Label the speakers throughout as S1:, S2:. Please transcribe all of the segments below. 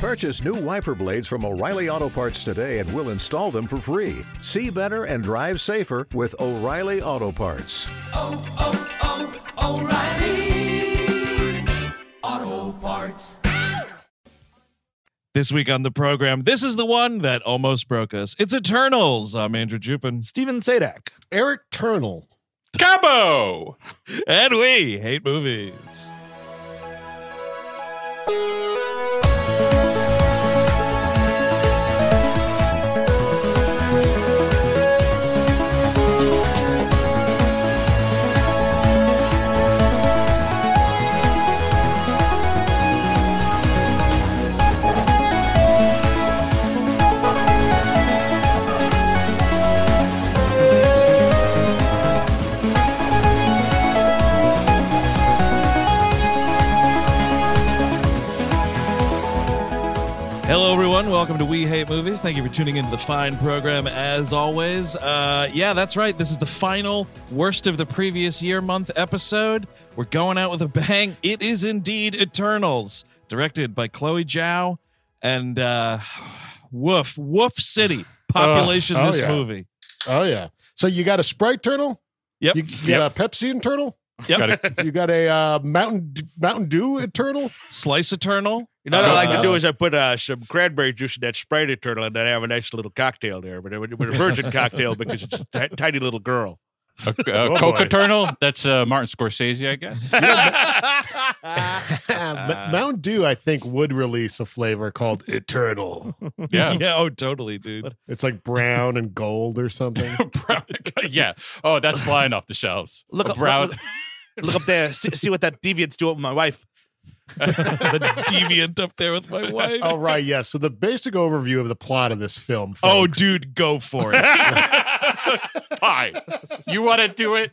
S1: Purchase new wiper blades from O'Reilly Auto Parts today and we'll install them for free. See better and drive safer with O'Reilly Auto Parts.
S2: Oh, oh, oh, O'Reilly Auto Parts.
S3: This week on the program, this is the one that almost broke us. It's Eternals. I'm Andrew Jupin.
S4: Steven Sajdak.
S5: Eric Turnell.
S6: Cabo.
S3: And we hate movies. Hello, everyone. Welcome to We Hate Movies. Thank you for tuning into the fine program as always. Uh, yeah, that's right. This is the final worst of the previous year month episode. We're going out with a bang. It is indeed Eternals, directed by Chloe Zhao and uh, Woof, Woof City. Population
S5: oh,
S3: this
S5: yeah.
S3: movie.
S5: Oh yeah. So you got a Sprite Turtle?
S3: Yep.
S5: You, you got a Pepsi and Turtle?
S3: Yep.
S5: You got a uh, Mountain Mountain Dew Eternal?
S3: Slice Eternal.
S4: You know what I like to do is I put uh, some cranberry juice in that Sprite turtle and then I have a nice little cocktail there, but with a virgin cocktail because it's a tiny little girl.
S6: Uh,
S5: Oh,
S6: Coke
S5: boy.
S6: Eternal. That's uh, Martin Scorsese, I guess.
S5: M- Mountain Dew, I think, would release a flavor called Eternal.
S6: Yeah.
S3: yeah. Oh, totally, dude.
S5: It's like brown and gold or something.
S6: Brown- yeah. Oh, that's flying off the shelves.
S4: Look
S6: A
S4: up,
S6: brown.
S4: look, look up there, see, see what that deviant's doing with my wife.
S3: The deviant up there with my wife.
S5: oh right, yes. So the basic overview of the plot of this film.
S3: Oh, dude, go for it.
S6: Fine. You want to do it?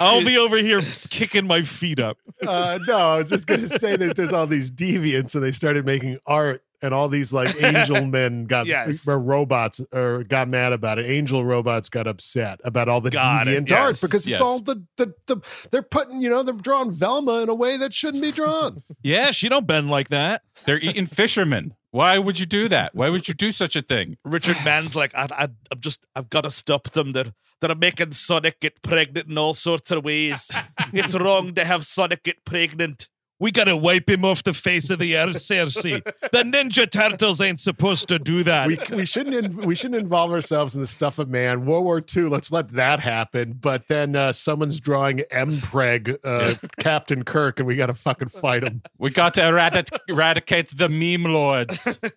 S3: I'll be over here kicking my feet up.
S5: Uh, no, I was just gonna say that there's all these deviants, and they started making art, and all these like angel men got
S4: Yes.
S5: or robots or got mad about it. Angel robots got upset about all the
S4: Got it,
S5: deviant art
S4: yes,
S5: because it's
S6: yes.
S5: all the, the the they're putting you know they're drawing Velma in a way that shouldn't be drawn.
S3: Yeah, she don't bend like that.
S6: They're eating fishermen. Why would you do that? Why would you do such a thing?
S4: Richard Mann's like, I, I, I'm just, I've got to stop them. They're, they're making Sonic get pregnant in all sorts of ways. it's wrong to have Sonic get pregnant.
S3: We gotta wipe him off the face of the earth, Cersei. The Ninja Turtles ain't supposed to do that.
S5: we we shouldn't in, we shouldn't involve ourselves in the stuff of man. World War II, let's let that happen. But then uh, someone's drawing Mpreg uh, Captain Kirk, and we got to fucking fight him.
S6: We got to eradic- eradicate the meme lords.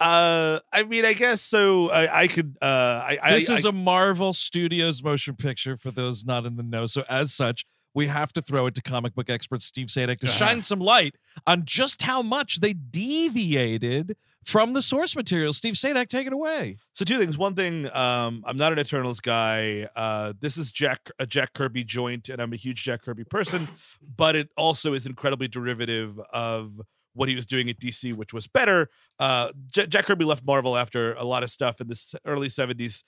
S4: Uh, I mean, I guess so. I, I could. Uh, I, I
S3: this is
S4: I,
S3: a Marvel Studios motion picture for those not in the know. So, as such, we have to throw it to comic book expert Steve Sajdak to shine some light on just how much they deviated from the source material. Steve Sajdak, take it away.
S4: So two things. One thing, um, I'm not an Eternals guy. Uh, this is Jack a Jack Kirby joint, and I'm a huge Jack Kirby person. but it also is incredibly derivative of what he was doing at DC, which was better. Uh, J- Jack Kirby left Marvel after a lot of stuff in the early 70s.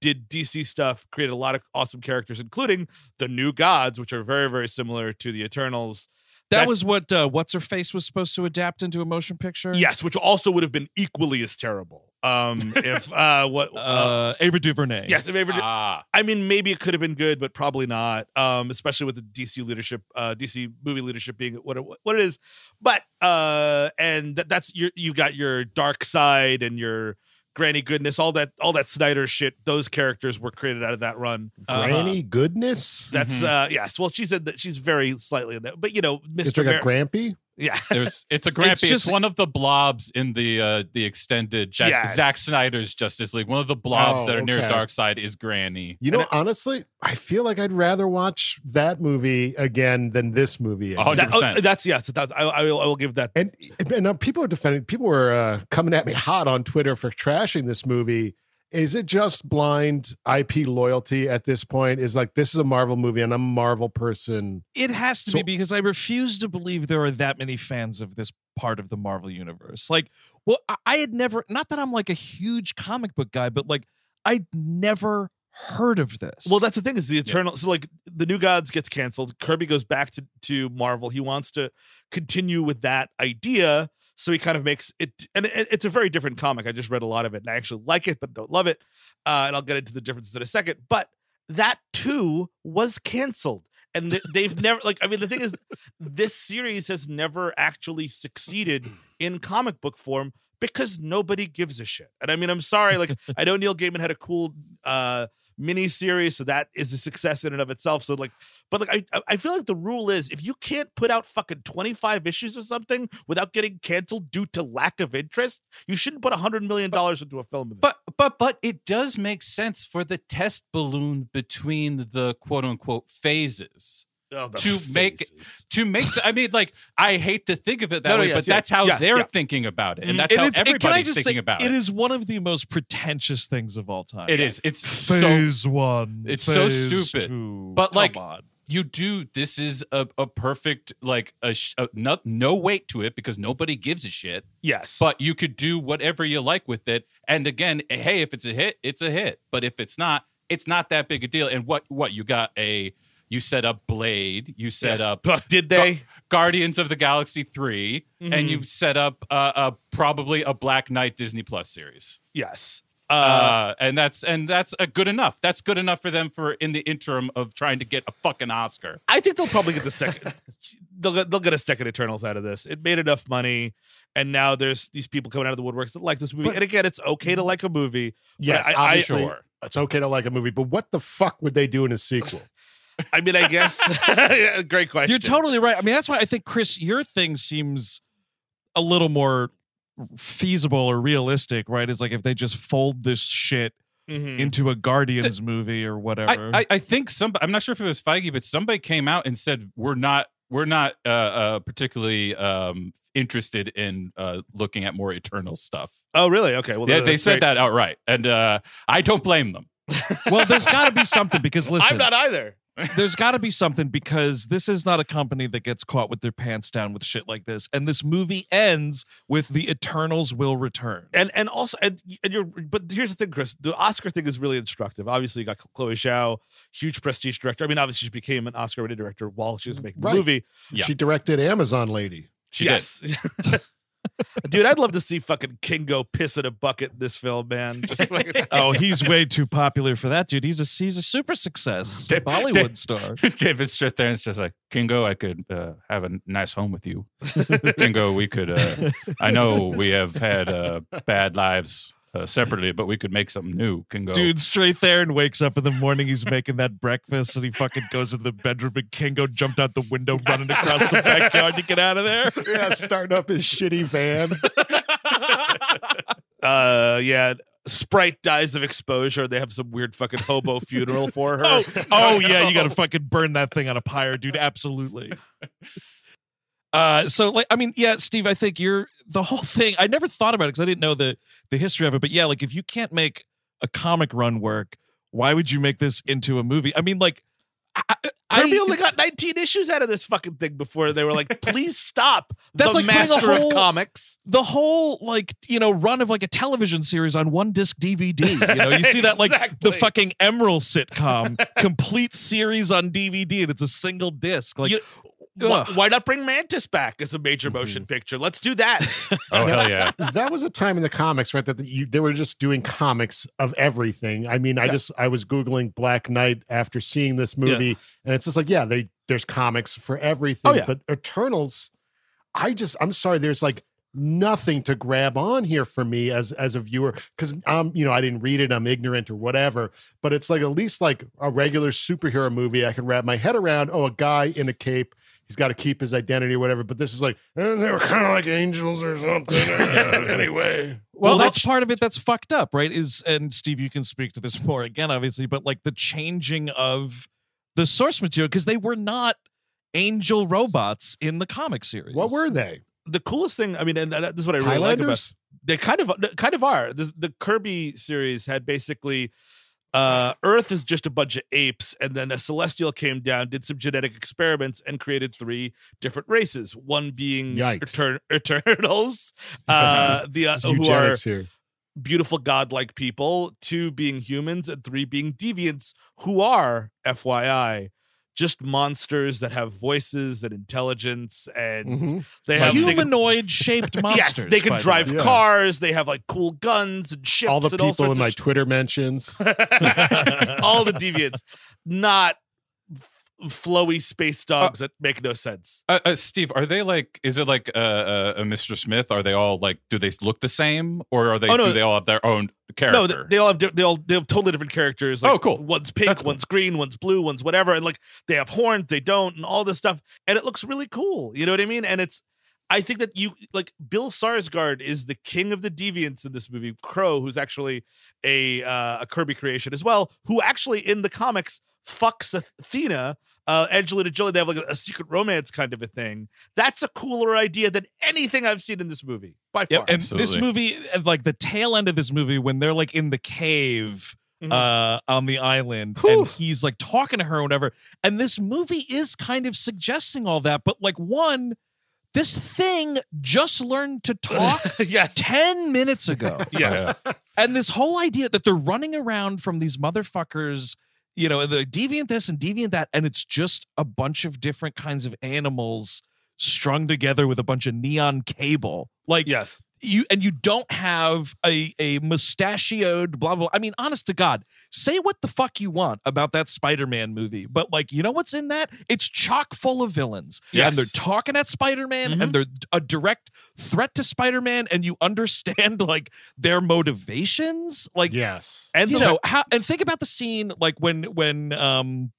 S4: Did DC stuff, created a lot of awesome characters, including the New Gods, which are very very similar to the Eternals.
S3: That,
S4: That-
S3: was what uh, What's Her Face was supposed to adapt into a motion picture.
S4: Yes, which also would have been equally as terrible. Um, if uh, what uh,
S3: Uh, Ava DuVernay.
S4: yes, if they ever did-
S6: ah.
S4: I mean, maybe it could have been good, but probably not. Um, especially with the DC leadership, uh, DC movie leadership being what it, what it is. But uh, and that, that's your you got your Darkseid and your Granny Goodness, all that all that Snyder shit. Those characters were created out of that run. Uh,
S5: Granny goodness.
S4: That's uh, yes. Well, she said that she's very slightly in that, but you know,
S5: It's
S4: Mister
S5: like a grampy.
S4: Yeah.
S6: There's, it's a Grampy. It's,
S3: just-
S6: one of the blobs in the uh, the extended Jack,
S4: Yes.
S6: Zack Snyder's Justice League. One of the blobs
S5: Oh,
S6: that are near
S5: okay.
S6: Darkseid is Granny.
S5: You know, honestly, I feel like I'd rather watch that movie again than this movie. again.
S6: Oh,
S4: That- oh,
S6: 100%.
S4: that's yes. That's, I, I will. I will give that.
S5: And and uh, people are defending. People were uh, coming at me hot on Twitter for trashing this movie. Is it just blind IP loyalty at this point? Is like this is a Marvel movie, and I'm a Marvel person.
S3: It has to
S5: So-
S3: be because I refuse to believe there are that many fans of this part of the Marvel universe. Like, well, I, I had never, not that I'm like a huge comic book guy, but like, I'd never heard of this.
S4: Well, that's the thing is the Eternal. So like the New Gods gets canceled. Kirby goes back to to Marvel. He wants to continue with that idea. So he kind of makes it, and it, it's a very different comic. I just read a lot of it, and I actually like it, but don't love it. Uh, and I'll get into the differences in a second. But that too was canceled, and th- they've never like. I mean, the thing is, this series has never actually succeeded in comic book form because nobody gives a shit. And I mean, I'm sorry, like I know Neil Gaiman had a cool uh mini series, so that is a success in and of itself. So like, but like I I feel like the rule is if you can't put out fucking 25 issues or something without getting canceled due to lack of interest, you shouldn't put a hundred million dollars into a film.
S6: But but but it does make sense for the test balloon between the quote unquote phases.
S4: Oh,
S6: to make- To make I mean, like I hate to think of it that
S4: No, no,
S6: way,
S4: yes,
S6: but
S4: yes,
S6: that's how they're
S4: yeah.
S6: thinking about it, and mm-hmm. that's
S3: And
S6: how
S3: it's- can I
S6: everybody's thinking
S3: say,
S6: about
S3: It
S6: it.
S3: is one of the most pretentious things of all time.
S6: It is. It's so
S3: Phase one.
S6: it's so stupid.
S3: two.
S6: But,
S3: Come
S6: like,
S3: on.
S6: you do this is a, a perfect like a, a no, no weight to it because nobody gives a shit
S4: yes,
S6: but you could do whatever you like with it and again hey if it's a hit it's a hit but if it's not it's not that big a deal and what what you got a you set up blade you set
S4: Yes.
S6: up
S4: But did they?
S6: guardians of the galaxy 3 and
S4: Mhm.
S6: you set up uh, uh probably a black knight disney plus series
S4: Yes.
S6: uh,
S4: Uh,
S6: and that's and that's uh, good enough that's good enough for them for in the interim of trying to get a fucking oscar
S4: I think they'll probably get the second. they'll get, they'll get a second Eternals out of this. It made enough money, and now there's these people coming out of the woodworks that like this movie.
S5: But-
S4: and again, it's okay to like a movie.
S5: Yes,
S4: I- I-
S5: obviously,
S6: Sure.
S5: it's okay to like a movie, but what the fuck would they do in a sequel?
S4: I mean, I guess. Yeah, Great question.
S3: You're totally right. I mean, that's why I think Chris, your thing seems a little more feasible or realistic, right? Is like if they just fold this shit
S4: Mhm.
S3: into a Guardians movie or whatever.
S6: I, I, I think some. I'm not sure if it was Feige, but somebody came out and said we're not we're not uh, uh, particularly um, interested in uh, looking at more Eternal stuff.
S4: Oh, really? Okay. Well,
S6: Yeah, they said
S4: great.
S6: that outright, and uh, I don't blame them.
S3: well, there's got to be something because listen,
S4: I'm not either.
S3: There's got to be something because this is not a company that gets caught with their pants down with shit like this. And this movie ends with the Eternals will return.
S4: And and also and, and you're but here's the thing, Chris. The Oscar thing is really instructive. Obviously, you got Chloe Zhao, huge prestige director. I mean, obviously, she became an Oscar-winning director while she was mm, making the
S5: Right.
S4: movie.
S6: Yeah.
S5: She directed Amazon Lady.
S6: She did.
S4: yes. Dude, I'd love to see fucking Kingo piss in a bucket in this film, man.
S3: Oh, he's way too popular for that, dude. He's a he's a super success,
S6: Da-
S3: Bollywood
S6: da-
S3: star.
S6: David stood there and it's just like Kingo, I could uh, have a nice home with you. Kingo, we could. Uh, I know we have had uh, bad lives uh, separately, but we could make something new. Kingo,
S3: Dude, straight there and wakes up in the morning. He's making that breakfast and he fucking goes into the bedroom and Kingo jumped out the window running across the backyard to get out of there.
S5: Yeah, starting up his shitty van.
S4: uh yeah. Sprite dies of exposure. They have some weird fucking hobo funeral for her.
S3: Oh, oh yeah, you got to fucking burn that thing on a pyre, dude. Absolutely. Uh, so like, I mean, yeah, Steve, I think you're the whole thing. I never thought about it because I didn't know the the history of it. But yeah, like if you can't make a comic run work, why would you make this into a movie? I mean, like, I, I,
S4: Kirby only got 19 issues out of this fucking thing before they were like, please stop.
S3: That's
S4: the
S3: like
S4: master
S3: whole-
S4: of comics.
S3: the whole like you know run of like a television series on one disc DVD. You know, you see that like the fucking Emerald sitcom complete series on DVD, and it's a single disc. Like,
S4: You- Why, why not bring Mantis back as a major mm-hmm. motion picture? Let's do that.
S6: oh hell yeah!
S5: that was a time in the comics, right? That you, they were just doing comics of everything. I mean, I just I was googling Black Knight after seeing this movie, and it's just like, yeah, they there's comics for everything.
S4: Oh, yeah.
S5: But Eternals, I just I'm sorry, there's like nothing to grab on here for me as as a viewer because I'm um, you know I didn't read it, I'm ignorant or whatever. But it's like at least like a regular superhero movie, I can wrap my head around. Oh, a guy in a cape. He's got to keep his identity or whatever. But this is like, eh, they were kind of like angels or something. anyway.
S3: Well,
S6: Well,
S3: that's part of it that's fucked up, right? Is and Steve, you can speak to this more again, obviously, but like the changing of the source material because they were not angel robots in the comic series.
S5: What were they?
S4: the coolest thing, I mean, and this is what I really like about
S5: Highlanders?
S4: they kind of kind of are. The, the Kirby series had basically uh Earth is just a bunch of apes, and then a celestial came down, did some genetic experiments, and created three different races. One being. Etern- Eternals, uh, the uh, who are
S5: here.
S4: beautiful godlike people, two being humans, and three being deviants, who are, FYI, just monsters that have voices and intelligence and
S5: Mhm.
S4: they have
S3: humanoid shaped monsters.
S4: yes they
S3: by
S4: can
S3: the
S4: drive
S3: way.
S5: Yeah.
S4: cars they have like cool guns and ships
S5: All the
S4: and all
S5: people
S4: sorts
S5: in my
S4: of
S5: Twitter mentions.
S4: all the deviants not f- flowy space dogs that make no sense
S6: Uh, uh, Steve, are they like? Is it like uh, uh, a Mr. Smith? Are they all like? Do they look the same, or are they?
S4: Oh, no.
S6: Do they all have their own character?
S4: No, they, they all have they all they have totally different characters. Like,
S6: Oh, cool.
S4: One's pink,
S6: That's cool.
S4: one's green, one's blue, one's whatever, and like they have horns, they don't, and all this stuff, and it looks really cool. You know what I mean? And it's, I think that you like Bill Skarsgård is the king of the deviants in this movie. Kro, who's actually a uh, a Kirby creation as well, who actually in the comics fucks Athena. Uh, Angelina Jolie, they have like a, a secret romance kind of a thing. That's a cooler idea than anything I've seen in this movie by far.
S3: Yep, and this movie, like the tail end of this movie, when they're like in the cave
S4: Mhm.
S3: uh, on the island,
S4: Whew.
S3: and he's like talking to her, or whatever. And this movie is kind of suggesting all that, but like one, this thing just learned to talk
S4: yes,
S3: ten minutes ago.
S4: yes.
S3: and this whole idea that they're running around from these motherfuckers you know the deviant this and deviant that and it's just a bunch of different kinds of animals strung together with a bunch of neon cable like
S4: yes.
S3: you and you don't have a a mustachioed blah blah i mean honest to god say what the fuck you want about that spider-man movie but like you know what's in that it's chock full of villains
S6: Yes.
S3: and they're talking at spider-man
S4: Mhm.
S3: and they're a direct threat to spider-man and you understand like their motivations like
S5: yes.
S4: And
S3: you know how and think about the scene like when when um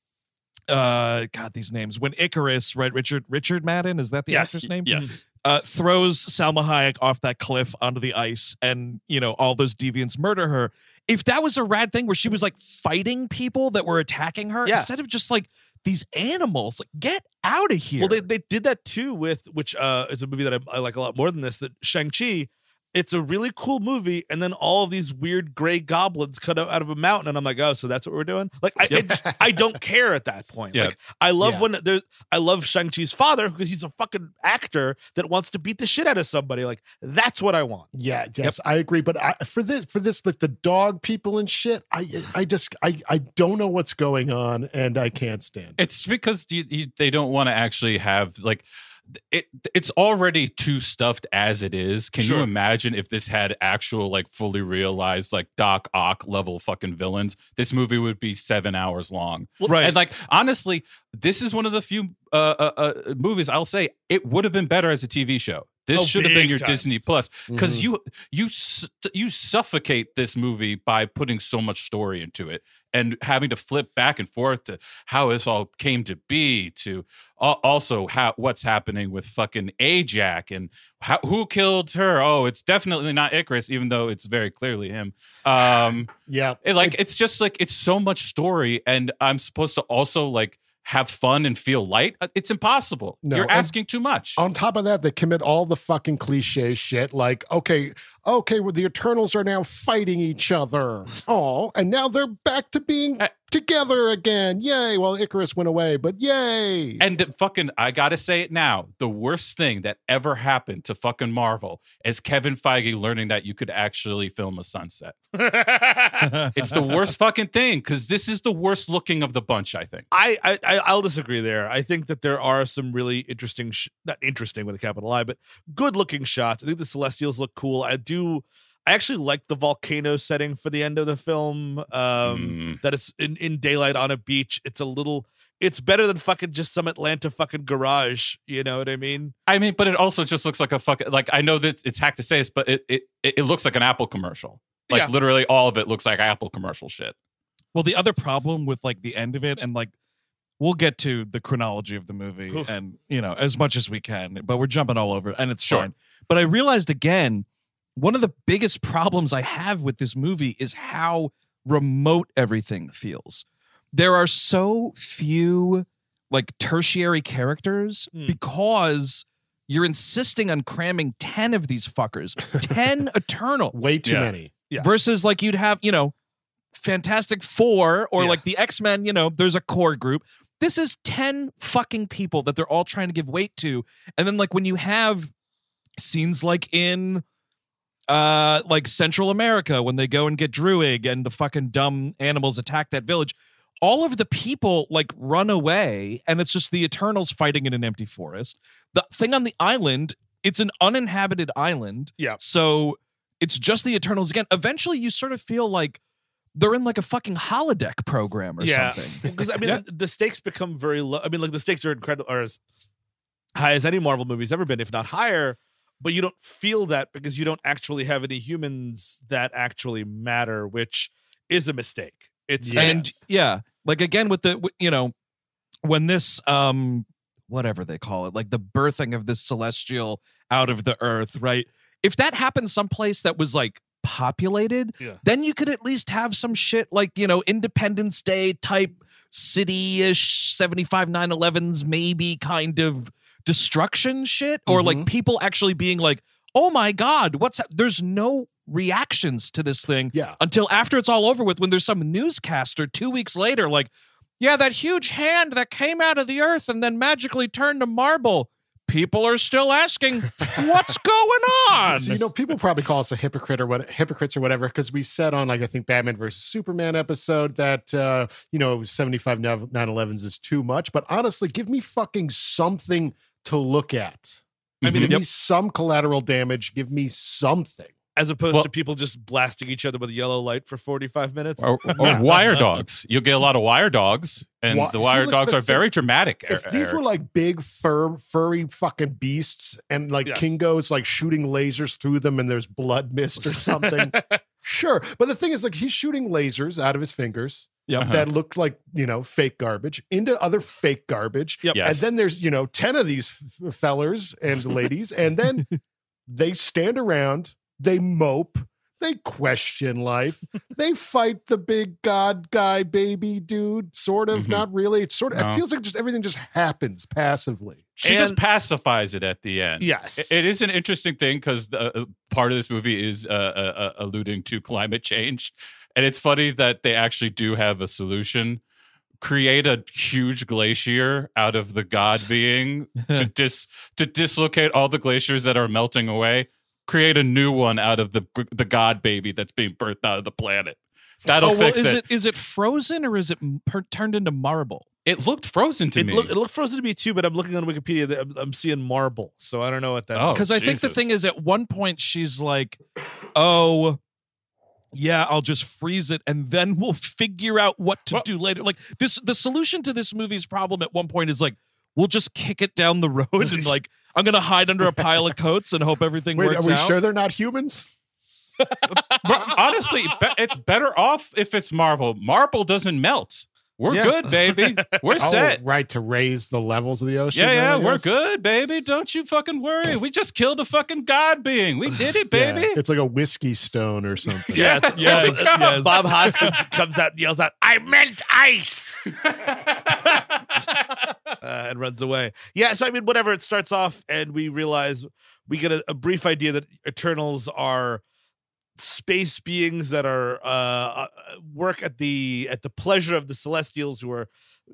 S3: uh god these names when ikaris right richard richard madden is that the
S4: Yes,
S3: actor's name
S6: yes.
S3: uh throws salma hayek off that cliff onto the ice and you know all those deviants murder her if that was a rad thing where she was like fighting people that were attacking her
S4: Yeah.
S3: instead of just like these animals like get out of here
S4: Well, they, they did that too with which uh is a movie that I, I like a lot more than this. That Shang Chi, it's a really cool movie, and then all of these weird gray goblins cut out, out of a mountain, and I'm like, oh, so that's what we're doing. Like, I I, just- I don't care at that point.
S6: Yeah.
S4: Like, I love
S5: Yeah.
S4: when there's I love Shang Chi's father because he's a fucking actor that wants to beat the shit out of somebody. Like, that's what I want.
S5: Yeah, yes, I agree. But I, for this, for this, like the dog people and shit, I, I just, I, I don't know what's going on, and I can't stand. it.
S6: It's because you, you, they don't want to actually have like it. It's already too stuffed as it is. Can
S4: Sure.
S6: you imagine if this had actual like fully realized like Doc Ock level fucking villains? This movie would be seven hours long.
S3: right
S6: And like honestly, this is one of the few uh, uh, uh, movies I'll say it would have been better as a TV show. This
S4: Oh,
S6: should have been your
S4: time.
S6: Disney Plus because
S5: Mhm.
S6: you you you suffocate this movie by putting so much story into it and having to flip back and forth to how this all came to be to also how what's happening with fucking Ajax and how, who killed her. Oh, it's definitely not Ikaris, even though it's very clearly him. Um,
S5: Yeah,
S6: it, like it's just like it's so much story, and I'm supposed to also like have fun and feel light. Uh, It's impossible.
S5: No,
S6: You're asking too much.
S5: on top of that, they commit all the fucking cliche shit. Like, okay, okay, well, the Eternals are now fighting each other. Oh, and now they're back to being
S6: Uh,
S5: together again. Yay! Well, Ikaris went away, but yay!
S6: And fucking, I gotta say it now. The worst thing that ever happened to fucking Marvel is Kevin Feige learning that you could actually film a sunset. It's the worst fucking thing because this is the worst looking of the bunch. I think.
S4: I, I I- I'll disagree there. I think that there are some really interesting, sh- not interesting with a capital I, but good looking shots. I think the Celestials look cool. I do. I actually like the volcano setting for the end of the film. Um,
S6: Mm.
S4: That it's in, in daylight on a beach. It's a little. It's better than fucking just some Atlanta fucking garage. You know what I mean?
S6: I mean, but it also just looks like a fucking like I know that it's hack to say this, but it it it looks like an Apple commercial. Like
S4: Yeah.
S6: literally all of it looks like Apple commercial shit.
S3: Well, the other problem with like the end of it, and like we'll get to the chronology of the movie,
S4: Oof.
S3: and you know as much as we can, but we're jumping all over, and it's
S6: Sure.
S3: fine. But I realized again, one of the biggest problems I have with this movie is how remote everything feels. There are so few like tertiary characters
S4: Hmm.
S3: because you're insisting on cramming 10 of these fuckers 10 eternals
S5: Way too
S6: Yeah.
S5: many.
S4: Yes.
S3: versus like you'd have you know fantastic four or
S4: Yeah.
S3: like the x-men you know there's a core group this is 10 fucking people that they're all trying to give weight to and then like when you have scenes like in uh like central america when they go and get druig and the fucking dumb animals attack that village. All of the people like run away and it's just the eternals fighting in an empty forest. The thing on the island it's an uninhabited island.
S4: Yeah.
S3: so it's just the eternals again. Eventually you sort of feel like they're in like a fucking holodeck program or
S4: yeah,
S3: something.
S4: Because I mean the stakes become very low. I mean, like the stakes are incredible, are as high as any Marvel movie's ever been, if not higher. But you don't feel that because you don't actually have any humans that actually matter, which is a mistake. It's
S3: and yeah like again with the you know when this um whatever they call it like the birthing of this celestial out of the earth right if that happened someplace that was like populated
S4: Yeah.
S3: then you could at least have some shit like you know independence day type city-ish 75 911s maybe kind of destruction shit or like people actually being like oh my god what's hap-? there's no reactions to this thing
S5: Yeah.
S3: until after it's all over with when there's some newscaster two weeks later like yeah that huge hand that came out of the earth and then magically turned to marble people are still asking what's going on
S5: So you know, people probably call us a hypocrite or what hypocrites or whatever because we said on like I think Batman versus Superman episode that uh, you know 75 911s is too much. But honestly, give me fucking something to look at. I mean, give me some collateral damage. Give me something.
S4: as opposed
S6: Well-
S4: to people just blasting each other with yellow light for 45 minutes.
S6: or, or wire dogs. You'll get a lot of wire dogs, and
S5: Wi-
S6: the
S5: see,
S6: wire
S5: look,
S6: dogs are
S5: that's-
S6: very dramatic.
S5: If
S6: Er-
S5: these
S6: Eric.
S5: were like big fur furry fucking beasts and like
S4: Yes.
S5: Kingo's like shooting lasers through them and there's blood mist or something, sure. But the thing is like he's shooting lasers out of his fingers
S3: Yep.
S6: Uh-huh.
S5: that looked like, you know, fake garbage into other fake garbage.
S4: Yep.
S6: Yes.
S5: And then there's, you know, 10 of these f- fellers and ladies and then they stand around, they mope, they question life, they fight the big god guy baby dude sort of,
S6: Mhm.
S5: not really. It's sort of
S6: No.
S5: it feels like just everything just happens passively.
S6: she just pacifies it at the end.
S4: yes.
S6: It- it is an interesting thing because uh, part of this movie is uh, uh, uh, alluding to climate change, and it's funny that they actually do have a solution. Create a huge glacier out of the god being to dis to dislocate all the glaciers that are melting away. Create a new one out of the the god baby that's being birthed out of the planet. That'll
S3: oh, well,
S6: fix
S3: is
S6: it.
S3: it is it frozen or is it per- turned into marble
S6: It looked frozen to
S4: it,
S6: me.
S4: look, it looked frozen to me too, but I'm looking on Wikipedia. that I'm, I'm seeing marble, so I don't know what that.
S6: Oh,
S3: because I think the thing is, at one point she's like, "Oh, yeah, I'll just freeze it, and then we'll figure out what to
S6: Well-
S3: do later." Like this, the solution to this movie's problem at one point is like, "We'll just kick it down the road and like I'm gonna hide under a pile of coats and hope everything
S5: Wait,
S3: works
S5: are we
S3: out."
S5: sure they're not humans?
S6: But honestly, it's better off if it's marble. Marble doesn't melt. We're
S4: Yeah.
S6: good, baby. We're set.
S5: Oh, right, to raise the levels of the ocean.
S6: Yeah, yeah, we're good, baby. Don't you fucking worry. We just killed a fucking god being. We did it,
S5: Yeah,
S6: baby.
S5: it's like a whiskey stone or something.
S4: Yeah,
S3: Yes, yes.
S4: Bob Hoskins comes out and yells out, "I meant ice," uh, and runs away. Yeah, so I mean, whatever. It starts off, and we realize we get a, a brief idea that Eternals are space beings that are uh, uh, work at the at the pleasure of the Celestials, who are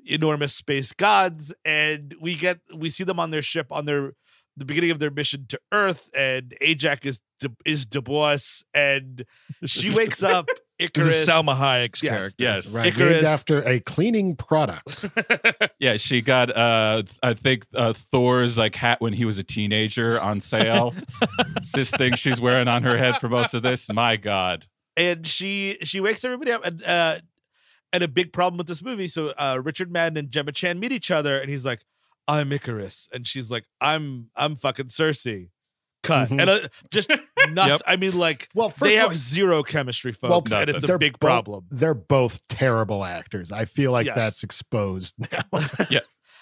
S4: enormous space gods, and we get we see them on their ship on their the beginning of their mission to Earth, and Ajax is is Du Bois, and she wakes up.
S3: This
S4: Icarus,
S3: is Salma Hayek's
S4: Yes.
S3: character.
S6: yes.
S5: Right,
S4: Icarus.
S5: named after a cleaning product.
S6: Yeah, she got uh I think uh Thor's like hat when he was a teenager on sale. this thing she's wearing on her head for most of this. My God.
S4: and she she wakes everybody up and uh and a big problem with this movie so uh richard madden and gemma chan meet each other and he's like i'm ikaris and she's like i'm i'm fucking cersei cut
S5: Mhm.
S4: and uh, just nuts i mean like
S5: Well, first
S4: they
S5: of
S4: have
S5: all,
S4: zero chemistry folks
S5: Well,
S4: and it's a
S5: they're
S4: big
S5: both-
S4: problem
S5: They're both terrible actors. I feel like
S4: Yes.
S5: that's exposed now. Yeah.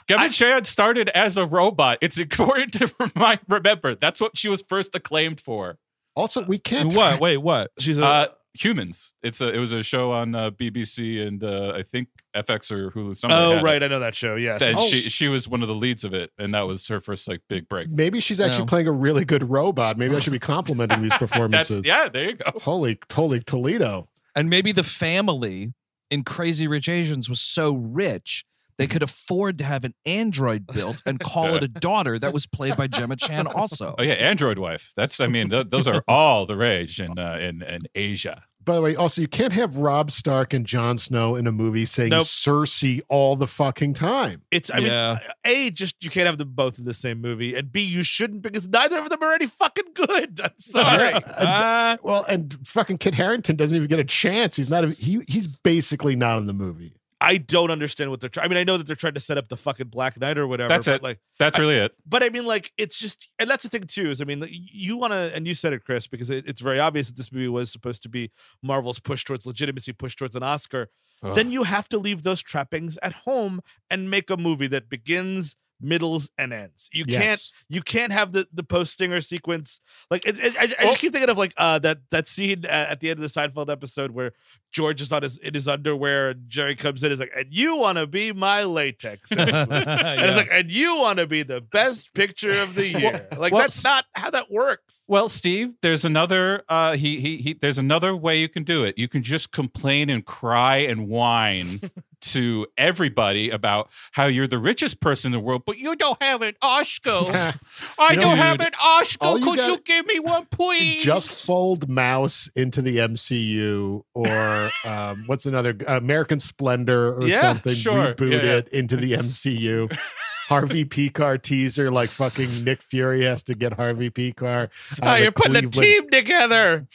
S6: Kevin
S4: I-
S6: Chan started as a robot. It's important to remind, remember that's what she was first acclaimed for.
S5: also, we can't.
S3: What? Wait, what?
S4: she's a
S6: Uh, humans. It's a it was a show on uh, BBC and uh, I think FX or Hulu. Somebody
S4: oh right
S6: It.
S4: i know that show yes
S6: And
S5: Oh.
S6: she she was one of the leads of it, and that was her first like big break.
S5: Maybe she's actually
S3: No.
S5: playing a really good robot. Maybe I should be complimenting these
S6: That's
S5: performances.
S6: yeah. There you go.
S5: Holy, holy Toledo.
S3: And maybe the family in Crazy Rich Asians was so rich they could afford to have an android built and call it a daughter that was played by Gemma Chan also.
S6: Oh yeah, Android wife. That's I mean th- those are all the rage in uh, in in Asia.
S5: By the way, also you can't have Rob Stark and Jon Snow in a movie saying
S4: Nope.
S5: Cersei all the fucking time.
S4: It's I
S3: Yeah.
S4: mean, a just you can't have them both in the same movie, and b you shouldn't because neither of them are any fucking good. I'm sorry.
S6: Uh,
S5: Well, and fucking Kit Harington doesn't even get a chance. He's not. A, he he's basically not in the movie.
S4: I don't understand what they're trying. I mean, I know that they're trying to set up the fucking Black Knight or whatever.
S6: That's
S4: but
S6: it.
S4: Like,
S6: that's really it.
S4: but I mean, like, it's just, and that's the thing too. Is I mean, you want to, and you said it, Chris, because it, it's very obvious that this movie was supposed to be Marvel's push towards legitimacy, push towards an Oscar.
S6: Ugh.
S4: Then you have to leave those trappings at home and make a movie that begins, middles, and ends. You can't you can't have the the post stinger sequence. Like it, it- I, I just keep thinking of like uh that that scene at, at the end of the Seinfeld episode where George is on his in his underwear and Jerry comes in and is like and you want to be my latex and it's like and you want to be the best picture of the year. Like
S6: well,
S4: that's not how that works.
S6: Well, Steve, there's another uh he, he he there's another way you can do it. You can just complain and cry and whine to everybody about how you're the richest person in the world, but you don't have an Oscar. I don't have an Oscar.
S5: all you
S6: Could you give me one, please?
S5: Just fold Maus into the MCU or um, what's another American Splendor or
S4: Yeah,
S5: something.
S6: sure.
S5: Reboot
S6: Yeah, yeah.
S5: it into the MCU. Harvey Pekar teaser like fucking Nick Fury has to get Harvey Pekar.
S4: oh
S5: out of
S4: you're putting
S5: Cleveland.
S4: a team together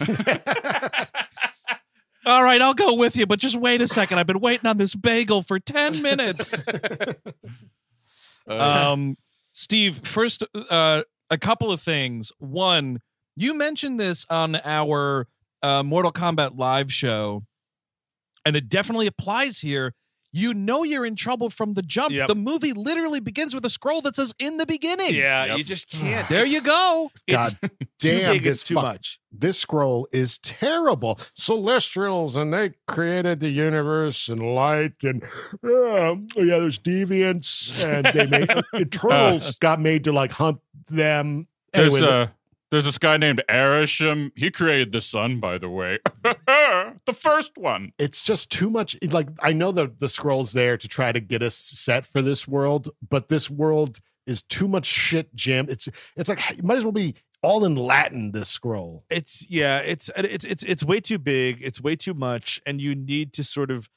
S3: All right, I'll go with you, but just wait a second. I've been waiting on this bagel for 10 minutes.
S6: Uh,
S3: um, Steve, first, uh, a couple of things. One, you mentioned this on our uh, Mortal Kombat live show, and it definitely applies here. You know you're in trouble from the jump.
S4: Yep.
S3: The movie literally begins with a scroll that says "in the beginning."
S4: yeah
S6: Yep.
S4: you just can't
S3: There you go.
S5: God
S4: it's
S5: damn,
S4: too big
S5: this
S4: it's too
S5: fuck-
S4: much
S5: this scroll is terrible. Celestials, and they created the universe and light, and um, yeah, there's deviants, and they made Eternals got made to like hunt them.
S6: there's
S5: Anyway,
S6: uh there's this guy named Arishem. He created the sun, by the way. the first one.
S5: it's just too much. Like I know the the scroll's there to try to get us set for this world, but this world is too much shit jammed. It's it's like you might as well be all in Latin. This scroll.
S4: it's yeah it's it's it's it's way too big it's way too much and you need to sort of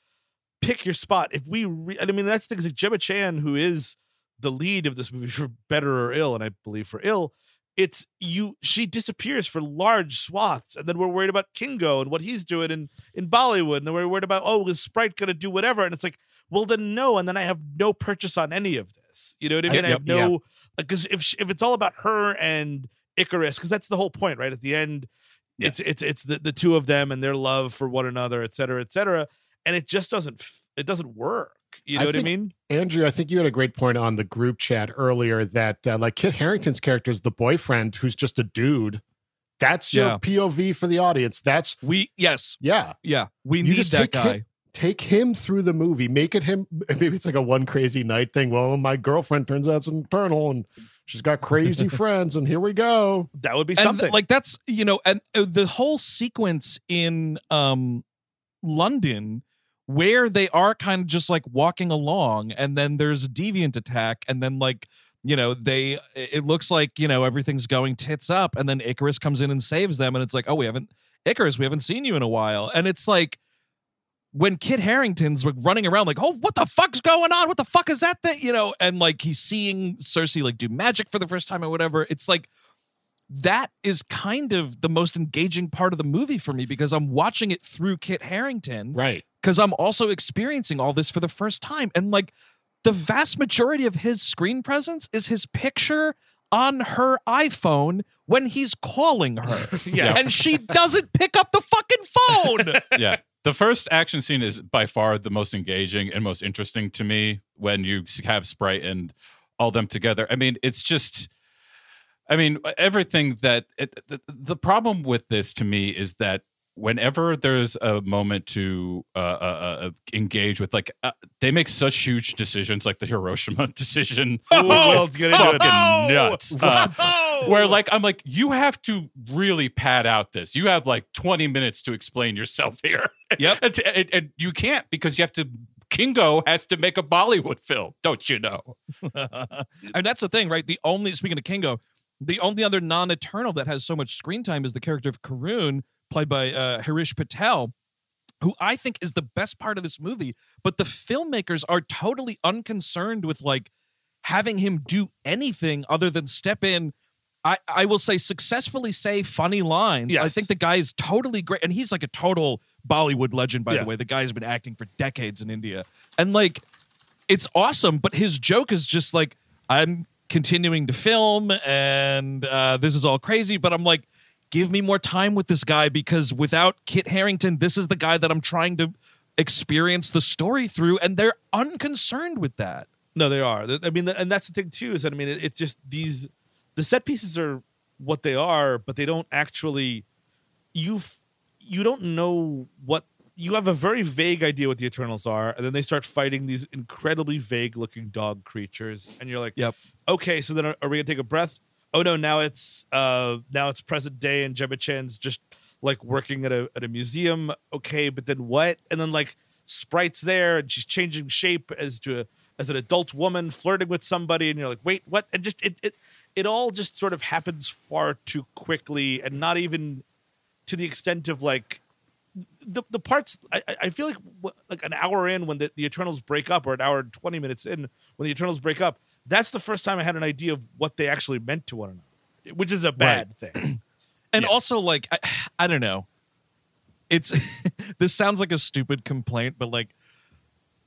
S4: pick your spot if we re- i mean that's the thing is like gemma chan who is the lead of this movie for better or ill and i believe for ill it's you she disappears for large swaths and then we're worried about kingo and what he's doing in in bollywood and then we're worried about oh is sprite gonna do whatever and it's like well then no and then i have no purchase on any of this you know what i
S5: I-
S4: mean i, have
S5: yep,
S4: no because if sh- if it's all about her and Ikaris, because that's the whole point, right? At the end, it's it's it's the, the two of them and their love for one another, et cetera, et cetera. And it just doesn't it doesn't work. You know
S5: I
S4: what I mean?
S5: Andrew, I think you had a great point on the group chat earlier that uh, like Kit Harington's character is the boyfriend who's just a dude. That's your
S3: Yeah.
S5: POV for the audience. That's
S3: We yes,
S5: yeah.
S3: yeah, we
S5: You
S3: need
S5: just
S3: that
S5: take
S3: guy.
S5: him- Take him through the movie. Make it him. Maybe it's like a one crazy night thing. Well, my girlfriend turns out it's an eternal, and she's got crazy friends, and here we go.
S4: That would be
S3: and
S4: something.
S3: like that's you know and uh, the whole sequence in um london where they are kind of just like walking along and then there's a deviant attack and then like you know they it looks like you know everything's going tits up and then ikaris comes in and saves them and it's like oh we haven't ikaris we haven't seen you in a while and it's like when Kit Harington's like running around like, oh, what the fuck's going on? What the fuck is that thing? You know, and like he's seeing Cersei like do magic for the first time or whatever. It's like that is kind of the most engaging part of the movie for me because I'm watching it through Kit Harington
S5: Right.
S3: because I'm also experiencing all this for the first time. And like the vast majority of his screen presence is his picture on her iPhone when he's calling her.
S4: Yeah.
S3: And she doesn't pick up the fucking phone.
S6: yeah. The first action scene is by far the most engaging and most interesting to me when you have Sprite and all them together. I mean, it's just I mean, everything that it, the, the problem with this to me is that whenever there's a moment to uh, uh, uh, engage with, like, uh, they make such huge decisions, like the Hiroshima decision,
S4: Oh,
S6: which is
S4: get into it.
S6: nuts. Uh,
S3: Oh!
S6: where like I'm like, you have to really pad out this. You have like 20 minutes to explain yourself here.
S3: Yep.
S6: and, and, and you can't because you have to. Kingo has to make a Bollywood film, don't you know?
S3: and that's the thing, right? The only speaking of Kingo, the only other non-eternal that has so much screen time is the character of Karun played by uh, Harish Patel, who I think is the best part of this movie. But the filmmakers are totally unconcerned with like having him do anything other than step in. I, I will say successfully say funny lines. I think the guy is totally great. And he's like a total Bollywood legend, by
S4: Yeah.
S3: the way. The guy's been acting for decades in India. And like, it's awesome, but his joke is just like, I'm continuing to film and uh, this is all crazy, but I'm like, give me more time with this guy because without Kit Harington, this is the guy that I'm trying to experience the story through, and they're unconcerned with that.
S4: No, they are. I mean, and that's the thing too. Is that I mean, it, it's just these the set pieces are what they are, but they don't actually. You you don't know what you have a very vague idea what the Eternals are, and then they start fighting these incredibly vague looking dog creatures, and you're like,
S3: Yep.
S4: okay, so then are, are we gonna take a breath? Oh no, now it's uh now it's present day, and Gemma Chan's just like working at a at a museum. Okay, but then what? And then like sprites there, and she's changing shape as to a, as an adult woman flirting with somebody, and you're like, wait, what? And just it it it all just sort of happens far too quickly, and not even to the extent of like the the parts I, I- feel like like an hour in when the, the Eternals break up or an hour and 20 minutes in when the Eternals break up that's the first time I had an idea of what they actually meant to one another which is a bad thing
S3: And
S4: Yeah.
S3: also, like, I, I don't know. It's this sounds like a stupid complaint, but like,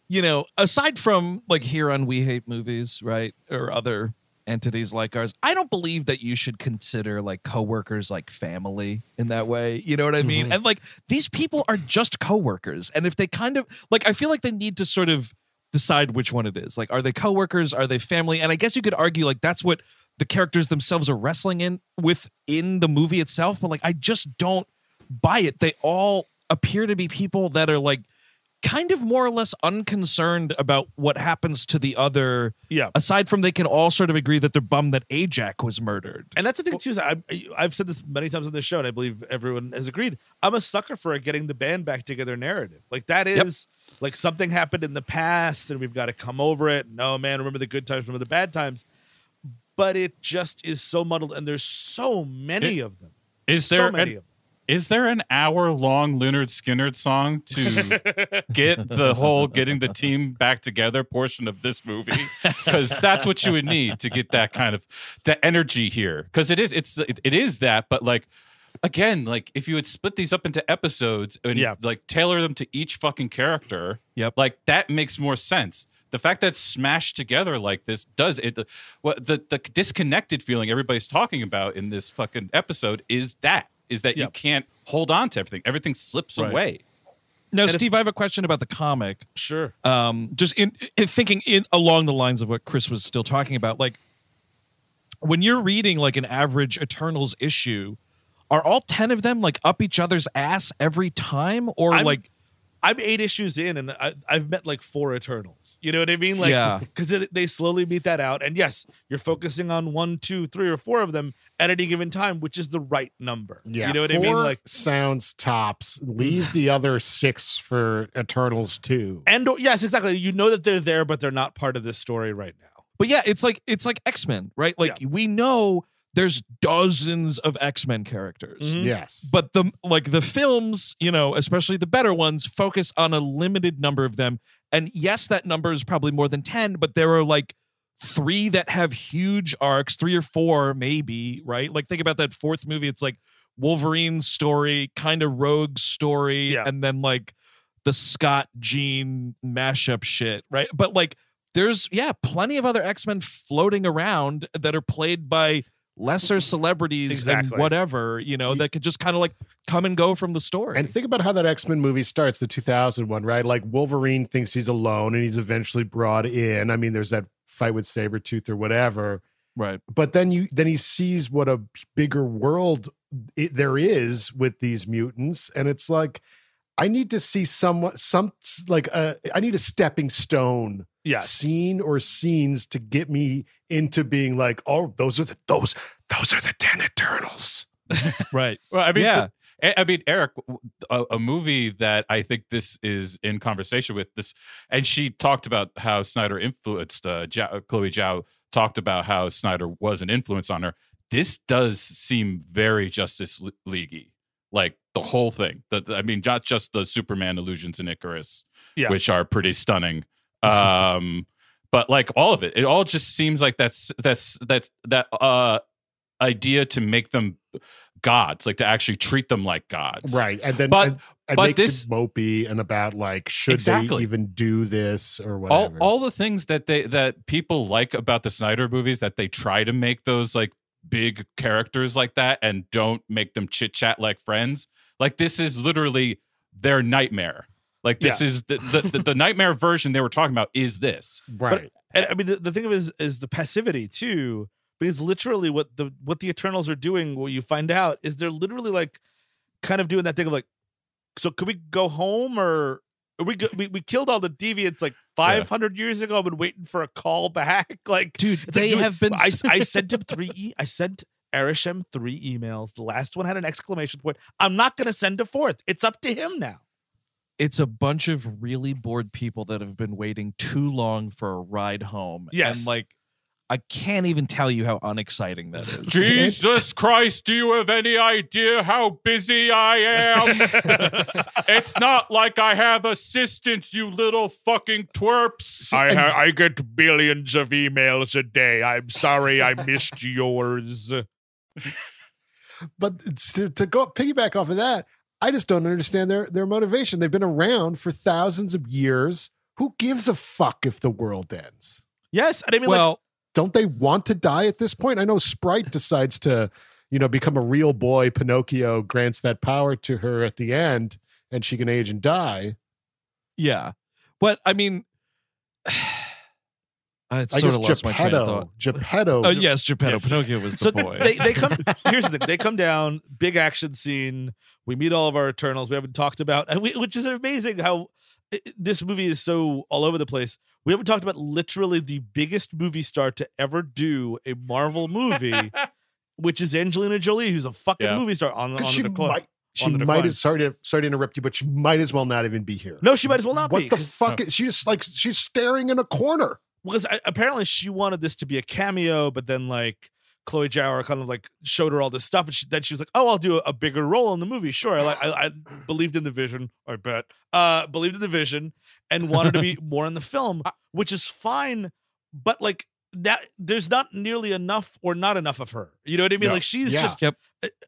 S3: you know, aside from like here on We Hate Movies, right, or other entities like ours, I don't believe that you should consider like coworkers like family in that way. You know what I mean? Mm-hmm. And like these people are just coworkers, and if they kind of like, I feel like they need to sort of decide which one it is. Like, are they coworkers? Are they family? And I guess you could argue like that's what the characters themselves are wrestling in with in the movie itself. But like, I just don't buy it. They all appear to be people that are like kind of more or less unconcerned about what happens to the other.
S4: yeah.
S3: Aside from they can all sort of agree that they're bummed that Ajax was murdered.
S4: and that's the thing too I, I've said this many times on this show and I believe everyone has agreed. I'm a sucker for a getting the band back together narrative. Like that is like something happened in the past and we've got to come over it. No man remember the good times remember the bad times. But it just is so muddled and there's so many
S6: It-
S4: of them.
S6: Is
S4: so
S6: there
S4: many
S6: an-
S4: of them
S6: Is there an hour long Lynyrd Skynyrd song to get the whole getting the team back together portion of this movie? Because that's what you would need to get that kind of the energy here. Because it is it's it, it is that, but like again, like if you had split these up into episodes and
S4: Yeah.
S6: like tailor them to each fucking character,
S3: Yep.
S6: like that makes more sense. The fact that it's smashed together like this does it. What the the disconnected feeling everybody's talking about in this fucking episode is that is that you can't hold on to everything. Everything slips
S4: Right.
S6: away.
S3: Now,
S4: if-
S3: Steve, I have a question about the comic.
S4: sure
S3: um just in, in thinking in along the lines of what chris was still talking about like when you're reading like an average eternals issue are all 10 of them like up each other's ass every time or
S4: I'm-
S3: like
S4: I'm eight issues in, and I, I've met like four Eternals. You know what I mean? Like,
S3: Yeah.
S4: because they slowly meet that out. And yes, you're focusing on one, two, three, or four of them at any given time, which is the right number.
S5: Yeah,
S4: you know what I mean? Like,
S5: sounds tops. Leave the other six for Eternals too.
S4: and yes, exactly. You know that they're there, but they're not part of this story right now.
S3: but yeah it's like it's like x-men right like we know there's dozens of x-men characters.
S4: Mhm.
S5: Yes,
S3: but the like the films you know especially the better ones focus on a limited number of them. And yes that number is probably more than 10 but there are like three that have huge arcs three or four maybe right? Like think about that fourth movie. It's like wolverine's story kind of rogue story
S4: Yeah.
S3: and then like the scott Jean mashup shit right? But like there's yeah plenty of other x-men floating around that are played by lesser celebrities
S4: Exactly.
S3: and whatever you know that could just kind of like come and go from the story
S5: And think about how that X Men movie starts, the 2000 one, right? Like Wolverine thinks he's alone and he's eventually brought in. I mean, there's that fight with Sabretooth or whatever.
S3: right
S5: But then you then he sees what a bigger world it, there is with these mutants, and it's like I need to see someone some like a I need a stepping stone
S4: Yes.
S5: scene or scenes to get me into being like, oh, those are the those those are the ten Eternals.
S3: right
S6: Well, I mean,
S3: Yeah.
S6: I I mean, Eric, a, a movie that I think this is in conversation with this, and she talked about how Snyder influenced uh, Zhao, Chloe Zhao talked about how Snyder was an influence on her. This does seem very Justice Leaguey like the whole thing. The, the- I mean, not just the Superman illusions in Ikaris,
S4: Yeah.
S6: which are pretty stunning. Um, but like all of it, it all just seems like that's that's that's that uh idea to make them gods, like to actually treat them like gods.
S5: right and then
S6: But-
S5: and, and
S6: but
S5: make
S6: this-
S5: mopey and about like should
S6: Exactly.
S5: they even do this or
S6: all
S5: whatever
S6: all the things that they that people like about the Snyder movies that they try to make those like big characters like that and don't make them chit chat like friends. Like this is literally their nightmare. Like this is the, the, the the nightmare version they were talking about is this.
S5: right
S4: And I mean, the, the thing of it is, is the passivity too, because literally what the what the Eternals are doing, what you find out is they're literally like, kind of doing that thing of like, so could we go home or? We, go, we we killed all the deviants like 500 years ago. I've been waiting for a call back. Like,
S3: Dude,
S4: it's like,
S3: they
S4: dude,
S3: have been.
S4: I, I sent him three. E- I sent Arishem three emails. The last one had an exclamation point. I'm not going to send a fourth. It's up to him now.
S3: It's a bunch of really bored people that have been waiting too long for a ride home.
S4: Yes.
S3: And like, I can't even tell you how unexciting that is.
S6: Jesus Christ, do you have any idea how busy I am? it's not like I have assistants, you little fucking twerps.
S4: I ha- I get billions of emails a day. I'm sorry I missed yours.
S5: but to, to go piggyback off of that i just don't understand their their motivation. They've been around for thousands of years. Who gives a fuck if the world ends?
S4: Yes, and I mean, like,
S3: well,
S5: don't they want to die at this point? I know sprite decides to you know become a real boy. Pinocchio grants that power to her at the end and she can age and die.
S3: Yeah. But I mean, Uh, I
S5: i
S3: sort
S5: guess
S3: of lost my train of
S5: geppetto
S3: thought.
S5: geppetto
S3: Oh yes, Geppetto.
S4: Yes.
S3: Pinocchio was the
S4: so
S3: boy.
S4: they they come. Here's the thing: they come down, big action scene. We meet all of our Eternals. We haven't talked about, and we, which is amazing how i- this movie is so all over the place. We haven't talked about literally the biggest movie star to ever do a Marvel movie, which is Angelina Jolie, who's a fucking
S6: Yeah.
S4: movie star on, on
S5: she
S4: the decline.
S5: might she
S4: the
S5: might
S4: decline.
S5: have sorry to sorry to interrupt you but she might as well not even be here
S4: No, she might as well not
S5: what
S4: be.
S5: the
S4: 'cause-
S5: fuck oh. is she just like she's staring in a corner
S4: because I, apparently she wanted this to be a cameo, but then like Chloe Zhao kind of like showed her all this stuff, and she, then she was like, "Oh, I'll do a, a bigger role in the movie." Sure, I, like- I, I believed in the vision. I bet, uh, believed in the vision, and wanted to be more in the film, which is fine. But like that, there's not nearly enough or not enough of her. You know what I mean?
S5: Yeah.
S4: Like she's
S5: Yeah.
S4: just
S3: Yep.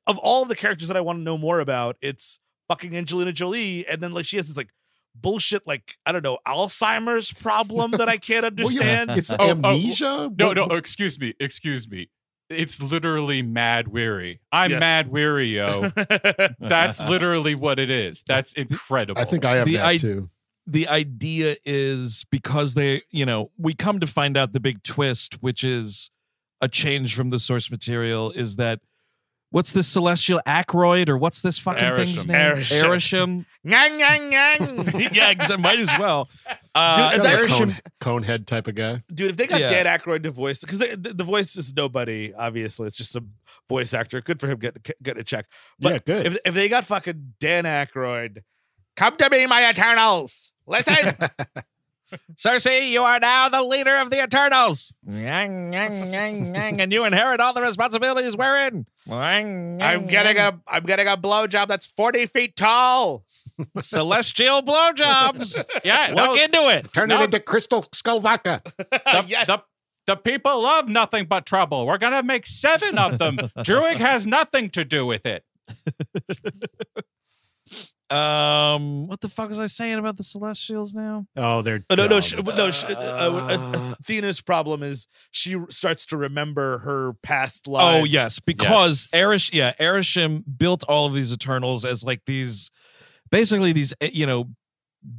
S4: of all the characters that I want to know more about, it's fucking Angelina Jolie, and then like she has this like bullshit like I don't know Alzheimer's problem that I can't
S5: Well, yeah,
S4: understand.
S5: it's
S6: Oh, oh, oh
S5: amnesia
S6: No, no, excuse me, excuse me. It's literally mad weary. I'm
S4: Yes.
S6: mad weary, yo. That's literally what it is. That's incredible.
S5: I think I have
S3: The
S5: that
S3: I-
S5: too.
S3: the idea is because they, you know, we come to find out the big twist, which is a change from the source material, is that what's this celestial Aykroyd or what's this fucking thing's name?
S4: Arishem.
S3: Arishem.
S4: Ngang, ngang, ngang.
S3: yeah, 'cause I might as well. Uh,
S4: Dude,
S5: He's got a
S3: Arishem-
S5: cone, cone head type of guy.
S4: Dude, if they got
S3: Yeah.
S4: Dan Aykroyd to voice, because the, the voice is nobody, obviously, it's just a voice actor. Good for him getting getting a check. But
S5: yeah, good.
S4: If if they got fucking Dan Aykroyd, come to me, my Eternals. Listen,
S3: Sersi, you are now the leader of the Eternals. and you inherit all the responsibilities wherein.
S4: I'm getting a I'm getting a blowjob that's forty feet tall.
S3: celestial blowjobs.
S6: yeah,
S3: Look
S6: no,
S3: into it.
S5: Turn
S6: No.
S5: it into crystal skull vodka.
S6: the,
S4: Yes.
S6: the, the people love nothing but trouble. We're gonna make seven of them. Druig has nothing to do with it.
S3: Um, what the fuck was I saying about the Celestials now?
S5: Oh, they're
S4: Oh, no, no,
S5: dumb.
S4: she, no. She, uh, uh, Athena's problem is she starts to remember her past life.
S3: Oh yes, because Erish, yeah, Arishem built all of these Eternals as like these, basically these eh, you know,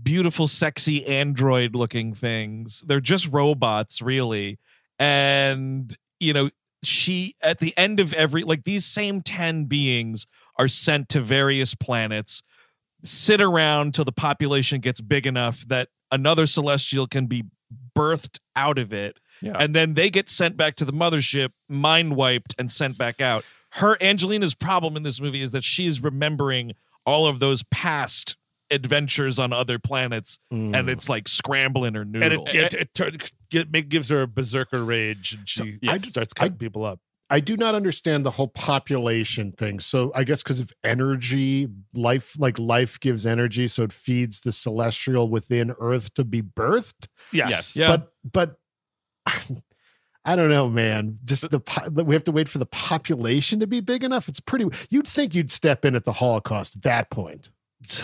S3: beautiful, sexy android-looking things. They're just robots, really, and you know, she at the end of every like these same ten beings are sent to various planets, sit around till the population gets big enough that another celestial can be birthed out of it
S6: Yeah.
S3: and then they get sent back to the mothership, mind wiped, and sent back out. Her Angelina's problem in this movie is that she is remembering all of those past adventures on other planets,
S5: Mm.
S3: and it's like scrambling her
S4: and
S3: noodle.
S4: it, it, it, turn- gives her a berserker rage, and she
S6: yes.
S4: starts cutting people up.
S5: I do not understand the whole population thing. So I guess because of energy, life like life gives energy, so it feeds the celestial within Earth to be birthed.
S4: Yes.
S6: Yes.
S3: Yeah.
S5: But but I don't know, man. Just the po- we have to wait for the population to be big enough. It's pretty. You'd think you'd step in at the Holocaust at that point.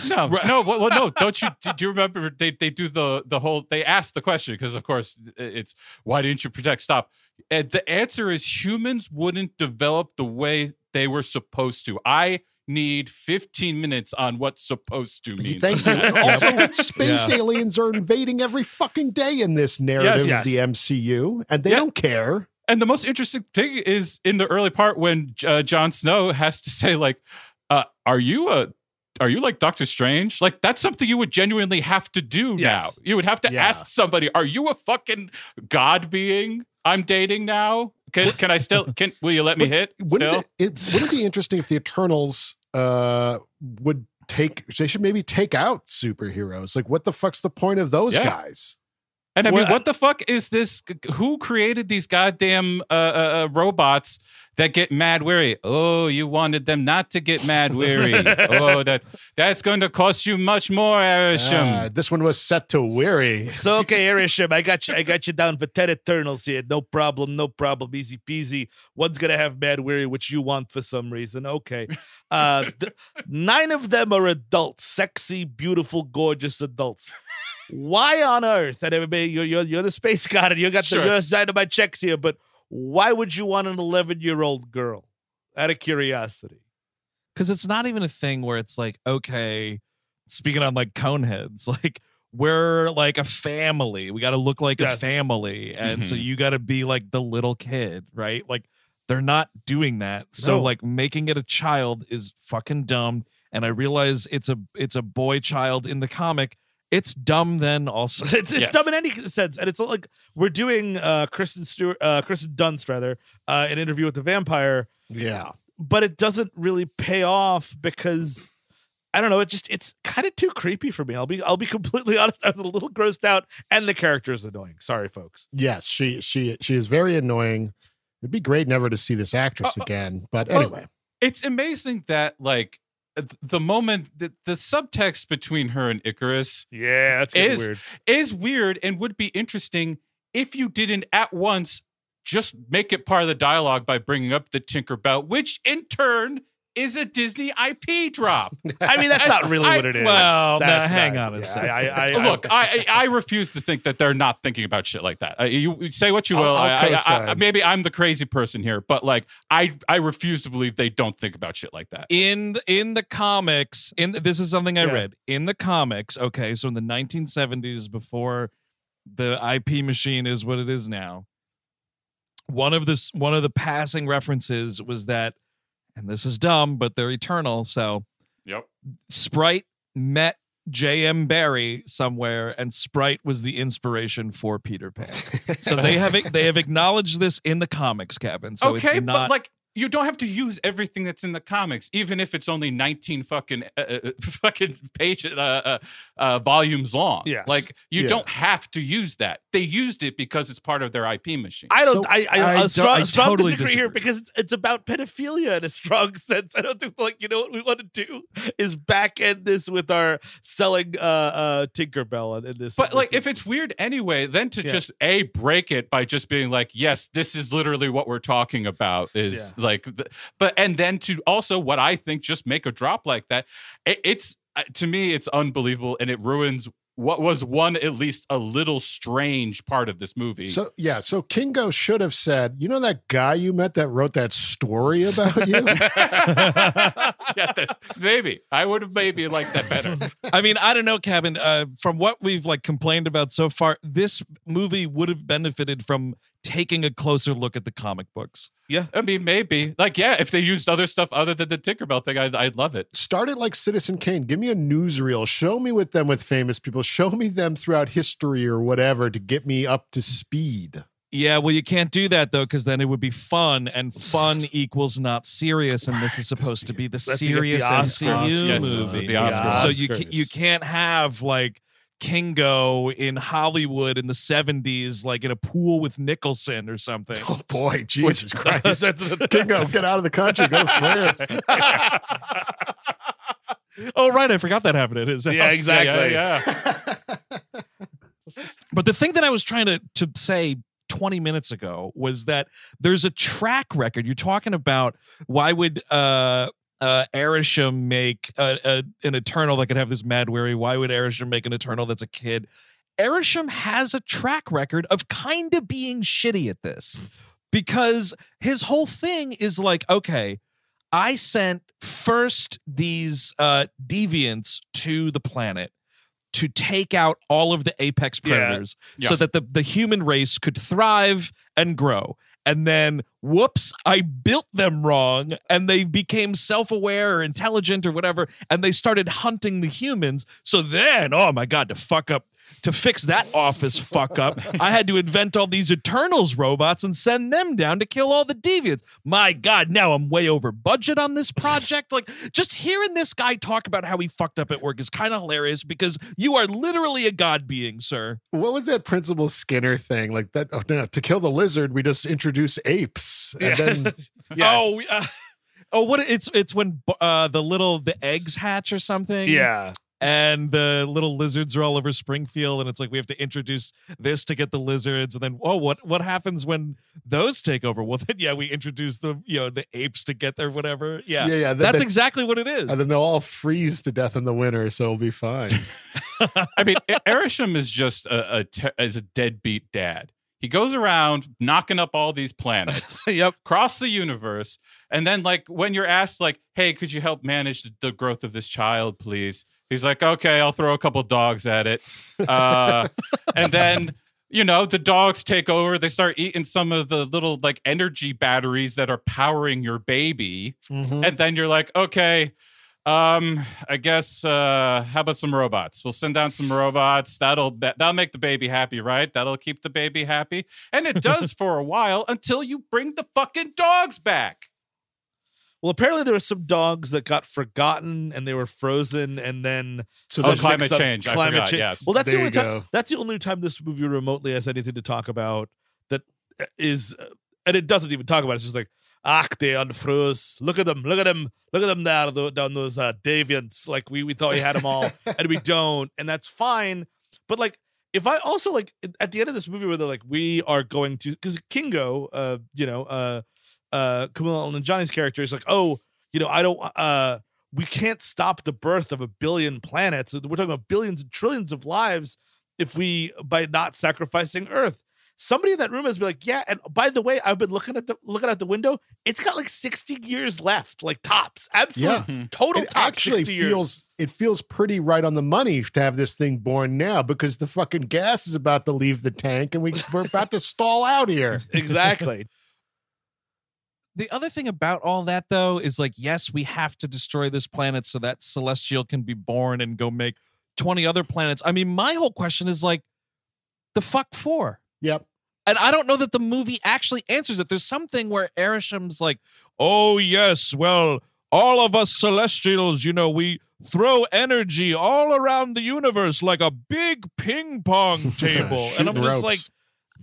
S6: No, no, well, well, no. Don't you? Do you remember they they do the the whole? They ask the question because of course it's why didn't you protect? Stop. And the answer is humans wouldn't develop the way they were supposed to. I need 15 minutes on what supposed to means.
S5: Thank you. And also, space aliens are invading every fucking day in this narrative
S6: Yes.
S5: of the MCU, and they
S6: Yeah.
S5: don't care.
S6: And the most interesting thing is in the early part when uh, Jon Snow has to say like, uh, "Are you a?" Are you like Doctor Strange? Like that's something you would genuinely have to do
S4: Yes.
S6: now. You would have to
S5: Yeah.
S6: ask somebody, "Are you a fucking god being I'm dating now? Can can I still can will you let me hit
S5: Wouldn't
S6: still?"
S5: it, it wouldn't it be interesting if the Eternals uh would take they should maybe take out superheroes. Like what the fuck's the point of those
S6: Yeah.
S5: guys?
S6: And I mean,
S4: Well,
S6: what the fuck is this? Who created these goddamn uh, uh, uh, robots that get mad weary? Oh, you wanted them not to get mad weary. oh, that that's going to cost you much more, Arishem.
S5: Uh, this one was set to weary.
S4: So okay, Arishem, I got you. I got you down for ten Eternals here. No problem, no problem. Easy peasy. One's gonna have Mad Weary, which you want for some reason. Okay, uh, th- nine of them are adults, sexy, beautiful, gorgeous adults. Why on earth? And everybody, you're you're, you're the space god, and you got
S6: Sure.
S4: the your side of my checks here. But why would you want an eleven year old girl? Out of curiosity.
S3: because it's not even a thing where it's like okay speaking on like coneheads like we're like a family we got to look like a family and so
S6: Mhm.
S3: you got to be like the little kid right like they're not doing that so
S4: No.
S3: like making it a child is fucking dumb and i realize it's a it's a boy child in the comic it's dumb then also
S4: It's it's
S6: Yes.
S4: dumb in any sense, and it's like we're doing uh, Kristen Stewart, uh, Kristen Dunst rather, uh, an interview with the vampire,
S5: Yeah.
S4: but it doesn't really pay off because I don't know. It just it's kind of too creepy for me. I'll be I'll be completely honest. I was a little grossed out, and the character is annoying. Sorry, folks.
S5: Yes, she she she is very annoying. It'd be great never to see this actress
S6: Uh, uh,
S5: again. But
S6: well,
S5: anyway,
S6: it's amazing that like th- the moment the, the subtext between her and Ikaris
S4: Yeah, that's
S6: Is-
S4: weird.
S6: is weird and would be interesting if you didn't at once just make it part of the dialogue by bringing up the Tinker Bell, which in turn is a Disney IP drop.
S4: I mean, that's not really
S6: I-
S4: what it is.
S3: well, now,
S4: That's
S3: hang
S4: not-
S3: on a
S4: yeah,
S3: second.
S4: I, I,
S6: Look, I, I refuse to think that they're not thinking about shit like that. Uh, you, you say what you
S5: I'll- I'll
S6: maybe I'm the crazy person here, but like I I refuse to believe they don't think about shit like that.
S3: in in the comics in this is something i
S4: Yeah.
S3: read in the comics okay so in the 1970s before the ip machine is what it is now one of this one of the passing references was that and this is dumb but they're eternal so
S6: Yep.
S3: sprite met j.m barrie somewhere and sprite was the inspiration for peter pan so they have they have acknowledged this in the comics kevin so
S6: okay,
S3: it's not
S6: but like you don't have to use everything that's in the comics, even if it's only 19 fucking uh, uh, fucking page uh, uh, uh, volumes long.
S4: Yes.
S6: like you
S5: Yeah.
S6: don't have to use that. They used it because it's part of their IP machine.
S4: I don't.
S5: So,
S4: I I,
S3: I
S4: I,
S3: don't-
S4: strong,
S3: I
S4: strong
S3: totally
S4: disagree here because it's it's about pedophilia in a strong sense. I don't think like you know what we want to do is back end this with our selling uh uh Tinkerbell in- in this.
S6: But
S4: in
S6: like,
S4: this
S6: if it's weird anyway, then to
S4: Yeah.
S6: just a break it by just being like, "Yes, this is literally what we're talking about," is like, the, but and then to also what I think just make a drop like that, it, it's uh, to me it's unbelievable and it ruins what was one at least a little strange part of this movie.
S5: so yeah, so Kingo should have said, you know that guy you met that wrote that story about you?
S6: yeah, that's, maybe I would have maybe liked that better.
S3: I mean, I don't know, Kevin. Uh, from what we've like complained about so far, this movie would have benefited from taking a closer look at the comic books. Yeah.
S6: I mean, maybe like yeah, if they used other stuff other than the Tinkerbell thing, I'd, I'd love it.
S5: Start it like Citizen Kane. Give me a newsreel. Show me with them with famous people. Show me them throughout history or whatever to get me up to speed.
S3: Yeah, well, you can't do that though, because then it would be fun, and fun equals not serious, and this is supposed to be the
S4: Let's get the
S3: serious
S4: Oscars.
S3: MCU
S6: Yes,
S3: movie.
S6: the Oscars.
S3: So you you can't have like Kingo in Hollywood in the 70s, like in a pool with Nicholson or something.
S5: Oh boy, Jesus Christ! Kingo, get out of the country, go to France.
S3: oh, right. I forgot that happened at his
S4: Yeah, exactly.
S6: Yeah, yeah.
S3: But the thing that I was trying to to say 20 minutes ago was that there's a track record. You're talking about why would uh uh Arishem make a, a, an Eternal that could have this Mad Weary? Why would Arishem make an Eternal that's a kid? Arishem has a track record of kind of being shitty at this because his whole thing is like, okay, I sent first these uh deviants to the planet to take out all of the apex
S4: Yeah.
S3: predators
S6: Yeah.
S3: so that the, the human race could thrive and grow. And then, whoops, I built them wrong and they became self aware or intelligent or whatever. And they started hunting the humans. So then, oh my God, to fuck up, to fix that office fuck up, I had to invent all these Eternals robots and send them down to kill all the deviants. My God, now I'm way over budget on this project. Like, just hearing this guy talk about how he fucked up at work is kind of hilarious because you are literally a god being, sir.
S5: What was that Principal Skinner thing? Like that? Oh, no, to kill the lizard, we just introduce apes, and then
S4: Yes.
S3: Oh, uh, oh, what it's it's when uh the little the eggs hatch or something.
S4: yeah.
S3: And the little lizards are all over Springfield, and it's like we have to introduce this to get the lizards, and then oh, what what happens when those take over? Well, then yeah, we introduce the you know the apes to get there, whatever. Yeah,
S5: yeah, yeah,
S3: that's
S5: then-
S3: exactly what it is.
S5: and then they'll all freeze to death in the winter, so it'll be fine.
S6: I mean, A- Arishem is just a, a te- is a deadbeat dad. He goes around knocking up all these planets,
S4: yep.
S6: across the universe, and then like when you're asked, like, "Hey, could you help manage the, the growth of this child, please?" He's like, "Okay, I'll throw a couple dogs at it," uh, and then. You know, the dogs take over. They start eating some of the little like energy batteries that are powering your baby
S5: Mhm.
S6: and then you're like, okay, um, I guess uh, how about some robots? We'll send down some robots. That'll that, that'll make the baby happy, right? That'll keep the baby happy, and it does for a while until you bring the fucking dogs back.
S4: Well, apparently there were some dogs that got forgotten and they were frozen, and then
S5: So
S6: Oh, climate
S4: some
S6: change. I forgot, yes.
S4: Well, that's
S5: There
S4: the only time. That's the only time this movie remotely has anything to talk about. That uh, is, uh, and it doesn't even talk about. it. It's just like, ah, they unfroze. Look at them. Look at them. Look at them down tho- down those uh, deviants. Like we we thought we had them all, and we don't, and that's fine. But like, if I also like at the end of this movie where they're like, we are going to because Kingo, uh, you know, uh, uh, Kumail Nanjiani's character is like, oh, you know, I don't, uh, we can't stop the birth of a billion planets. We're talking about billions and trillions of lives if we by not sacrificing Earth. Somebody in that room has been like, yeah. And by the way, I've been looking at the looking out the window. It's got like sixty years left, like tops. Absolute
S5: Yeah.
S4: total
S5: it
S4: tops.
S5: actually
S4: 60 years.
S5: feels it feels pretty right on the money to have this thing born now because the fucking gas is about to leave the tank and we we're about to stall out here.
S4: exactly.
S3: The other thing about all that though is like yes we have to destroy this planet so that celestial can be born and go make 20 other planets i mean my whole question is like the fuck for
S5: Yep.
S3: and i don't know that the movie actually answers it there's something where Arishem's like oh yes well all of us celestials you know we throw energy all around the universe like a big ping pong table and i'm just
S5: ropes.
S3: like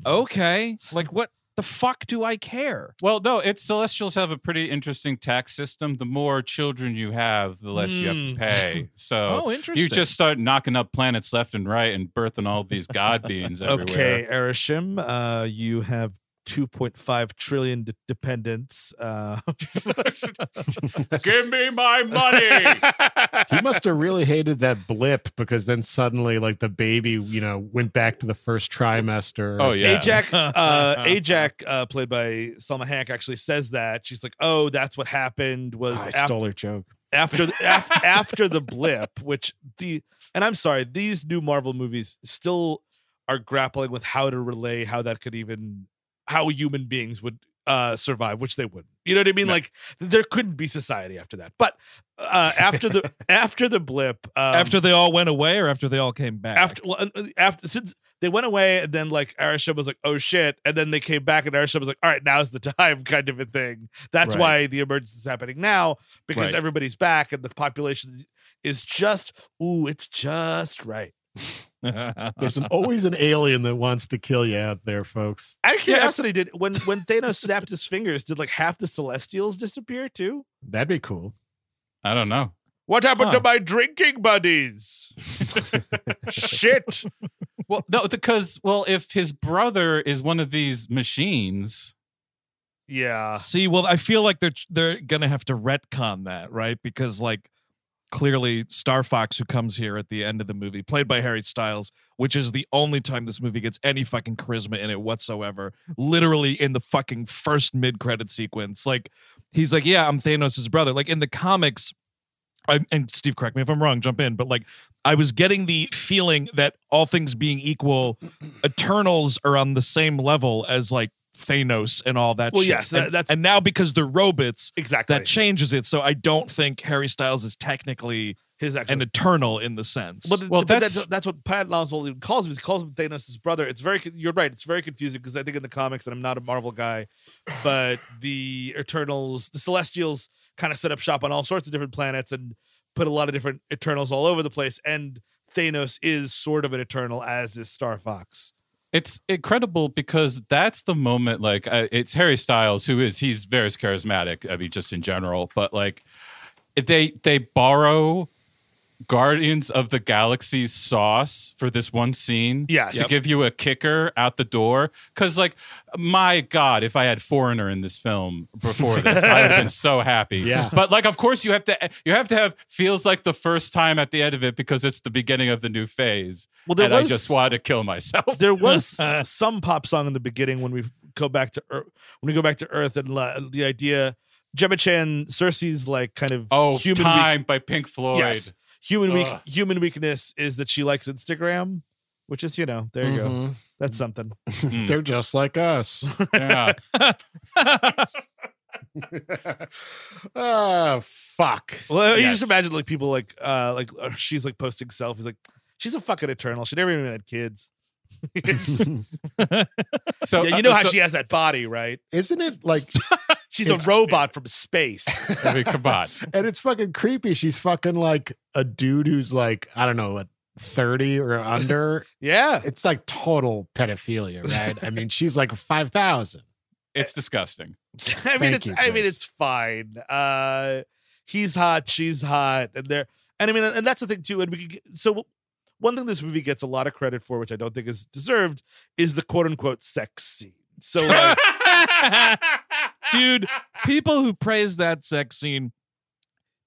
S3: okay like what the fuck do i care
S6: Well, no, it's Celestials have a pretty interesting tax system. The more children you have, the less you have
S4: Mm.
S6: to pay. So
S3: oh interesting
S6: you just start knocking up planets left and right and birthing all these god beings everywhere.
S4: Okay, Arishem, uh, you have 2.5 trillion de- dependents. Uh,
S6: Give me my money.
S5: He must have really hated that blip because then suddenly like the baby, you know, went back to the first trimester.
S6: Oh, yeah.
S4: Ajak, uh, Ajak, uh, played by Salma Hayek, actually says that she's like, "Oh, that's what happened was
S5: I
S4: after
S5: stole her joke.
S4: after the, af- after the blip." Which the and I'm sorry, these new Marvel movies still are grappling with how to relay how that could even how human beings would uh survive which they wouldn't you know what i mean
S6: No.
S4: like there couldn't be society after that but uh after the after the blip um,
S3: after they all went away or after they all came back
S4: after well, uh, uh, after since they went away and then like Arishem was like oh shit and then they came back and Arishem was like all right now's the time kind of a thing that's
S5: Right.
S4: why the emergence is happening now because
S5: Right.
S4: everybody's back and the population is just ooh it's just right
S5: There's an, always an alien that wants to kill you out there, folks.
S4: Out of curiosity, did when when Thanos snapped his fingers, did like half the Celestials disappear too?
S5: That'd be cool.
S6: I don't know.
S4: What happened
S3: Huh.
S4: to my drinking buddies? Shit.
S6: Well, no, because well, if his brother is one of these machines,
S4: Yeah.
S3: See, well, I feel like they're they're gonna have to retcon that, right? Because like clearly Star Fox, who comes here at the end of the movie, played by Harry Styles, which is the only time this movie gets any fucking charisma in it whatsoever. Literally in the fucking first mid credit sequence, like he's like, "Yeah, I'm Thanos' brother." Like in the comics. I, and Steve, correct me if I'm wrong. Jump in, but like, I was getting the feeling that all things being equal, Eternals are on the same level as like Thanos and all that.
S4: Well,
S3: shit.
S4: yes, that-
S3: and,
S4: that's-
S3: and now because they're robots,
S4: Exactly.
S3: that changes it. So I don't think Harry Styles is technically
S4: His actual
S3: an Eternal in the sense.
S4: But,
S6: Well,
S4: but
S6: that's-
S4: that's, that's what Pat Oswalt calls him. He calls him Thanos' brother. It's very, you're right. It's very confusing because I think in the comics, and I'm not a Marvel guy, but the Eternals, the Celestials kind of set up shop on all sorts of different planets and put a lot of different Eternals all over the place. And Thanos is sort of an Eternal, as is Star Fox.
S6: It's incredible because that's the moment. Like, uh, it's Harry Styles who is he's very charismatic. I mean, just in general, but like they they borrow Guardians of the Galaxy sauce for this one scene.
S4: Yes.
S6: to
S4: Yep.
S6: give you a kicker out the door. Because, like, my God, if I had Foreigner in this film before this, I would have been so happy.
S5: Yeah.
S6: But like, of course, you have to you have to have feels like the first time at the end of it because it's the beginning of the new phase.
S4: Well, there
S6: and I just wanted to kill myself.
S4: There was uh, some pop song in the beginning when we go back to Earth, when we go back to Earth, and la- the idea, Gemma Chan, Sersi's like kind of
S6: Oh,
S4: human weak-
S6: time by Pink Floyd.
S4: Yes. Human weak
S6: Ugh.
S4: human weakness is that she likes Instagram, which is, you know, there you go.
S5: Mhm.
S4: That's something.
S6: Mm.
S5: They're just like us.
S6: Yeah.
S5: oh fuck.
S4: Well, you just imagine like people like uh like uh, she's like posting selfies like she's a fucking eternal. She never even had kids.
S6: So
S4: yeah,
S6: uh,
S4: you know how
S6: so-
S4: she has that body, right?
S5: Isn't it like
S4: She's
S5: It's-
S4: a robot from space.
S6: I mean, come on.
S5: and it's fucking creepy. She's fucking like a dude who's like, I don't know, what, 30 or under.
S4: yeah.
S5: it's like total pedophilia, right? I mean, she's like 5,000.
S6: It's disgusting.
S4: I mean
S5: Thank
S4: it's
S5: you,
S4: I mean it's fine. Uh he's hot, she's hot, and they're and I mean and that's the thing too. And we could so one thing this movie gets a lot of credit for, which I don't think is deserved, is the quote unquote sex scene. So like
S3: dude, people who praise that sex scene,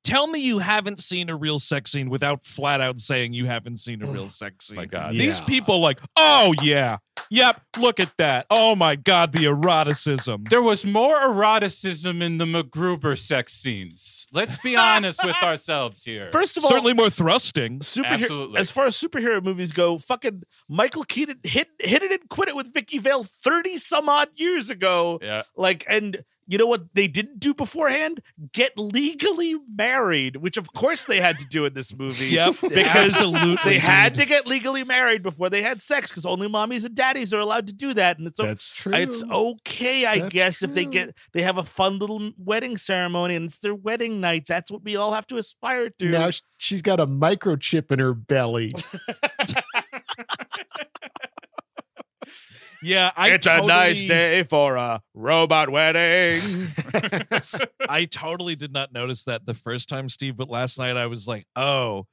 S3: tell me you haven't seen a real sex scene without flat out saying you haven't seen a real sex scene.
S6: My God.
S3: These
S5: Yeah.
S3: people like, oh yeah, yep, look at that. Oh my god, the eroticism.
S6: There was more eroticism in the MacGruber sex scenes. Let's be honest with ourselves here.
S4: first of all
S3: Certainly more thrusting.
S4: superhero
S6: Absolutely.
S4: as far as superhero movies go, fucking Michael Keaton hit hit it and quit it with Vicki Vale 30 some odd years ago.
S6: yeah.
S4: Like, and you know what they didn't do beforehand? Get legally married, which of course they had to do in this movie.
S3: Yep,
S4: Because
S3: absolutely.
S4: they had to get legally married before they had sex because only mommies and daddies are allowed to do that. And it's o-
S5: That's true.
S4: it's okay, I
S5: That's
S4: guess, if they get they have a fun little wedding ceremony and it's their wedding night. That's what we all have to aspire to.
S5: Now she's got a microchip in her belly.
S3: Yeah, I
S4: it's a nice day for a robot wedding.
S3: I totally did not notice that the first time, Steve, but last night I was like, oh,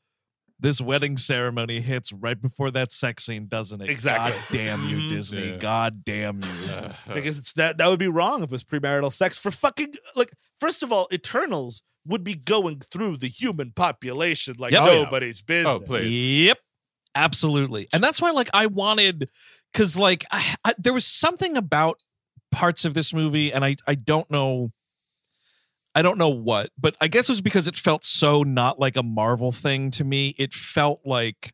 S3: this wedding ceremony hits right before that sex scene, doesn't it?
S4: Exactly.
S3: God damn you,
S4: Mhm.
S3: Disney.
S6: Yeah.
S3: God damn you.
S6: Uh,
S4: because it's that that would be wrong if it was premarital sex for fucking like first of all eternals would be going through the human population like
S3: Yep.
S5: Oh, yeah.
S4: nobody's business
S6: Oh, please.
S3: Yep. Absolutely. And that's why, like, I wanted, because, like, I, I, there was something about parts of this movie, and I, I don't know. I don't know what, but I guess it was because it felt so not like a Marvel thing to me. It felt like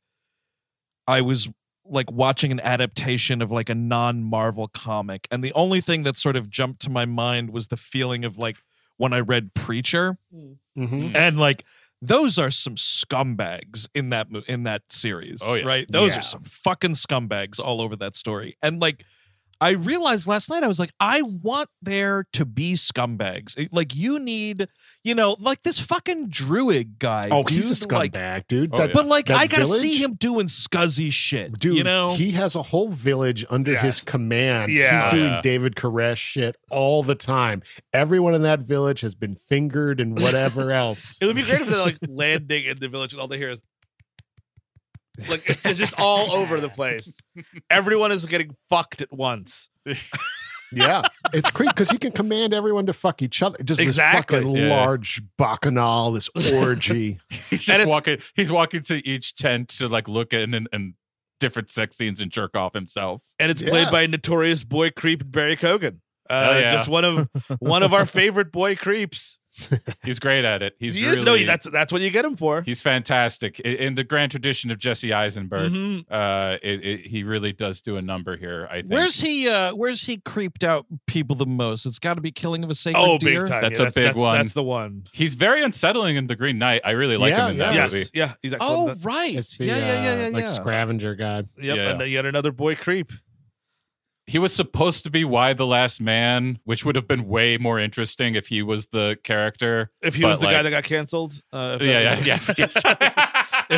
S3: I was like watching an adaptation of like a non-Marvel comic. And the only thing that sort of jumped to my mind was the feeling of like when I read Preacher
S5: Mhm.
S3: and like those are some scumbags in that mo- in that series
S6: Oh, yeah.
S3: right those
S5: Yeah.
S3: are some fucking scumbags all over that story and like I realized last night I was like, I want there to be scumbags. Like you need, you know, like this fucking druig guy.
S5: Oh, he's a
S3: dude, like-
S5: scumbag, dude.
S6: Oh,
S5: That-
S3: But like, I gotta see him doing scuzzy shit,
S5: Dude,
S3: You know,
S5: he has a whole village under
S4: Yes.
S5: his command.
S4: Yeah.
S5: He's doing
S6: Yeah.
S5: David Koresh shit all the time. Everyone in that village has been fingered and whatever else.
S4: It would be great if they're like landing in the village and all they hear is like it's, it's just all over the place. Everyone is getting fucked at once.
S5: yeah. It's creepy because he can command everyone to fuck each other. Just
S4: Exactly.
S5: this fucking
S6: Yeah.
S5: large bacchanal, this orgy.
S6: He's just
S4: it's-
S6: walking. He's walking to each tent to like look in and, and different sex scenes and jerk off himself.
S4: And it's
S5: Yeah.
S4: played by notorious boy creep Barry Keoghan. Uh,
S6: Oh, yeah.
S4: just one of one of our favorite boy creeps.
S6: He's great at it. He's
S4: he
S6: really
S4: is no, that's that's what you get him for.
S6: he's fantastic I- in the grand tradition of Jesse Eisenberg.
S4: Mhm.
S6: Uh, it, it, he really does do a number here. I think.
S3: where's he? uh Where's he creeped out people the most? It's got to be killing of a sacred
S4: Oh,
S3: deer.
S4: big time!
S6: That's
S4: yeah,
S6: a big
S4: that's,
S6: one.
S4: That's the one.
S6: He's very unsettling in The Green Knight. I really like
S5: Yeah,
S6: him in
S5: yeah.
S6: that
S4: yes,
S6: movie.
S4: yeah, he's excellent.
S3: Oh, right.
S5: The,
S3: yeah, yeah, yeah, yeah,
S5: uh, like scavenger guy.
S4: Yep,
S6: Yeah.
S4: and yet another boy creep.
S6: He was supposed to be Why the Last Man, which would have been way more interesting if he was the character.
S4: If he
S6: But,
S4: was the guy that got canceled. Uh, if
S6: Yeah, yeah, yeah. yes.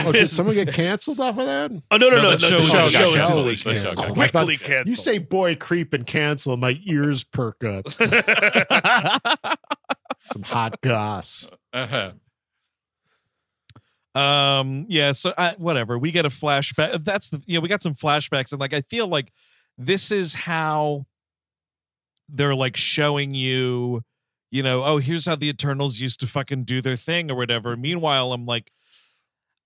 S5: Oh, did someone get canceled off of that?
S4: Oh no, no,
S3: No,
S4: no! no,
S3: show
S4: the show,
S3: got
S4: show is
S6: canceled.
S4: totally
S6: The show got
S4: canceled.
S6: canceled.
S4: Quickly
S5: You
S4: canceled.
S5: say boy creep and cancel, my ears perk up. Some hot goss.
S6: Uh-huh.
S3: Um, yeah, so I, whatever. We get a flashback. That's the yeah, we got some flashbacks, and like I feel like this is how they're like showing you, you know, oh, here's how the Eternals used to fucking do their thing or whatever. Mm-hmm. Meanwhile, I'm like,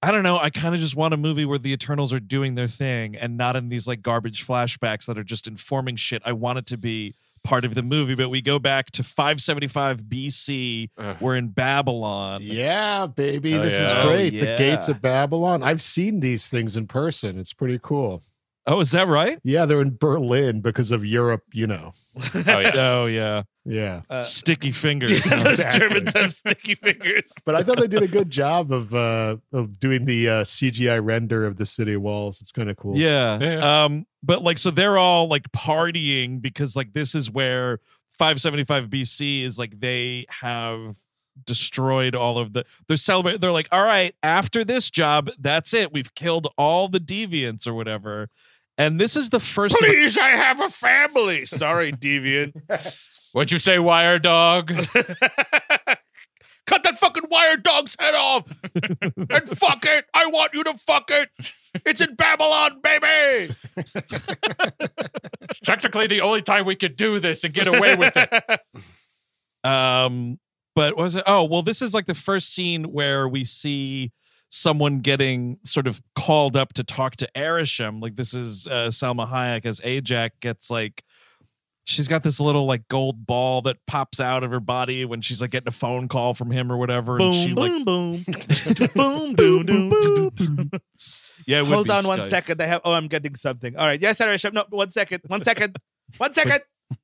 S3: I don't know. I kind of just want a movie where the Eternals are doing their thing and not in these like garbage flashbacks that are just informing shit. I want it to be part of the movie, but we go back to 575 BC.
S6: Ugh.
S3: We're in Babylon.
S5: Yeah, baby.
S6: Oh,
S5: this
S6: yeah.
S5: is great.
S3: Oh,
S5: The gates of Babylon. I've seen these things in person. It's pretty cool.
S3: Oh, is that right?
S5: Yeah, they're in Berlin because of Europe, you know.
S6: Oh, yes.
S3: Oh yeah.
S5: Yeah.
S4: Uh,
S3: Sticky fingers.
S4: yes,
S5: Exactly.
S4: Germans have sticky fingers.
S5: But I thought they did a good job of uh of doing the uh CGI render of the city walls. It's kind of cool.
S3: yeah.
S6: Yeah.
S3: Um, but like so they're all like partying because like this is where 575 BC is like they have destroyed all of the they're celebrating they're like all right after this job that's it we've killed all the deviants or whatever and this is the first
S4: Please, I have a family. Sorry, deviant.
S6: What'd you say, Wire Dog?
S4: Cut that fucking wire dog's head off and fuck it. I want you to fuck it. It's in Babylon, baby.
S6: it's technically the only time we could do this and get away with it.
S3: Um, but what was it? Oh, well, this is like the first scene where we see someone getting sort of called up to talk to Arishem. Like this is uh, Salma Hayek as Ajak gets like she's got this little like gold ball that pops out of her body when she's like getting a phone call from him or whatever. and she
S4: Boom,
S3: like
S4: boom, boom, boom, boom, boom, boom.
S3: yeah,
S4: Hold on one
S3: Skype.
S4: second. I have. Oh, I'm getting something. All right. Yes, Sarah. No, one second. One second. One second.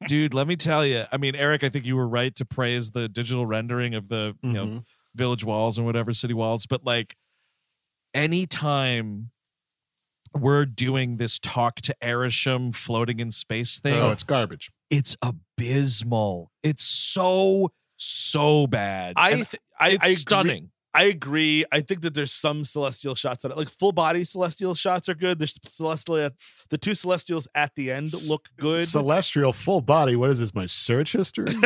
S3: dude. Let me tell you. I mean, Eric, I think you were right to praise the digital rendering of the you know
S5: Mhm.
S3: village walls and whatever city walls but like anytime we're doing this talk to Arishem floating in space thing
S5: Oh, it's garbage.
S3: it's abysmal it's so so bad
S4: I, th- I,
S3: it's
S4: I agree-
S3: stunning
S4: I agree. I think that there's some celestial shots on it. Like full body celestial shots are good. There's celestial, the two celestials at the end look good.
S5: Celestial full body. What is this? My search history?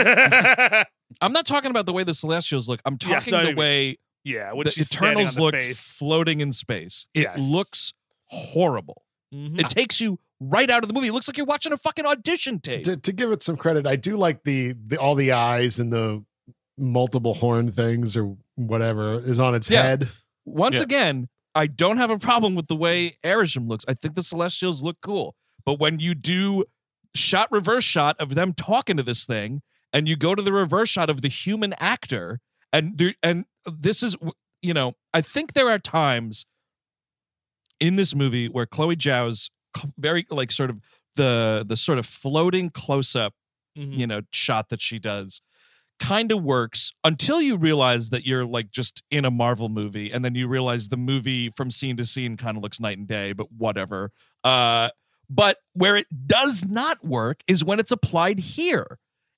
S3: i'm not talking about the way the celestials look i'm talking
S4: no, I
S3: the
S4: mean,
S3: way
S4: yeah, when
S3: the
S4: she's
S3: eternals
S4: on
S3: look
S4: face.
S3: floating in space it
S4: Yes.
S3: looks horrible
S4: Mhm.
S3: it takes you right out of the movie it looks like you're watching a fucking audition tape
S5: to, to give it some credit, I do like the, the all the eyes and the multiple horn things or whatever is on its
S3: Yeah.
S5: head.
S3: once
S6: Yeah.
S3: again, I don't have a problem with the way Arishem looks. I think the Celestials look cool. But when you do shot reverse shot of them talking to this thing, and you go to the reverse shot of the human actor, and there, and this is you know, I think there are times in this movie where Chloe Zhao's very like sort of the the sort of floating close up
S4: Mhm.
S3: you know shot that she does kind of works until you realize that you're like just in a Marvel movie and then you realize the movie from scene to scene kind of looks night and day but whatever uh But where it does not work is when it's applied here.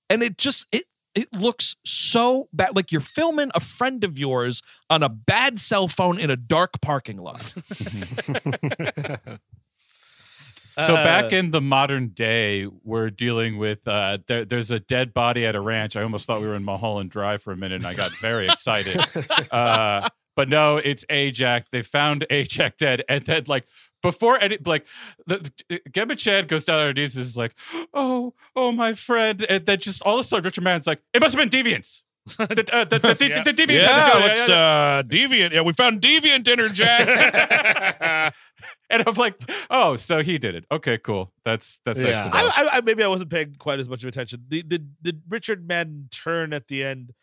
S3: And it just it it looks so bad like you're filming a friend of yours on a bad cell phone in a dark parking lot.
S6: So
S4: Uh,
S6: back in the modern day, we're dealing with uh, there, there's a dead body at a ranch. I almost thought we were in Mulholland Drive for a minute, and I got very excited. Uh, but no, it's Ajak. They found Ajak dead, and then like before any like the, the Gemma Chan goes down on her knees, and is like, "Oh, oh, my friend," and then just all of a sudden, Richard Madden's like, "It must have been deviants." the, uh, the, the, the, the deviants.
S3: it's uh deviant. Yeah, we found deviant in her, Jack.
S6: and I'm like, "Oh, so he did it." Okay, cool. That's that's nice
S5: Yeah.
S6: to know.
S4: I, I, I maybe I wasn't paying quite as much of attention. The the the Richard Madden turn at the end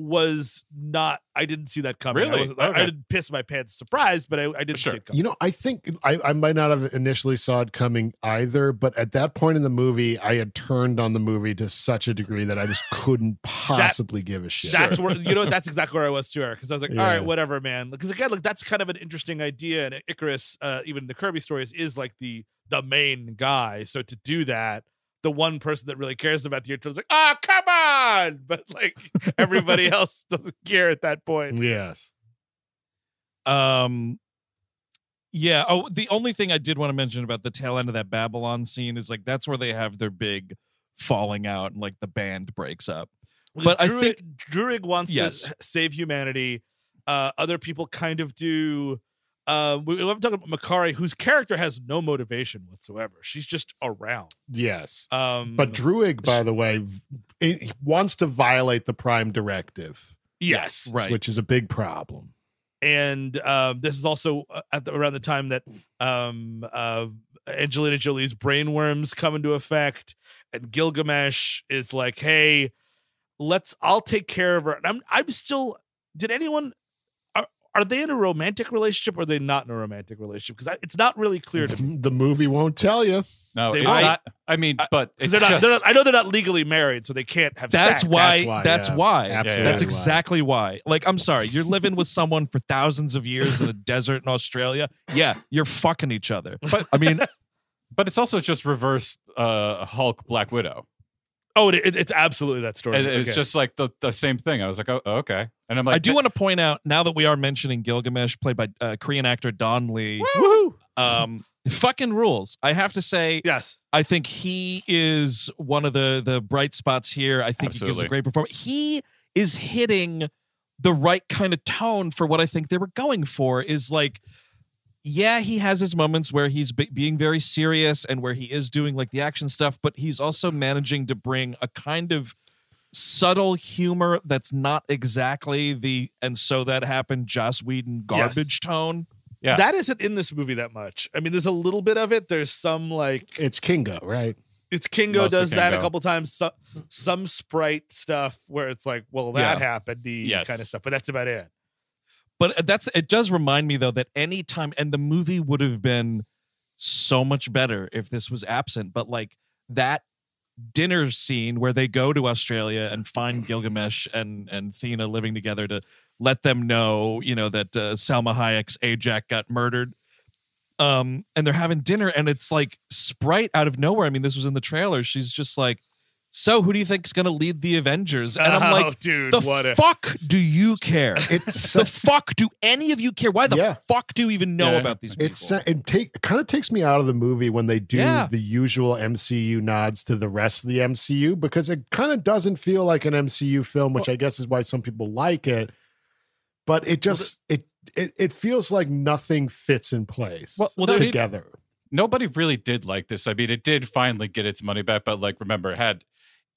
S4: was not. I didn't see that coming. I,
S6: Really?
S4: wasn't- I, I didn't piss my pants surprised, but I, I didn't
S6: Sure.
S4: see it coming.
S5: You know, I think I, I might not have initially saw it coming either, but at that point in the movie, I had turned on the movie to such a degree that I just couldn't possibly give a shit.
S4: That's where you know that's exactly where I was too, because I was like, all
S5: Yeah.
S4: right, whatever, man. Because again, like that's kind of an interesting idea, and Ikaris, uh, even the Kirby stories, is like the the main guy. So to do that, the one person that really cares about the intro is like, oh, come on, but like everybody else doesn't care at that point.
S5: yes.
S3: Um, yeah. Oh, the only thing I did want to mention about the tail end of that Babylon scene is like that's where they have their big falling out and like the band breaks up. But I think-
S4: Druig wants
S3: Yes.
S4: to save humanity. Uh, other people kind of do. Uh, we, I'm talking about Makkari, whose character has no motivation whatsoever. She's just around.
S5: Yes.
S4: Um,
S5: But Druig, by the way, v- it, wants to violate the Prime Directive,
S4: yes,
S3: Right.
S5: which is a big problem.
S4: and um, this is also uh, at the, around the time that um, uh, Angelina Jolie's brainworms come into effect, and Gilgamesh is like, "Hey, let's. I'll take care of her." And I'm. I'm still. Did anyone? Are, are they in a romantic relationship or are they not in a romantic relationship? Because it's not really clear to me.
S5: The movie won't tell you.
S6: No,
S4: They
S6: it's
S4: might-
S6: not. I mean, but
S4: Because
S6: it's
S4: they're not,
S6: just,
S4: they're not. I know they're not legally married, so they can't have.
S3: That's
S4: sex.
S3: why.
S5: That's why,
S3: That's
S5: yeah.
S3: why.
S5: Absolutely
S3: That's
S5: why.
S3: exactly why. Like, I'm sorry, you're living with someone for thousands of years in a desert in Australia. Yeah, you're fucking each other.
S6: But-
S3: I mean,
S6: but it's also just reverse uh, Hulk Black Widow.
S4: Oh, it, it- it's absolutely that story.
S6: And It's
S4: Okay.
S6: just like the, the same thing. I was like, oh, okay. And I'm like,
S3: I do want to point out now that we are mentioning Gilgamesh, played by uh, Korean actor Don Lee.
S4: Woohoo!
S3: Um, fucking rules. I have to say,
S4: Yes.
S3: I think he is one of the the bright spots here. I think he gives a great performance. He is hitting the right kind of tone for what I think they were going for. Is like, yeah, he has his moments where he's be- being very serious and where he is doing like the action stuff, but he's also managing to bring a kind of subtle humor that's not exactly the and so that happened Joss Whedon garbage tone.
S6: Yeah.
S4: That isn't in this movie that much. I mean, there's a little bit of it. There's some like
S5: It's Kingo, right?
S4: it's Kingo
S6: Mostly
S4: does that a couple times. Some, some sprite stuff where it's like, well, that
S3: Yeah.
S4: happened, the
S6: Yes.
S4: kind of stuff. But that's about it.
S3: But that's it does remind me though that any time and the movie would have been so much better if this was absent but like that dinner scene where they go to australia and find gilgamesh and and thena living together to let them know you know that uh, salma hayek's ajak got murdered um and they're having dinner and it's like sprite out of nowhere. I mean this was in the trailer. She's just like so who do you think is gonna lead the avengers and i'm
S4: Oh,
S3: like
S4: dude,
S3: the
S4: what a
S3: fuck do you care
S5: It's
S3: the fuck do any of you care? Why the
S5: Yeah.
S3: fuck do you even know
S6: Yeah.
S3: about these people?
S5: It's it take kind of takes me out of the movie when they do
S3: Yeah.
S5: the usual MCU nods to the rest of the MCU because it kind of doesn't feel like an MCU film, which I guess is why some people like it. But it just it, it it feels like nothing fits in place
S6: Well- well, there's-
S5: together.
S6: nobody really did like this. I mean, it did finally get its money back, but like, remember, it had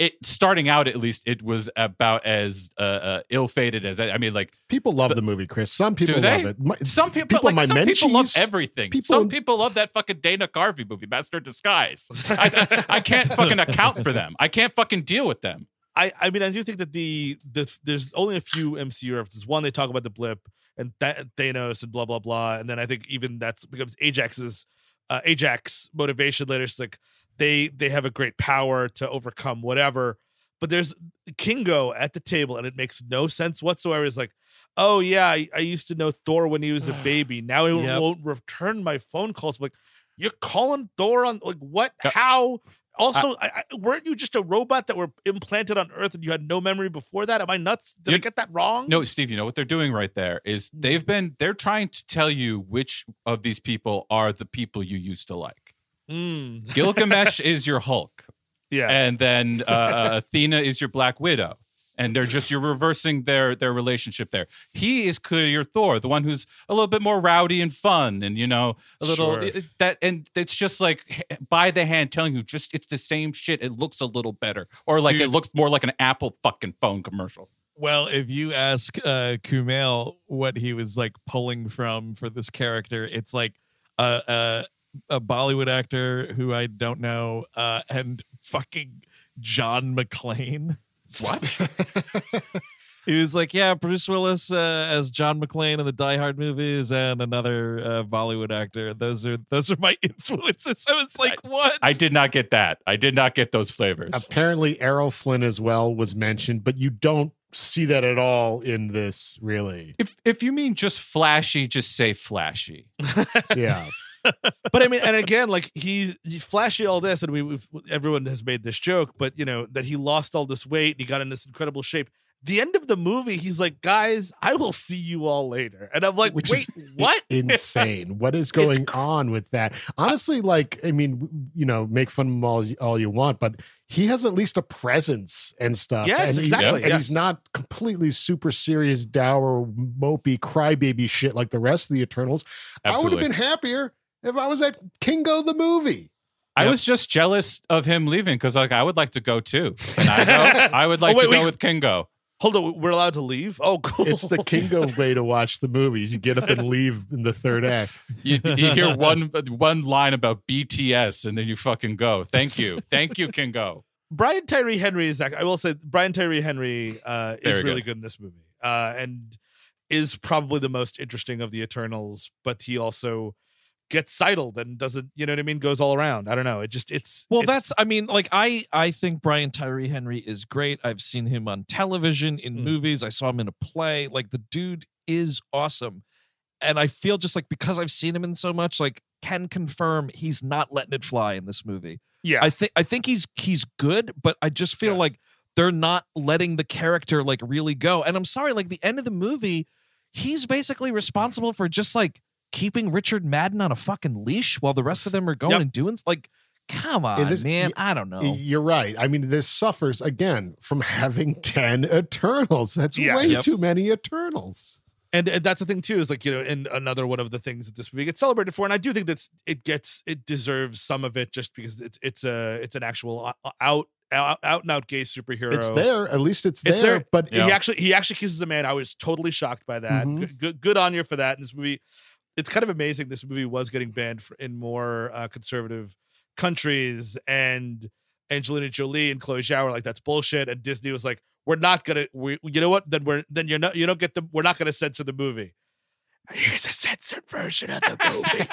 S6: it starting out at least, it was about as uh, uh, ill-fated as I mean, like
S5: People love the movie, Chris. Some people love it. My-
S6: some people,
S5: people
S6: like
S5: my
S6: some people love everything.
S5: people-
S6: some people love that fucking Dana Carvey movie, Master of Disguise. I, I, I can't fucking account for them. I can't fucking deal with them.
S4: I, I mean, I do think that the, the there's only a few MCU references. One, they talk about the blip and Th- Thanos and blah blah blah, and then I think even that's becomes Ajak's uh, Ajak motivation later. It's like they they have a great power to overcome whatever. But there's Kingo at the table, and it makes no sense whatsoever. It's like, oh yeah, I, I used to know Thor when he was a baby. Now he
S3: Yep.
S4: won't return my phone calls. I'm like, you're calling Thor on like what? How? Also, I, I, weren't you just a robot that were implanted on Earth and you had no memory before that? Am I nuts? Did I get that wrong?
S6: No, Steve, you know what they're doing right there is they've mm-hmm. been they're trying to tell you which of these people are the people you used to like.
S4: Mm,
S6: Gilgamesh is your Hulk,
S4: yeah.
S6: and then uh, uh, Athena is your Black Widow, and they're just you're reversing their their relationship there. He is clearly your Thor, the one who's a little bit more rowdy and fun, and you know a little
S4: Sure.
S6: it- that, and it's just like by the hand telling you just it's the same shit. It looks a little better, or like it
S3: Dude.
S6: looks more like an Apple fucking phone commercial.
S3: Well, if you ask uh, Kumail what he was like pulling from for this character, it's like a a, a Bollywood actor who I don't know, uh, and fucking John McClane.
S6: What?
S3: He was like, yeah, Bruce Willis uh, as John McClane in the Die Hard movies, and another uh, Bollywood actor. Those are those are my influences. So it's like, what?
S6: I did not get that. I did not get those flavors.
S5: Apparently, Errol Flynn as well was mentioned, but you don't see that at all in this, really.
S6: If if you mean just flashy, just say flashy.
S5: Yeah.
S4: But I mean, and again, like he, he flashy all this, and we, we've everyone has made this joke, but you know that he lost all this weight and he got in this incredible shape. The end of the movie, he's like, "Guys, I will see you all later," and I'm like,
S5: Which
S4: "Wait,
S5: is
S4: what?"
S5: Insane. What is going on with that? Honestly, like, I mean, you know, make fun of him all, all you want, but he has at least a presence and stuff.
S4: Yes,
S5: and he-
S4: exactly,
S5: and
S4: yes.
S5: he's not completely super serious, dour, mopey, crybaby shit like the rest of the Eternals. I would have been happier if I was at Kingo the movie.
S6: I
S3: Yep.
S6: was just jealous of him leaving because like I would like to go too. And I know I would like
S4: Oh, wait,
S6: to go
S4: wait.
S6: with Kingo.
S4: Hold on, we're allowed to leave. Oh, cool.
S5: It's the Kingo way to watch the movies. You get up and leave in the third act.
S6: You, you hear one one line about BTS and then you fucking go. Thank you, thank you, Kingo.
S4: Brian Tyree Henry is. act- I will say Brian Tyree Henry uh, is
S6: Very
S4: really
S6: good.
S4: good in this movie, uh, and is probably the most interesting of the Eternals. But he also gets sidled and doesn't. You know what I mean? Goes all around. I don't know. It just it's
S3: Well,
S4: it's-
S3: that's I mean, like I I think Brian Tyree Henry is great. I've seen him on television, in
S4: Mm.
S3: movies. I saw him in a play. Like the dude is awesome. And I feel just like because I've seen him in so much, like can confirm he's not letting it fly in this movie.
S4: yeah.
S3: I think I think he's he's good, but I just feel
S4: Yes.
S3: like they're not letting the character like really go. And I'm sorry, like the end of the movie, he's basically responsible for just like keeping Richard Madden on a fucking leash while the rest of them are going
S4: Yep.
S3: and doing like come on,
S5: this-
S3: man.
S5: y-
S3: I don't know.
S5: You're right. I mean, this suffers again from having 10 Eternals. That's
S4: Yeah.
S5: way
S3: Yep.
S5: too many Eternals.
S4: and, and that's the thing too is like you know and another one of the things that this movie gets celebrated for and i do think that's it gets it deserves some of it just because it's it's a it's an actual out out, out and out gay superhero
S5: It's there. At least it's there.
S4: It's there.
S5: But
S6: Yeah.
S4: he actually he actually kisses a man i was totally shocked by that
S5: Mhm.
S4: good, good good on you for that and this movie it's kind of amazing this movie was getting banned for, in more uh, conservative countries and angelina jolie and chloe zhao were like that's bullshit and disney was like we're not gonna we you know what? Then we're then you're not you don't get the we're not gonna censor the movie. Here's a censored version of the movie.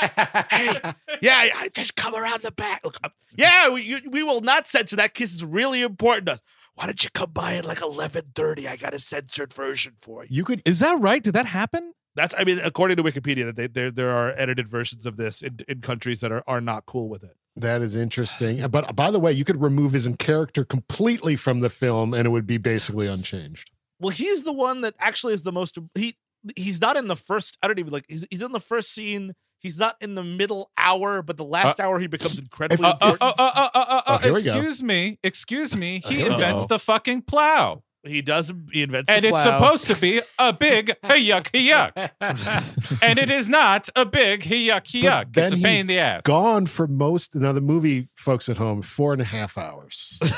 S4: Hey yeah I- I just come around the back. Look, uh, yeah we, you, we will not censor that. Kiss is really important to us. Why don't you come by at like 11.30 i got a censored version for you.
S5: You could
S3: Is that right? Did that happen?
S4: That's i mean according to wikipedia that they, there there are edited versions of this in, in countries that are, are not cool with it
S5: That is interesting. But by the way, you could remove his character completely from the film and it would be basically unchanged.
S4: well he's the one that actually is the most he he's not in the first i don't even like he's, he's in the first scene he's not in the middle hour but the last hour he becomes incredibly
S6: Uh, uh,
S4: important
S6: uh, uh, uh, uh, uh,
S5: Oh, here
S6: excuse me, excuse me. He
S5: Uh-oh.
S6: invents the fucking plow,
S4: he does he invents
S6: and
S4: the
S6: it's supposed to be a big hey yuck hey yuck, and it is not a big hey yuck hey
S5: But
S6: yuck. It's a pain in the ass.
S5: Gone for most now the movie folks at home, four and a half hours.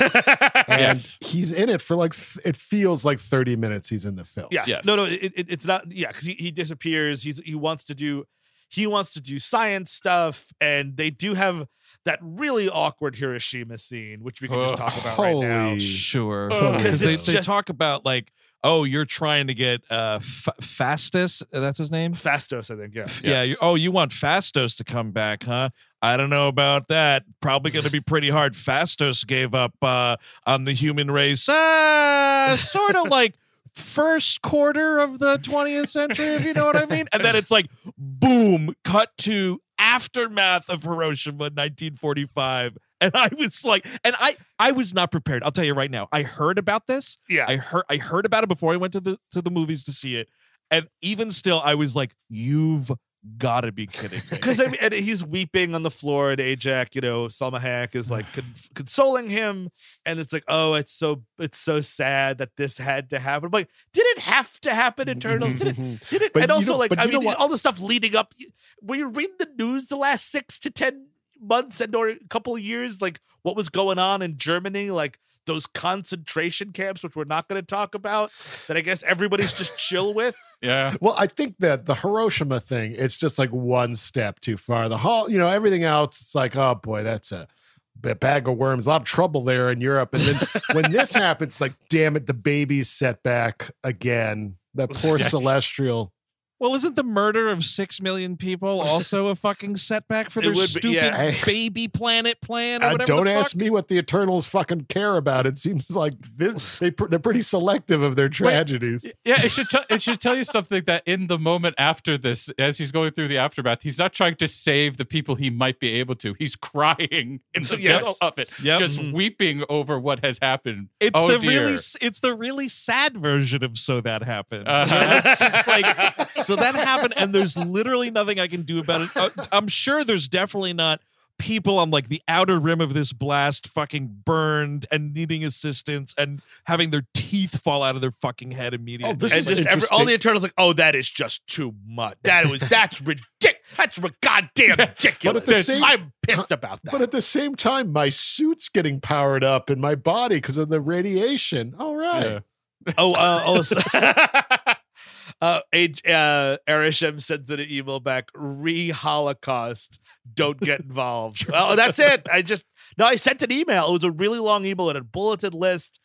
S5: And
S6: Yes.
S5: he's in it for like th- it feels like 30 minutes he's in the film.
S4: Yes.
S6: Yes.
S4: No, no, it, it, it's not. Yeah, because he, he disappears. He's he wants to do he wants to do science stuff, and they do have that really awkward Hiroshima scene, which we can just talk about right now.
S3: Sure.
S4: Oh,
S3: Because they, they
S4: just-
S3: talk about like, oh, you're trying to get uh F- Fastus. That's his name.
S4: Phastos, I think. Yeah.
S3: Yeah. You, oh, you want Phastos to come back, huh? I don't know about that. Probably going to be pretty hard. Phastos gave up uh, on the human race, uh, sort of like first quarter of the 20th century, if you know what I mean. And then it's like, boom, cut to aftermath of Hiroshima in 1945. And I was like, and I I was not prepared. I'll tell you right now. I heard about this.
S4: Yeah.
S3: I heard I heard about it before I went to the to the movies to see it. And even still, I was like, you've got to be kidding me.
S4: Because I mean, and he's weeping on the floor, and Ajak, you know, Salma Hayek is like con- consoling him, and it's like, oh, it's so it's so sad that this had to happen. I'm like, did it have to happen, Eternals? Did it? Did it?
S5: But
S4: and also, like, I mean, all the stuff leading up. Were you read the news the last six to ten months and or a couple of years, like what was going on in Germany, like those concentration camps, which we're not going to talk about, that I guess everybody's just chill with.
S6: Yeah.
S5: Well, I think that the Hiroshima thing, it's just like one step too far. The whole, you know, everything else, it's like, oh boy, that's a bag of worms, a lot of trouble there in Europe. And then when this happens, like, damn it, the baby's set back again. That poor celestial.
S3: Well, isn't the murder of six million people also a fucking setback for
S4: It
S3: their
S4: would be,
S3: stupid
S4: yeah.
S3: baby planet plan or
S5: Uh,
S3: whatever?
S5: don't ask me what the Eternals fucking care about. It seems like this, they pr- they're pretty selective of their tragedies.
S6: Yeah, it should tell it should tell you something that in the moment after this, as he's going through the aftermath, he's not trying to save the people he might be able to. He's crying in the
S4: Yes.
S6: middle of it,
S3: Yep.
S6: just
S4: Mhm.
S6: weeping over what has happened.
S3: It's
S6: oh,
S3: the
S6: dear.
S3: really it's the really sad version of so that happened.
S6: Uh-huh.
S3: Where it's just like so that happened, and there's literally nothing I can do about it. Uh, I'm sure there's definitely not people on like the outer rim of this blast fucking burned and needing assistance and having their teeth fall out of their fucking head immediately.
S5: Oh, this
S4: and
S5: is
S4: just every,
S5: interesting.
S4: all the Eternals like, oh, that is just too much. That was that's ridiculous. That's ri- goddamn ridiculous.
S5: But at the same
S4: I'm pissed about that.
S5: But at the same time, my suit's getting powered up in my body because of the radiation. All right.
S6: Yeah.
S4: oh, uh, oh, so, uh, uh, Arishem sends an email back. Re Holocaust. Don't get involved. well, that's it. I just no. I sent an email. It was a really long email. It had a bulleted list.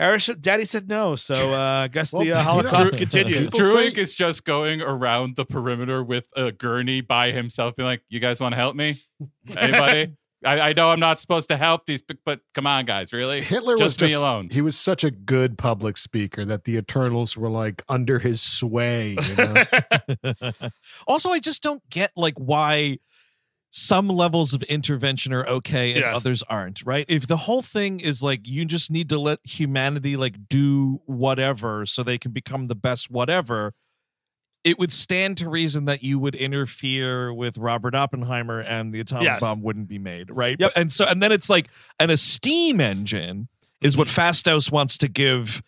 S4: Arishem, Daddy said no. So uh, I guess
S5: Well,
S4: the uh,
S5: know-
S4: Holocaust
S5: People
S4: continues.
S5: People say-
S6: Druig is just going around the perimeter with a gurney by himself, being like, "You guys want to help me? Anybody? I, I know I'm not supposed to help these, but, but come on, guys, really?
S5: Hitler was
S6: Just me alone.
S5: He was such a good public speaker that the Eternals were like under his sway. You know?
S3: also, I just don't get like why some levels of intervention are okay and
S4: Yes.
S3: others aren't, right? If the whole thing is like you just need to let humanity like do whatever so they can become the best whatever, it would stand to reason that you would interfere with Robert Oppenheimer and the atomic
S4: Yes.
S3: bomb wouldn't be made, right?
S4: Yep.
S3: And so and then it's like and a steam engine is what Phastos wants to give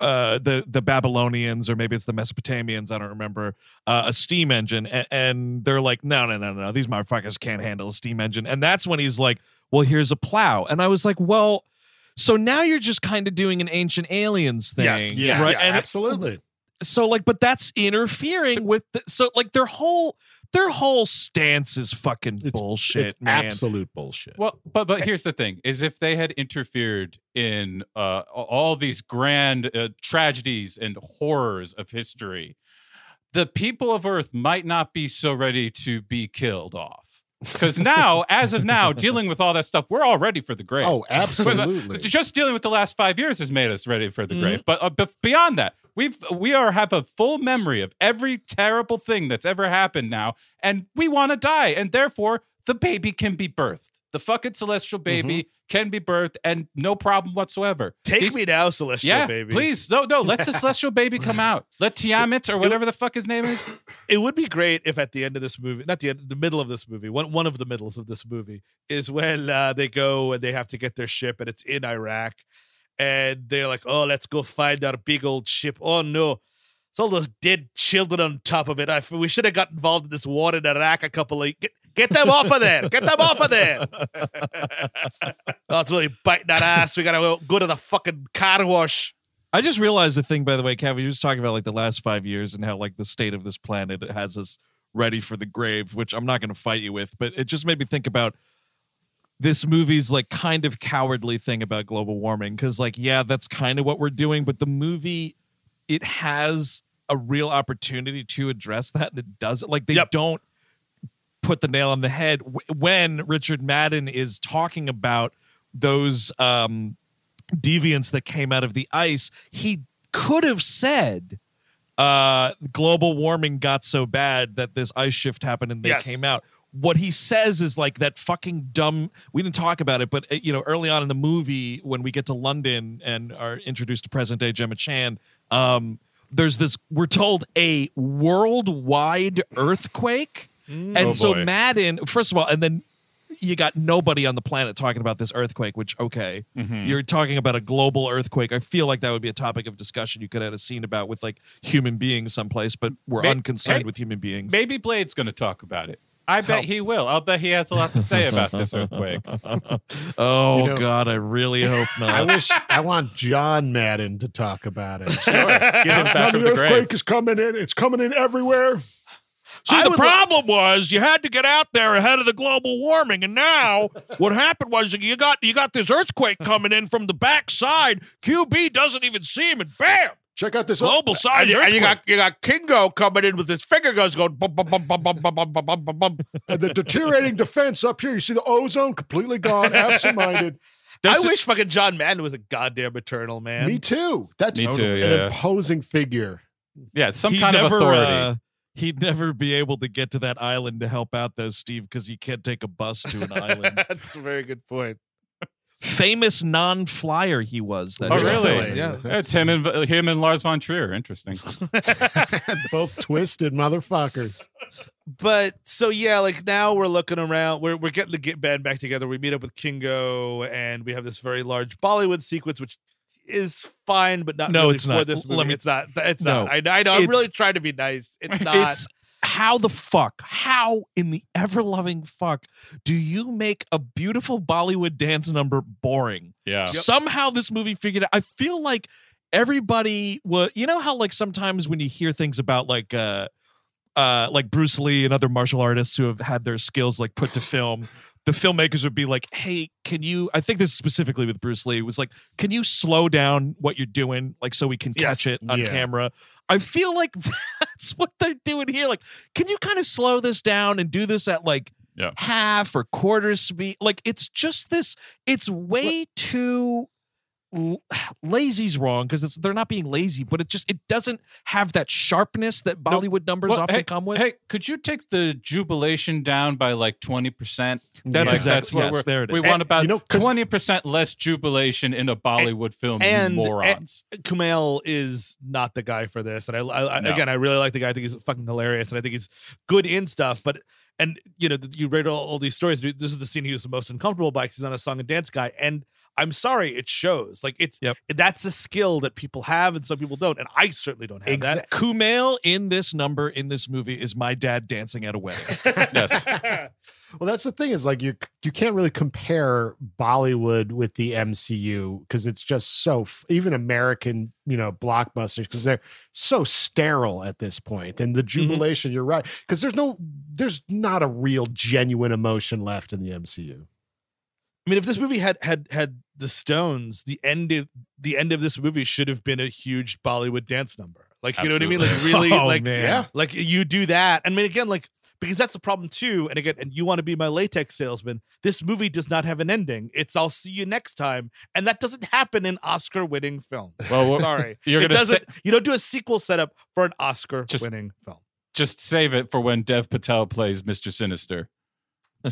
S3: uh the the Babylonians or maybe it's the Mesopotamians I don't remember uh, a steam engine and, and they're like no no no no these motherfuckers can't handle a steam engine and that's when he's like well here's a plow and I was like well so now you're just kind of doing an ancient aliens thing
S4: Yes.
S5: yeah,
S3: right
S5: yeah,
S3: and
S5: absolutely.
S3: So like but that's interfering with the, so like their whole their whole stance is fucking
S5: It's-
S3: bullshit
S5: it's
S3: man
S5: absolute bullshit.
S6: Well, but but here's the thing: is if they had interfered in uh, all these grand uh, tragedies and horrors of history, the people of Earth might not be so ready to be killed off. Because now, as of now, dealing with all that stuff, we're all ready for the grave.
S5: oh, absolutely.
S6: Just dealing with the last five years has made us ready for the
S4: Mhm.
S6: grave. But uh, b- beyond that, we've we are have a full memory of every terrible thing that's ever happened now, and we want to die, and therefore the baby can be birthed. The fucking celestial baby can be birthed, and no problem whatsoever.
S4: Take
S6: These-
S4: me now, Celestial
S6: yeah,
S4: baby.
S6: please, no, no, let the celestial baby come out. Let Tiamut or whatever the fuck his name is.
S4: it would be great if at the end of this movie, not the end, the middle of this movie, one one of the middles of this movie is when uh, they go and they have to get their ship and it's in Iraq, and they're like, "Oh, let's go find our big old ship." Oh no, it's all those dead children on top of it. I, we should have got involved in this war in Iraq a couple of get, get them off of there. Get them off of there. oh, it's really biting that ass. We gotta go, go to the fucking car wash.
S3: I just realized the thing, by the way, Kevin, you was talking about like the last five years and how like the state of this planet has us ready for the grave, which I'm not going to fight you with, but it just made me think about this movie's like kind of cowardly thing about global warming. Cause like, yeah, that's kind of what we're doing, but the movie, it has a real opportunity to address that and it doesn't. Like, they
S4: Yep.
S3: don't put the nail on the head when Richard Madden is talking about those um deviants that came out of the ice, he could have said uh global warming got so bad that this ice shift happened and they
S4: Yes.
S3: came out what he says is like that fucking dumb we didn't talk about it but uh, you know early on in the movie when we get to london and are introduced to present day gemma chan um there's this we're told a worldwide earthquake. And
S6: Oh,
S3: so madden first of all and then you got nobody on the planet talking about this earthquake which okay.
S6: Mhm.
S3: you're talking about a global earthquake. I feel like that would be a topic of discussion you could have a scene about with like human beings someplace but we're
S6: May-
S3: unconcerned
S6: hey,
S3: with human beings.
S6: Maybe Blade's going to talk about it. I bet he will. I'll bet he has a lot to say about this earthquake.
S3: oh
S5: You know-
S3: god i really hope not
S5: I wish I want John Madden to talk about it.
S6: Sure. Get him back from the grave.
S5: is coming in. It's coming in everywhere.
S3: See,
S4: I
S3: the
S4: would
S3: problem was you had to get out there ahead of the global warming, and now what happened was you got you got this earthquake coming in from the backside. QB doesn't even see him, and bam,
S5: Check out this
S3: global size
S4: And you, and you got you got Kingo coming in with his finger guns going bum bum bum bum bum bum bum bum bum bum bum.
S5: and the deteriorating defense up here. You see the ozone completely gone, absent-minded.
S4: I
S6: Does it-
S4: wish fucking John Madden was a goddamn eternal man.
S5: Me too. That's
S6: Me too,
S5: an
S6: yeah.
S5: imposing figure.
S6: Yeah, some
S3: He'd
S6: kind of
S3: never,
S6: authority.
S3: uh, he'd never be able to get to that island to help out those Steve because he can't take a bus to an island.
S4: That's a very good point.
S3: Famous non-flyer he was. That
S6: oh, really?
S3: Flynn.
S4: Yeah.
S6: It's him and uh, him and Lars von Trier. Interesting.
S5: Both twisted motherfuckers.
S4: But so yeah, like now we're looking around. We're we're getting the get band back together. We meet up with Kingo, and we have this very large Bollywood sequence, which is fine, but not
S3: No,
S4: really
S3: it's
S4: for
S3: not.
S4: this
S3: Let
S4: movie.
S3: me-
S4: it's not. It's
S3: No.
S4: not. I, I know. I'm
S3: It's-
S4: really trying to be nice. It's not.
S3: It's how the fuck, how in the ever loving fuck do you make a beautiful Bollywood dance number boring?
S6: Yeah.
S3: Somehow this movie figured out. I feel like everybody was, you know, how like sometimes when you hear things about like, uh, uh, like Bruce Lee and other martial artists who have had their skills like put to film, the filmmakers would be like, "Hey, can you?" I think this is specifically with Bruce Lee. Was like, "Can you slow down what you're doing, like so we can catch it on
S5: Yeah.
S3: camera?" I feel like that's what they're doing here. Like, can you kind of slow this down and do this at like
S6: Yeah.
S3: half or quarter speed? Like, it's just this. It's way too. L- Lazy's wrong because it's they're not being lazy, but it just it doesn't have that sharpness that
S6: No,
S3: Bollywood numbers
S6: Well,
S3: often
S6: hey,
S3: come with.
S6: Hey, could you take the jubilation down by like twenty percent?
S3: That's
S5: Yeah.
S3: exactly yes, there it is.
S6: We want about
S5: you know, 'cause-
S6: twenty percent less jubilation in a Bollywood film. you
S4: and-
S6: morons.
S4: Kumail is not the guy for this. And I, I, I-
S6: No.
S4: again, I really like the guy. I think he's fucking hilarious, and I think he's good in stuff. But and you know, you read all, all these stories. This is the scene he was the most uncomfortable by because he's not a song and dance guy. And I'm sorry, it shows. Like it's
S3: Yep.
S4: that's a skill that people have, and some people don't. And I certainly don't have that.
S3: Kumail in this number in this movie is my dad dancing at a wedding.
S6: yes.
S5: Well, that's the thing is like you you can't really compare Bollywood with the MCU because it's just so even American you know blockbusters because they're so sterile at this point. And the mm-hmm. jubilation, you're right, because there's no there's not a real genuine emotion left in the MCU.
S4: I mean, if this movie had had had the Stones, the end of the end of this movie should have been a huge Bollywood dance number. Like you know what I mean? Like really,
S3: Oh,
S4: like
S3: man.
S5: Yeah.
S4: like you do that. I mean, again, like because that's the problem too. And again, and you want to be my latex salesman. This movie does not have an ending. It's I'll see you next time, and that doesn't happen in Oscar-winning film.
S6: Well,
S4: Sorry,
S6: you're
S4: it
S6: gonna
S4: doesn't.
S6: say-
S4: you don't do a sequel setup for an Oscar-winning film.
S6: just save it for when Dev Patel plays Mr. Sinister.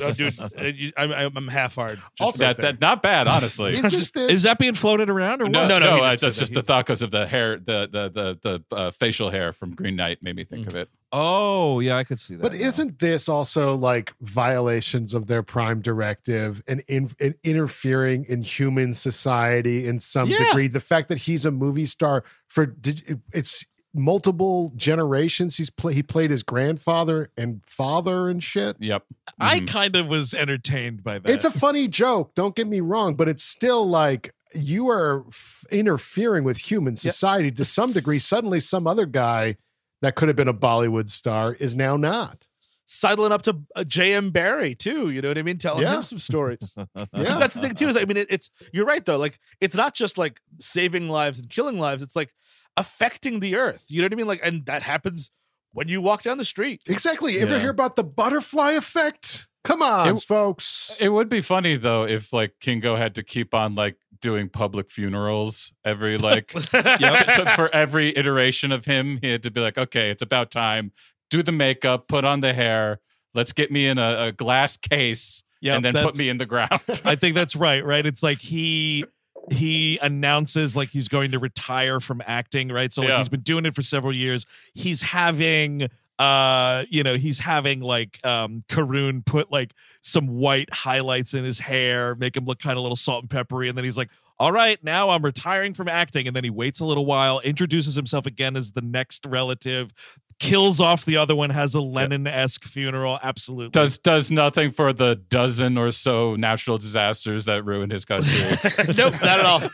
S4: Oh, dude, uh, I'm, I'm I'm half hard.
S5: Also-
S6: That, that not bad, honestly.
S5: Is this this?
S3: Is that being floated around or
S6: no,
S3: what?
S6: no,
S4: no, he
S6: uh,
S4: just
S6: that's just
S4: that.
S6: the thought because of the hair, the the the the uh, facial hair from Green Knight made me think of it.
S3: Oh, yeah, I could see that.
S5: But
S3: now.
S5: isn't this also like violations of their prime directive and, in, and interfering in human society in some
S4: Yeah.
S5: degree? The fact that he's a movie star for did, it's multiple generations. He's play, he played his grandfather and father and shit.
S6: Yep.
S3: I
S6: Mhm.
S3: kind of was entertained by that.
S5: It's a funny joke. Don't get me wrong, but it's still like you are f- interfering with human society to some degree. Suddenly, some other guy that could have been a Bollywood star is now not.
S4: sidling up to uh, J.M. Barrie too. You know what I mean? Telling
S5: Yeah.
S4: him some stories.
S5: Yeah.
S4: Because that's the thing too. Is I mean, it, it's you're right though. Like it's not just like saving lives and killing lives. It's like affecting the earth. You know what I mean? Like, and that happens when you walk down the street.
S5: Exactly. You Ever
S3: Yeah.
S5: hear about the butterfly effect? Come on,
S6: It-
S5: folks.
S6: It would be funny though if like Kingo had to keep on like doing public funerals every like
S3: Yep.
S6: t- t- for every iteration of him. He had to be like, okay, it's about time. Do the makeup, put on the hair, Let's get me in a, a glass case
S3: Yeah,
S6: and then put me in the ground.
S3: I think that's right, right? It's like he he announces like he's going to retire from acting, right? So like
S6: Yeah.
S3: he's been doing it for several years. He's having uh you know he's having like um Karun put like some white highlights in his hair make him look kind of a little salt and peppery and then he's like all right now i'm retiring from acting and then he waits a little while introduces himself again as the next relative kills off the other one has a lenin-esque funeral absolutely
S6: does does nothing for the dozen or so natural disasters that ruined his country.
S4: nope, not at all.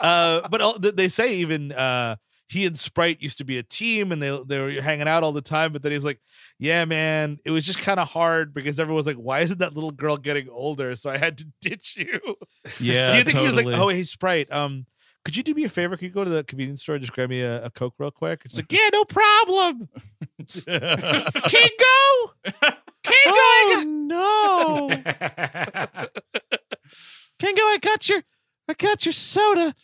S4: uh, but all, they say even uh, he and Sprite used to be a team, and they they were hanging out all the time. But then he's like, "Yeah, man, it was just kind of hard because everyone's like, why isn't that little girl getting older? So I had to ditch you."
S3: yeah
S4: Do you think he was
S3: totally.
S4: like, "Oh, hey, Sprite, um." Could you do me a favor? Could you go to the convenience store and just grab me a, a Coke real quick? It's like, yeah, no problem. Kingo! Kingo!
S3: oh no Kingo, I got your I got your soda.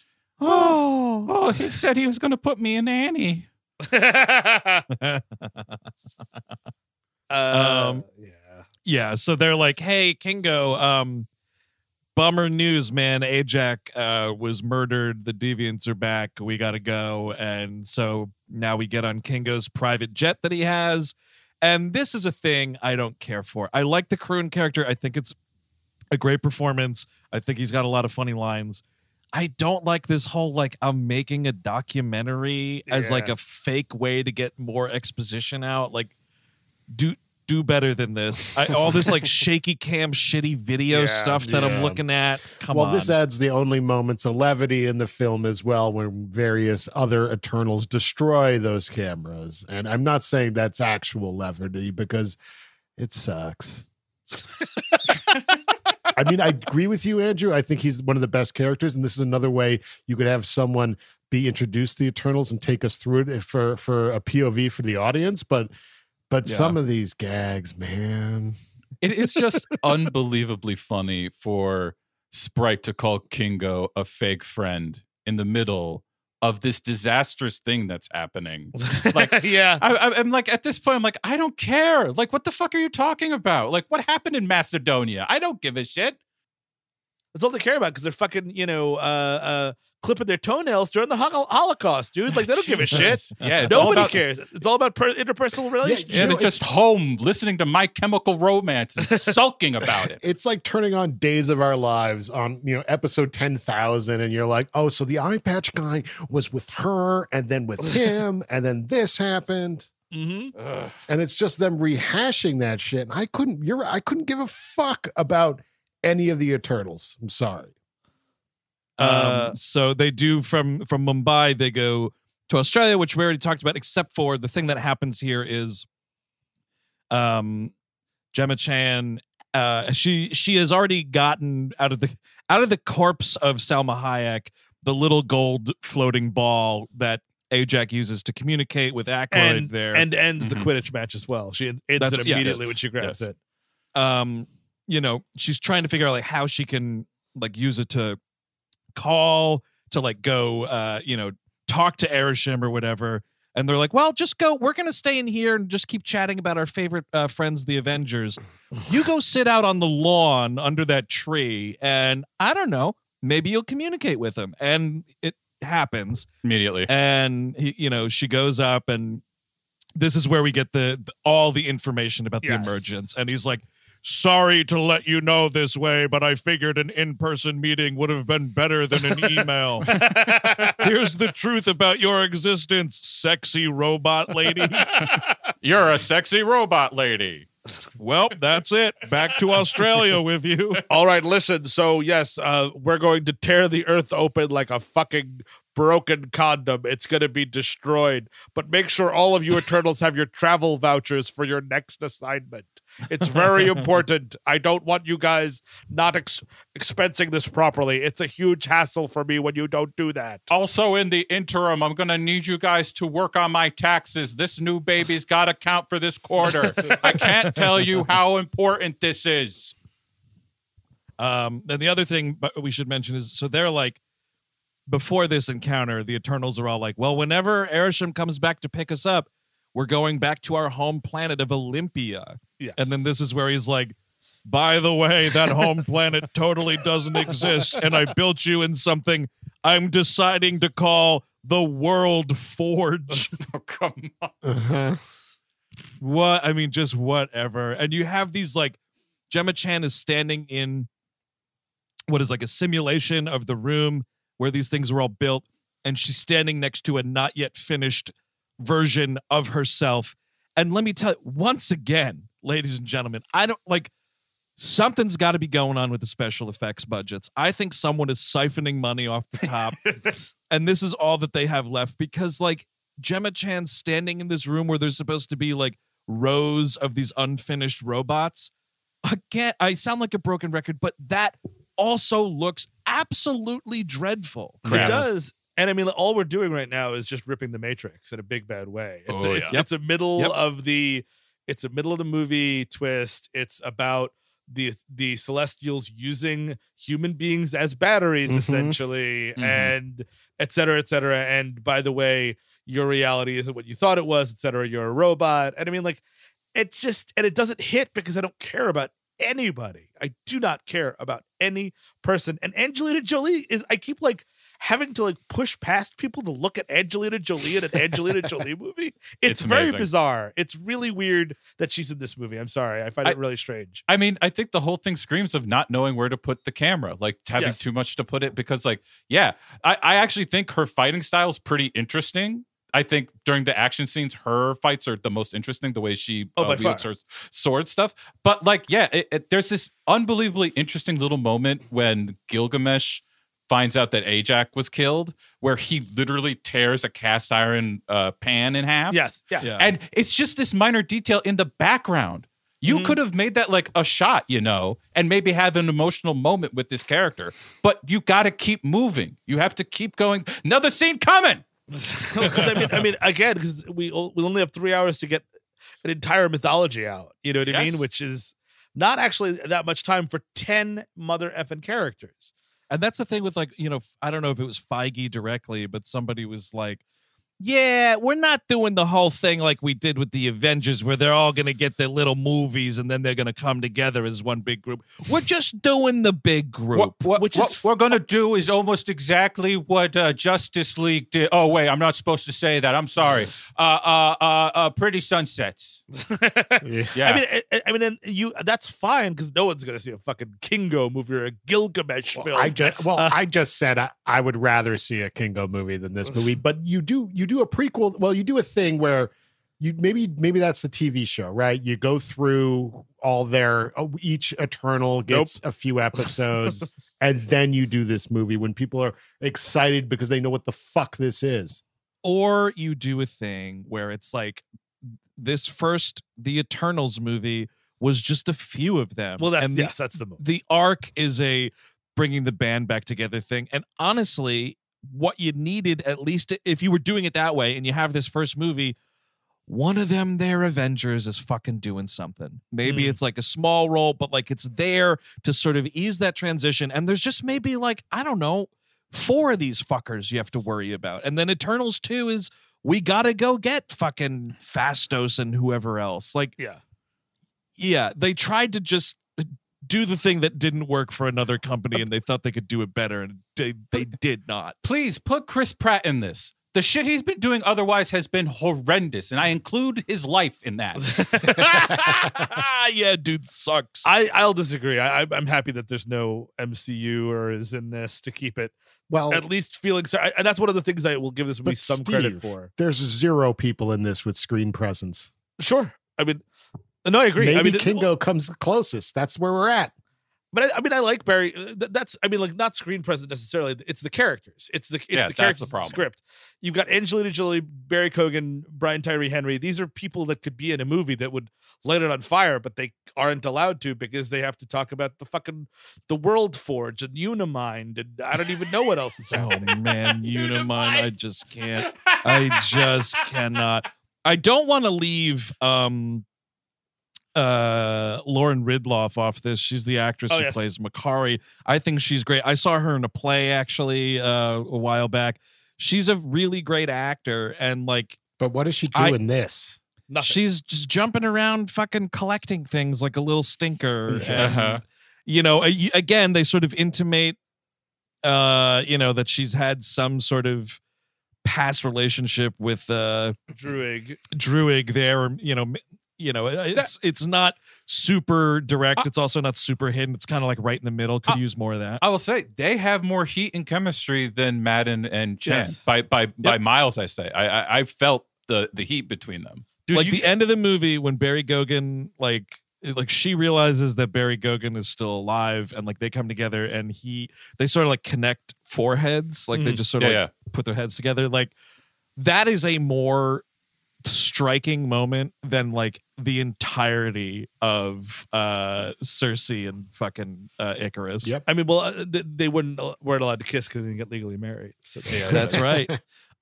S3: Oh,
S6: oh, he said he was going to put me in Annie.
S4: um, yeah.
S3: yeah. So they're like, "Hey, Kingo, um, bummer news, man. Ajak uh, was murdered. The deviants are back. We got to go." And so now we get on Kingo's private jet that he has, and this is a thing I don't care for. I like the Karun character. I think it's a great performance. I think he's got a lot of funny lines. I don't like this whole like I'm making a documentary as like a fake way to get more exposition out. Like do do better than this. I, all this like shaky cam shitty video
S4: Yeah,
S3: stuff that I'm looking at. Come
S5: well,
S3: on.
S5: this adds the only moments of levity in the film as well, when various other Eternals destroy those cameras. And I'm not saying that's actual levity because it sucks. I mean, I agree with you, Andrew. I think he's one of the best characters, and this is another way you could have someone be introduced to the Eternals and take us through it for for a POV for the audience. But but
S3: Yeah.
S5: some of these gags, man.
S6: It is just unbelievably funny for Sprite to call Kingo a fake friend in the middle of this disastrous thing that's happening. Like,
S4: yeah.
S6: I, I, I'm like, at this point, I'm like, I don't care. Like, what the fuck are you talking about? Like, what happened in Macedonia? I don't give a shit.
S4: That's all they care about because they're fucking, you know, uh, uh, clipping their toenails during the Hol- Holocaust, dude. Like they don't give a shit.
S6: Yeah, it's all
S4: Nobody
S6: about,
S4: cares. It's all about per- interpersonal relationships.
S6: Yeah,
S5: You
S6: they're just home listening to My Chemical Romance and sulking about it.
S5: it's like turning on Days of Our Lives on you know episode ten thousand, and you're like, oh, so the eye patch guy was with her, and then with him, and then this happened,
S4: Mm-hmm.
S5: And it's just them rehashing that shit. And I couldn't, you're, I couldn't give a fuck about any of the Eternals. I'm sorry.
S4: Uh,
S3: um, so they do from from Mumbai. They go to Australia, which we already talked about. Except for the thing that happens here is, um, Gemma Chan. Uh, she she has already gotten out of the out of the corpse of Salma Hayek the little gold floating ball that Ajak uses to communicate with Aykroyd
S4: and
S3: there.
S4: and ends
S6: Mhm.
S4: the Quidditch match as well. She ends
S3: That's-
S4: it
S3: yes.
S4: immediately when she grabs
S6: Yes.
S4: it.
S3: um you know she's trying to figure out like how she can like use it to call to like go uh you know talk to Arishem or whatever. And they're like well just go we're gonna stay in here and just keep chatting about our favorite uh, friends the avengers. You go sit out on the lawn under that tree and i don't know maybe you'll communicate with him. And it happens.
S6: Immediately.
S3: and he, you know she goes up and this is where we get the, the- all the information about the
S4: Yes.
S3: emergence. And he's like sorry to let you know this way but i figured an in-person meeting would have been better than an email here's the truth about your existence sexy robot lady
S6: You're a sexy robot lady.
S3: well that's it back to australia with you
S4: All right, listen. So yes, uh, we're going to tear the earth open like a fucking broken condom. It's going to be destroyed. But make sure all of you Eternals have your travel vouchers for your next assignment. It's very important. I don't want you guys not ex- expensing this properly. It's a huge hassle for me when you don't do that.
S6: Also, in the interim, I'm going to need you guys to work on my taxes. This new baby's got to count for this quarter. I can't tell you how important this is.
S3: Um, and the other thing we should mention is so they're like before this encounter, the Eternals are all like, well, whenever Arishem comes back to pick us up, we're going back to our home planet of Olympia.
S4: Yes.
S3: And then this is where he's like, by the way, that home planet totally doesn't exist. And I built you in something I'm deciding to call the World Forge.
S6: Oh, come on.
S5: Uh-huh.
S3: what? I mean, just whatever. And you have these like, Gemma Chan is standing in what is like a simulation of the room where these things were all built. And she's standing next to a not yet finished version of herself. And let me tell you, once again, ladies and gentlemen, I don't like something's got to be going on with the special effects budgets. I think someone is siphoning money off the top, and this is all that they have left because, like, Gemma Chan standing in this room where there's supposed to be like rows of these unfinished robots. Again, I sound like a broken record, but that also looks absolutely dreadful.
S4: It does. And I mean, all we're doing right now is just ripping the Matrix in a big bad way. It's
S6: Oh,
S4: a, it's,
S6: yeah.
S4: it's a middle
S3: Yep.
S4: of the it's a middle of the movie twist. It's about the the Celestials using human beings as batteries,
S5: Mhm.
S4: essentially,
S6: Mhm.
S4: and et cetera, et cetera. And by the way, your reality isn't what you thought it was, et cetera. You're a robot. And I mean, like, it's just and it doesn't hit because I don't care about anybody. I do not care about any person. And Angelina Jolie is I keep like having to like push past people to look at Angelina Jolie in an Angelina Jolie movie. It's,
S6: It's
S4: very
S6: amazing.
S4: bizarre. It's really weird that she's in this movie. I'm sorry. I find
S6: I-
S4: it really strange.
S6: I mean, I think the whole thing screams of not knowing where to put the camera, like having
S4: Yes.
S6: too much to put it. Because, like, yeah, I, I actually think her fighting style is pretty interesting. I think during the action scenes, her fights are the most interesting. The way she
S4: Oh,
S6: uh, wields
S4: far.
S6: her sword stuff. But like, yeah, it, it, there's this unbelievably interesting little moment when Gilgamesh finds out that Ajax was killed, where he literally tears a cast iron uh, pan in half.
S4: Yes. Yeah.
S3: Yeah.
S6: And it's just this minor detail in the background. You
S4: Mhm.
S6: could have made that like a shot, you know, and maybe have an emotional moment with this character. But you got to keep moving. You have to keep going. Another scene coming.
S4: I mean, I mean, again, because we we only have three hours to get an entire mythology out. You know what I mean? Which is not actually that much time for ten mother effing characters.
S3: And that's the thing with like, you know, I don't know if it was Feige directly, but somebody was like, yeah, we're not doing the whole thing like we did with the Avengers where they're all going to get their little movies and then they're going to come together as one big group. We're just doing the big group.
S6: What, what,
S4: which
S6: what
S4: is
S6: we're going to do is almost exactly what uh, Justice League did. Oh, wait, I'm not supposed to say that. I'm sorry. Uh, uh, uh, uh, Pretty Sunsets.
S5: Yeah.
S6: Yeah.
S4: I mean, I, I mean, and you that's fine because no one's gonna see a fucking Kingo movie or a Gilgamesh
S5: Well,
S4: film.
S5: I just well, I just said I, I would rather see a Kingo movie than this movie. But you do you do a prequel. Well, you do a thing where you maybe maybe that's the TV show, right? You go through all their oh, each Eternal gets a few episodes, and then you do this movie when people are excited because they know what the fuck this is.
S3: or you do a thing where it's like this first the Eternals movie was just a few of them.
S4: well, that's
S3: and the,
S4: yes, that's the movie.
S3: the arc is a bringing the band back together thing. And honestly, what you needed, at least if you were doing it that way and you have this first movie, one of them, their Avengers, is fucking doing something. Maybe
S4: Mm.
S3: it's like a small role, but like it's there to sort of ease that transition. And there's just maybe like, I don't know, four of these fuckers you have to worry about. And then Eternals 2 is we gotta go get fucking Phastos and whoever else. Like,
S4: Yeah.
S3: yeah, they tried to just do the thing that didn't work for another company and they thought they could do it better and they, they did not.
S6: Please put Chris Pratt in this. The shit he's been doing otherwise has been horrendous, and I include his life in that.
S3: yeah, dude sucks.
S4: I I'll disagree. I, I I'm happy that there's no MCU or is in this to keep it
S5: Well,
S4: at least feeling. So, and that's one of the things I will give this movie
S5: but
S4: some credit for.
S5: There's zero people in this with screen presence.
S4: Sure. I mean, no, I agree.
S5: Maybe
S4: I mean,
S5: Kingo comes closest. That's where we're at.
S4: But I, I mean, I like Barry. uh, That's I mean, like not screen present necessarily. It's the characters. It's the it's
S6: Yeah,
S4: the characters.
S6: the problem.
S4: script. You've got Angelina Jolie, Barry Keoghan, Brian Tyree Henry. These are people that could be in a movie that would light it on fire, but they aren't allowed to because they have to talk about the fucking the World Forge and Unimind, and I don't even know what else is
S3: oh
S4: happening.
S3: man, Unimind, I just can't. I just cannot. I don't want to leave um uh Lauren Ridloff off this. She's the actress
S4: Oh,
S3: who
S4: yes.
S3: plays Makkari. I think she's great. I saw her in a play actually uh, a while back. She's a really great actor and like
S5: But what does she do
S3: I-
S5: in this?
S4: Nothing.
S3: she's just jumping around, fucking collecting things like a little stinker.
S5: Yeah.
S3: And,
S6: Uh-huh.
S3: you know, again, they sort of intimate, uh, you know, that she's had some sort of past relationship with uh
S4: Druig.
S3: Druig there, or you know, m- you know, it's it's not super direct. It's also not super hidden. It's kind of like right in the middle. Could
S6: Uh,
S3: use more of that.
S6: I will say they have more heat and chemistry than Madden and Chan
S4: Yes.
S6: by by by miles. I say I, I I felt the the heat between them.
S4: Dude,
S3: like
S4: you-
S3: the end of the movie when Barry Keoghan like like she realizes that Barry Keoghan is still alive and like they come together and he they sort of like connect foreheads like they
S4: Mhm.
S3: just sort of
S6: yeah.
S3: like put their heads together like that is a more striking moment than like the entirety of uh Sersi and fucking uh Ikaris.
S5: Yep.
S4: I mean, well, uh, they, they wouldn't weren't allowed to kiss because they didn't get legally married. So
S6: Yeah,
S3: That's right.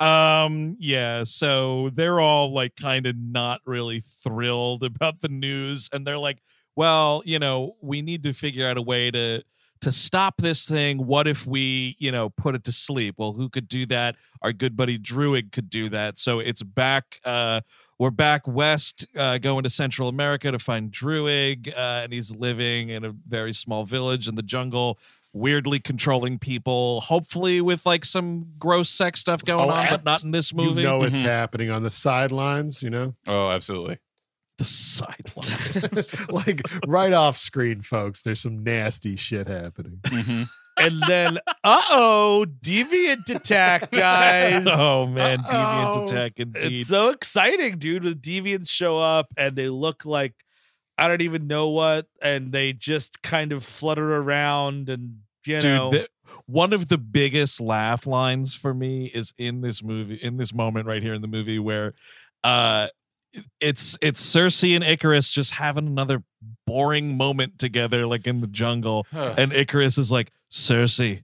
S3: Um yeah, so they're all like kind of not really thrilled about the news and they're like, well, you know, we need to figure out a way to to stop this thing. What if we, you know, put it to sleep? Well, who could do that? Our good buddy Druig could do that. So it's back uh we're back west uh, going to Central America to find Druig, uh, and he's living in a very small village in the jungle weirdly controlling people, hopefully with like some gross sex stuff going
S5: Oh,
S3: on, but not in this movie.
S5: You
S3: movie.
S5: know it's
S6: Mhm.
S5: happening on the sidelines, you know?
S6: Oh, absolutely.
S3: the sidelines,
S5: like right off screen, folks. There's some nasty shit happening.
S6: hmm
S4: and then, uh oh, deviant attack, guys.
S3: oh man, deviant
S5: Uh-oh.
S3: attack indeed.
S4: It's so exciting, dude. When deviants show up and they look like I don't even know what, and they just kind of flutter around, and you know,
S3: Dude, the, one of the biggest laugh lines for me is in this movie, in this moment right here in the movie where uh it's it's Sersi and Ikaris just having another boring moment together, like in the jungle. And Ikaris is like, Sersi,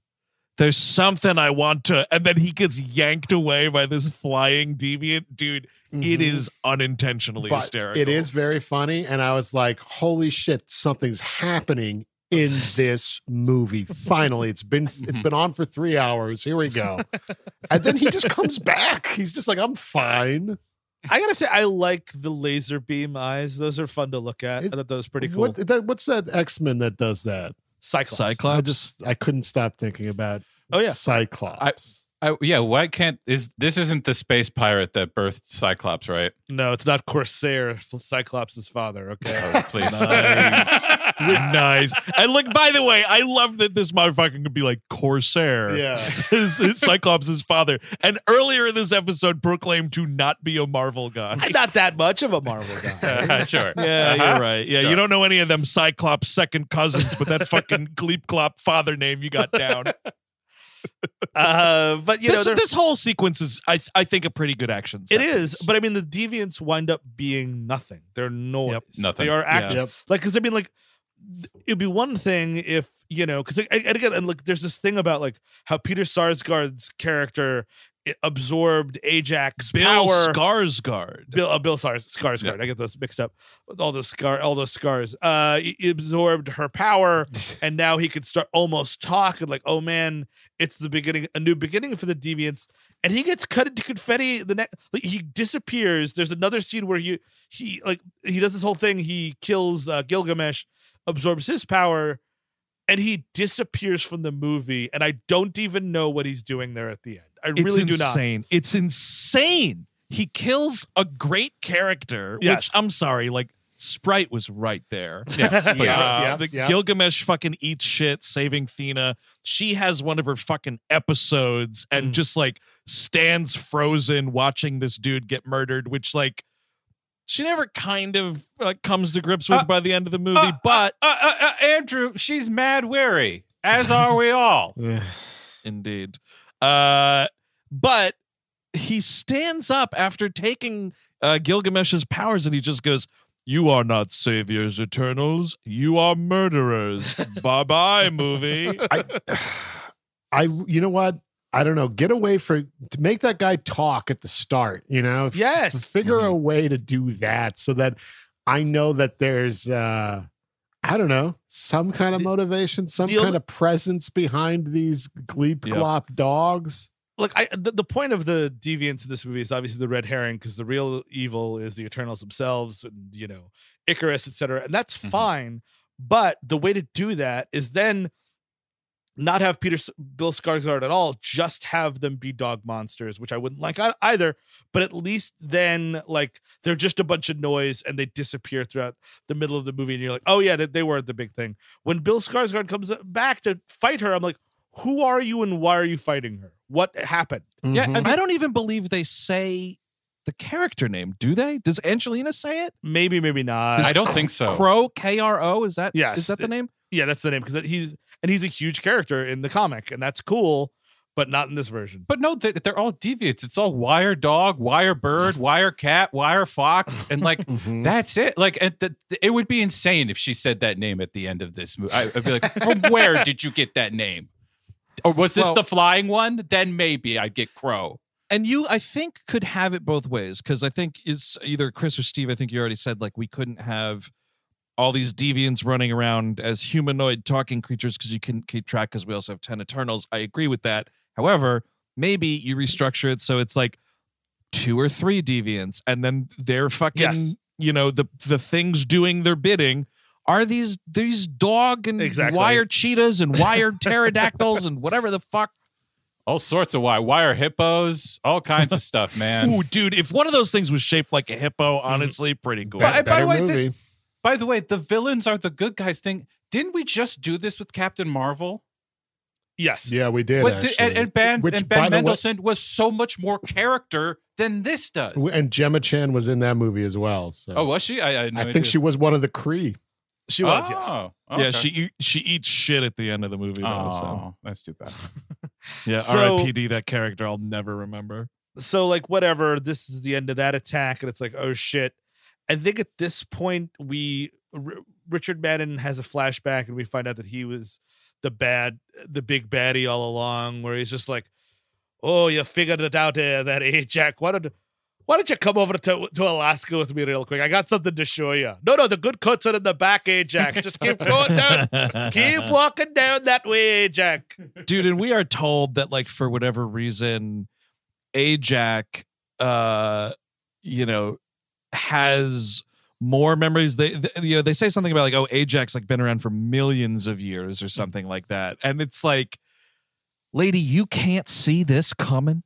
S3: there's something I want to. And then he gets yanked away by this flying deviant. Dude, it
S5: Mhm.
S3: is unintentionally
S5: But
S3: hysterical.
S5: It is very funny. And I was like, holy shit, something's happening in this movie. Finally, it's been it's been on for three hours. Here we go. And then he just comes back. He's just like, I'm fine.
S4: I gotta say, I like the laser beam eyes. Those are fun to look at.
S5: It-
S4: I thought that was pretty cool.
S5: What, that, what's that X Men that does that?
S4: Cyclops.
S3: Cyclops.
S5: I just I couldn't stop thinking about.
S4: Oh, yeah.
S5: Cyclops.
S6: I, yeah, why can't is this isn't the space pirate that birthed Cyclops, right?
S4: No, it's not Corsair. Cyclops' father. Okay.
S6: Oh, please.
S3: Nice. nice. And look, by the way, I love that this motherfucker could be like Corsair.
S5: Yeah.
S3: his, his Cyclops' father. And earlier in this episode, proclaimed to not be a Marvel guy.
S4: I'm not that much of a Marvel guy.
S6: sure.
S3: Yeah,
S6: Uh-huh.
S3: you're right. Yeah, you don't know any of them Cyclops second cousins, but that fucking Gleep Clop father name you got down.
S4: Uh, but you
S3: this,
S4: know,
S3: this whole sequence is, I, I think, a pretty good action.
S4: it
S3: set
S4: is.
S3: piece.
S4: But I mean, the deviants wind up being nothing. They're noise.
S6: Nothing.
S4: They are actually
S5: Yep.
S4: like because I mean, like it'd be one thing if you know because and again, and look, there's this thing about like how Peter Sarsgaard's character i- absorbed Ajak's
S3: Bill
S4: power.
S3: Skarsgård.
S4: Bill, uh, Bill Sars, Skarsgård. I get those mixed up. with All those scar, all those scars. Uh, absorbed her power, and now he could start almost talk and like, oh man, it's the beginning, a new beginning for the deviants. And he gets cut into confetti. The next, like, he disappears. There's another scene where he he like he does this whole thing. He kills uh, Gilgamesh, absorbs his power, and he disappears from the movie. And I don't even know what he's doing there at the end. I
S3: It's
S4: really do not.
S3: insane. It's insane. He kills a great character, which
S4: Yes.
S3: I'm sorry, like Sprite was right there.
S6: Yeah,
S3: Uh.
S5: Yeah,
S3: the
S5: yeah.
S3: Gilgamesh fucking eats shit, saving Thena. She has one of her fucking episodes and
S4: Mm.
S3: just like stands frozen watching this dude get murdered, which like she never kind of like comes to grips with
S6: Uh,
S3: by the end of the movie.
S6: Uh,
S3: but
S6: uh, uh, uh, Andrew, she's mad wary, as are we all.
S5: Ugh.
S3: indeed, uh, but he stands up after taking uh, Gilgamesh's powers and he just goes. You are not saviors, Eternals. You are murderers. bye bye, movie.
S5: I, I, you know what? I don't know. Get away for to make that guy talk at the start. You know, F-
S4: Yes.
S5: figure a way to do that so that I know that there's, uh I don't know, some kind of motivation, some kind
S4: only-
S5: of presence behind these gleep clop dogs.
S4: look, I the, the point of the deviants in this movie is obviously the red herring because the real evil is the Eternals themselves, and you know Ikaris, etc. And that's
S6: Mhm.
S4: fine. But the way to do that is then not have Peter Bill Skarsgård at all, just have them be dog monsters, which I wouldn't like either. But at least then, like they're just a bunch of noise and they disappear throughout the middle of the movie, and you're like, oh yeah, they, they were the big thing. When Bill Skarsgård comes back to fight her, I'm like, who are you and why are you fighting her? What happened?
S6: Yeah,
S5: Mhm.
S6: I mean,
S3: I don't even believe they say the character name, do they? Does Angelina say it?
S4: Maybe, maybe not.
S6: I don't think so.
S3: Kro, K R O. Is that?
S4: Yes.
S3: Is that the name?
S4: yeah, that's the name because he's and he's a huge character in the comic, and that's cool, but not in this version.
S6: But no, they, they're all deviants. It's all wire dog, wire bird, wire cat, wire fox, and like
S5: Mhm.
S6: that's it. Like and the, it would be insane if she said that name at the end of this movie. I, I'd be like, from where did you get that name? Or was this
S3: Well-
S6: the flying one? Then maybe I'd get crow.
S3: and you i think could have it both ways because i think it's either chris or steve i think you already said like we couldn't have all these deviants running around as humanoid talking creatures because you can keep track because we also have 10 eternals i agree with that however maybe you restructure it so it's like two or three deviants and then they're fucking
S4: Yes.
S3: you know the the things doing their bidding are these these dog and
S4: Exactly.
S3: wire cheetahs and wired pterodactyls and whatever the fuck
S6: All sorts of wire, wire hippos, all kinds of stuff, man.
S3: Ooh, dude, if one of those things was shaped like a hippo, mm-hmm. honestly, pretty cool.
S6: But I-
S5: Be-
S6: by the
S5: better
S6: way,
S5: movie.
S6: this- By the way, the villains are the good guys thing. Didn't we just do this with Captain Marvel?
S4: Yes,
S5: yeah, we did.
S6: What did- and, and Ben
S5: Which,
S6: and Ben
S5: the way-
S6: Mendelsohn was so much more character than this does.
S5: and Gemma Chan was in that movie as well. So
S6: oh, was she? I, I, no
S5: I think she was one of the Kree.
S4: she was. Yes.
S6: Oh,
S3: Yeah, she she eats shit at the end of the movie though. Oh, so
S6: Oh, that's too bad.
S3: yeah,
S4: So-
S3: R.I.P.D. That character I'll never remember.
S4: so like whatever this is the end of that attack and it's like oh shit i think at this point we R- richard madden has a flashback and we find out that he was the bad the big baddie all along where he's just like oh you figured it out there that eh jack why don't why don't you come over to, to Alaska with me real quick? I got something to show you. No, no, the good cuts are in the back, eh, Jack. Just keep going down. keep walking down that way, Jack.
S3: dude and we are told that like for whatever reason ajak uh you know has more memories they, they you know they say something about like oh ajak like been around for millions of years or something like that and it's like lady you can't see this coming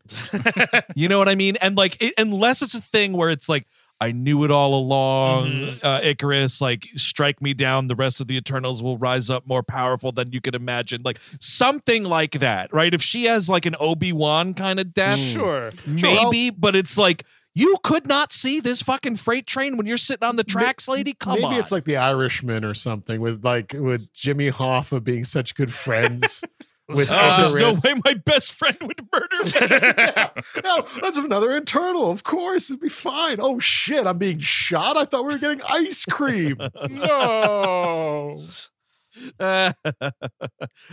S3: you know what i mean and like it, unless it's a thing where it's like I knew it all along,
S4: Mhm.
S3: uh, Ikaris. Like, strike me down. The rest of the Eternals will rise up more powerful than you could imagine. Like, something like that, right? If she has like an Obi Wan kind of death,
S4: Sure.
S3: maybe, but it's like, you could not see this fucking freight train when you're sitting on the tracks, lady. Come
S5: Maybe
S3: on.
S5: it's like The Irishman or something with like with Jimmy Hoffa being such good friends with
S3: Uh, there's no way my best friend would murder me.
S5: no, that's another internal. Of course, it'd be fine. Oh shit, I'm being shot. I thought we were getting ice cream.
S6: no.
S3: uh,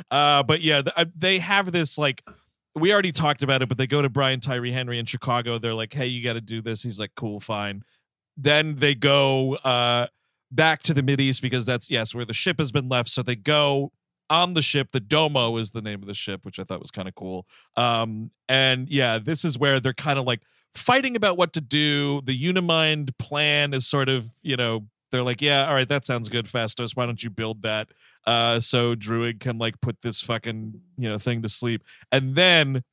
S3: uh, but yeah, th- uh, they have this like we already talked about it, but they go to Brian Tyree Henry in Chicago. They're like, "Hey, you got to do this." He's like, "Cool, fine." Then they go uh, back to the Mid East because that's yes where the ship has been left. So they go on the ship. The Domo is the name of the ship, which I thought was kind of cool. Um, and yeah, this is where they're kind of like fighting about what to do. The Unimind plan is sort of you know they're like, yeah, all right, that sounds good, Phastos. Why don't you build that? uh so druig can like put this fucking you know thing to sleep and then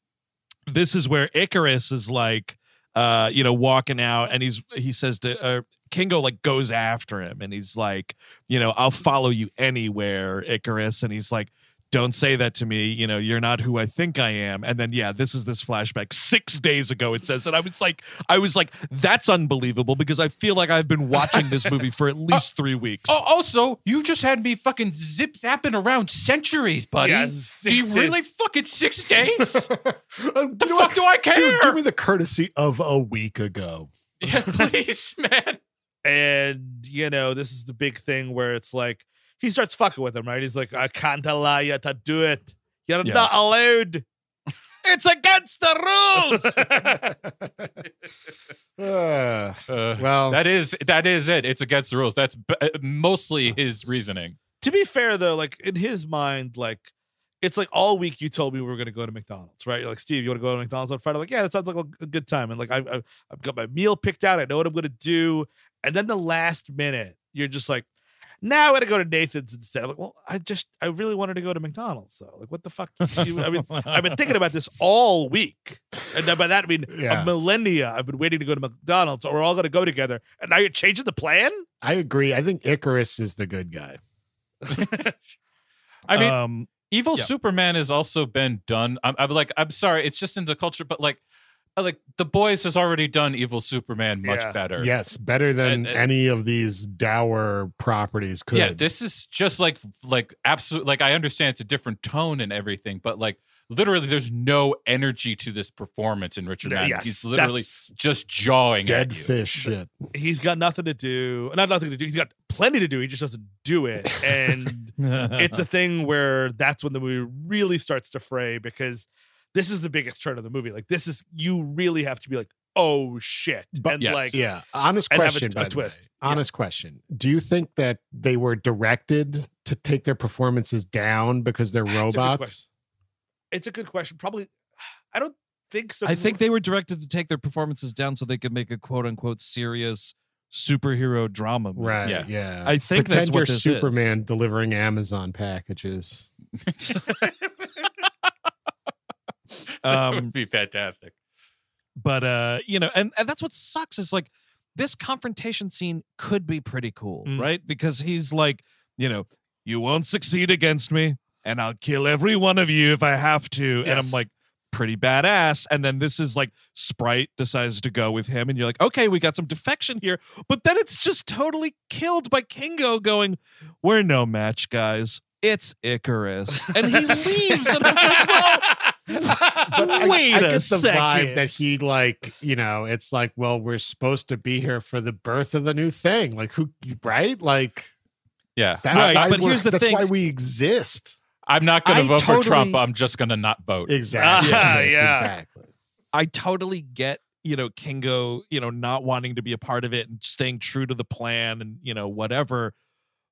S3: this is where ikaris is like uh you know walking out and he's he says to uh kingo like goes after him and he's like you know i'll follow you anywhere ikaris and he's like don't say that to me you know you're not who i think i am and then yeah this is this flashback six days ago it says and i was like i was like that's unbelievable because i feel like i've been watching this movie for at uh, least three weeks
S6: Oh, also, you just had me fucking zip zapping around centuries, buddy.
S4: Yeah,
S6: do
S4: six
S6: you
S4: days.
S6: really fucking six days?
S5: Uh, the
S6: the fuck do I care?
S5: Dude, give me the courtesy of a week ago.
S6: yeah, please, man.
S4: and you know this is the big thing where it's like he starts fucking with him right he's like i can't allow you to do it you're
S6: Yeah.
S4: not allowed
S3: it's against the rules
S5: Uh,
S6: Uh,
S5: well,
S6: that is that is it. It's against the rules. That's b- uh, mostly his reasoning.
S4: to be fair though like in his mind like it's like all week you told me we were going to go to McDonald's, right? You're like, Steve, you want to go to McDonald's on Friday? I'm like, yeah, that sounds like a, a good time. And like, I, I, I've got my meal picked out. I know what I'm going to do. And then the last minute, you're just like, now I'm going to go to Nathan's instead. I'm like, well, I just, I really wanted to go to McDonald's. So like, what the fuck? You- I mean, I've been thinking about this all week. And then by that, I mean,
S5: Yeah.
S4: a millennia. I've been waiting to go to McDonald's or we're all going to go together. And now you're changing the plan?
S5: I agree. I think Ikaris is the good guy.
S6: I mean,
S3: um,
S6: Evil
S3: Yeah.
S6: Superman has also been done. I'm, I'm like, I'm sorry, it's just in the culture, but like, I like the boys has already done Evil Superman much
S4: Yeah.
S6: better.
S5: Yes, better than
S6: And- and-
S5: any of these dour properties could.
S6: Yeah, this is just like like absolute. Like I understand it's a different tone and everything, but like literally, there's no energy to this performance in Richard Madden.
S4: Yes,
S6: He's literally just jawing
S5: dead
S6: at you.
S5: fish shit.
S4: he's got nothing to do. Not nothing to do. He's got plenty to do. He just doesn't do it. And it's a thing where that's when the movie really starts to fray because this is the biggest turn of the movie. Like this is you really have to be like, oh shit,
S5: But
S4: and
S6: yes.
S4: like
S5: Yeah, honest
S4: and have a-
S5: question.
S4: a
S5: by the
S4: twist.
S5: way. Honest question. Do you think that they were directed to take their performances down because they're
S4: That's a good
S5: robots?
S4: question. it's a good question. Probably, I don't think so.
S3: I think they were directed to take their performances down so they could make a quote unquote serious superhero drama. Movie.
S5: Right.
S6: Yeah.
S5: Yeah.
S3: I think that's
S5: Pretend
S3: what
S5: you're
S3: this is.
S5: Superman delivering Amazon packages.
S3: Um,
S6: would be fantastic.
S3: but uh you know and, and that's what sucks is like this confrontation scene could be pretty cool
S4: Mm.
S3: right because he's like you know you won't succeed against me and i'll kill every one of you if i have to and i'm like pretty badass and then this is like sprite decides to go with him and you're like okay we got some defection here but then it's just totally killed by kingo going we're no match guys it's icarus and he leaves and i'm like well
S5: But I,
S3: wait
S5: I
S3: a
S5: get the
S3: second
S5: vibe that he like, you know, it's like, well, we're supposed to be here for the birth of the new thing. Like who right? Like
S6: Yeah,
S5: that's
S3: Right,
S5: why
S3: but here's the
S5: that's
S3: thing.
S5: why we exist.
S6: I'm not going
S3: I
S6: to vote for Trump. I'm just going to not vote.
S5: Exactly.
S4: Ah,
S5: Yes,
S4: yeah.
S5: Exactly.
S3: I totally get, you know, Kingo, you know, not wanting to be a part of it and staying true to the plan and, you know, whatever.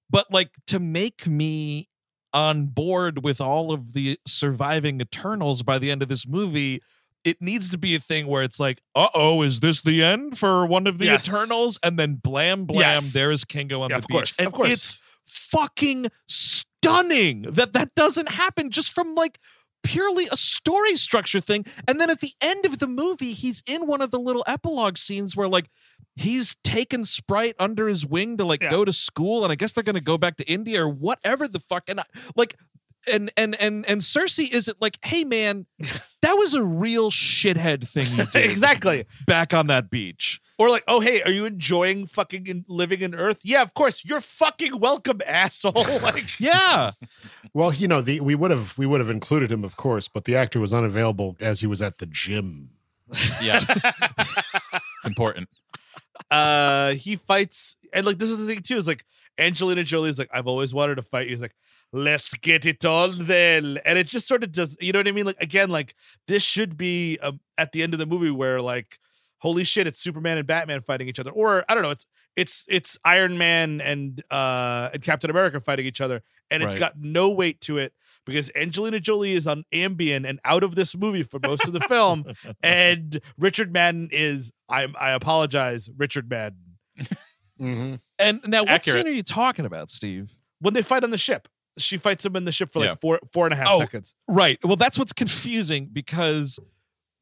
S3: But like to make me on board with all of the surviving Eternals by the end of this movie, it needs to be a thing where it's like, uh oh, is this the end for one of the
S4: Yes.
S3: Eternals? And then blam, blam,
S4: Yes.
S3: there's Kingo on
S4: Yeah,
S3: the beach.
S4: course,
S3: and
S4: of course.
S3: it's fucking stunning that that doesn't happen just from like purely a story structure thing. And then at the end of the movie, he's in one of the little epilogue scenes where like he's taken Sprite under his wing to like
S4: Yeah.
S3: go to school, and I guess they're gonna go back to India or whatever the fuck. And I, like and and and and Sersi isn't like, hey man, that was a real shithead thing you did
S4: exactly.
S3: back on that beach.
S4: Or like, oh hey, are you enjoying fucking in, living in Earth? Yeah, of course. You're fucking welcome, asshole. like,
S3: Yeah.
S5: Well, you know, the we would have we would have included him, of course, but the actor was unavailable as he was at the gym.
S6: Yes, it's important.
S4: Uh, he fights, and like this is the thing too. Is like Angelina Jolie's like, I've always wanted to fight. He's like, let's get it on then, and it just sort of does. You know what I mean? Like again, like this should be um, at the end of the movie where like, holy shit, it's Superman and Batman fighting each other, or I don't know, it's it's it's Iron Man and uh and Captain America fighting each other, and it's
S3: Right.
S4: got no weight to it. Because Angelina Jolie is on Ambien and out of this movie for most of the film, and Richard Madden is I I apologize, Richard Madden.
S5: Mm-hmm.
S3: And now, what
S6: Accurate.
S3: scene are you talking about, Steve?
S4: When they fight on the ship, she fights him in the ship for like
S6: Yeah.
S4: four four and a half
S3: Oh.
S4: seconds.
S3: Right. Well, that's what's confusing because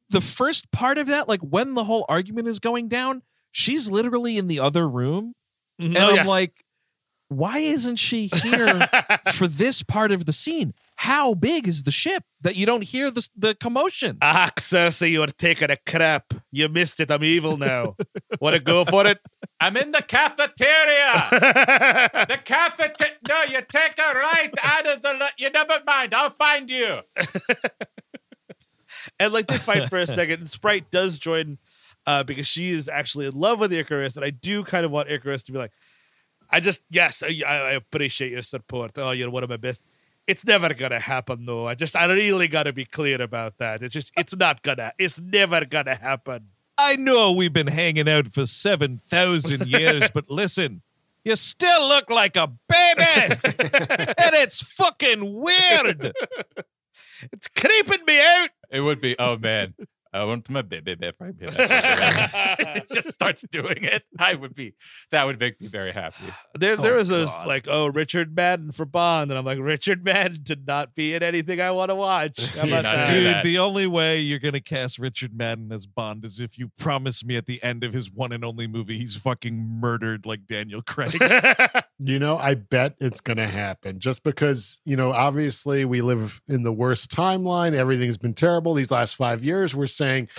S3: the first part of that, like when the whole argument is going down, she's literally in the other room. And
S4: Oh,
S3: I'm
S4: yes.
S3: like, why isn't she here for this part of the scene? How big is the ship that you don't hear the, the commotion?
S4: ah, Sersi, you're taking a crap. You missed it. I'm evil now. Want to go for it?
S6: I'm in the cafeteria. the cafeteria. No, you take a right out of the. le- You never mind. I'll find you.
S4: and like they fight for a second. And Sprite does join uh, because she is actually in love with Ikaris, and I do kind of want Ikaris to be like, I just yes, I, I appreciate your support. Oh, you're one of my best. It's never gonna happen, though. I just I really gotta be clear about that. It's just it's not gonna. It's never gonna happen.
S3: I know we've been hanging out for 7,000 years, but listen, you still look like a baby. and it's fucking weird.
S4: It's creeping me out.
S6: It would be. Oh man, I want my baby. baby, baby. it just starts doing it. I would be. That would make me very happy.
S4: There, there
S3: Oh,
S4: was a
S3: God.
S4: like, oh, Richard Madden for Bond, and I'm like, Richard Madden to not be in anything I want to watch. About that?
S3: Dude,
S6: that.
S3: the only way you're gonna cast Richard Madden as Bond is if you promise me at the end of his one and only movie he's fucking murdered like Daniel Craig.
S5: You know, I bet it's going to happen just because, you know, obviously we live in the worst timeline. Everything's been terrible these last five years. We're saying,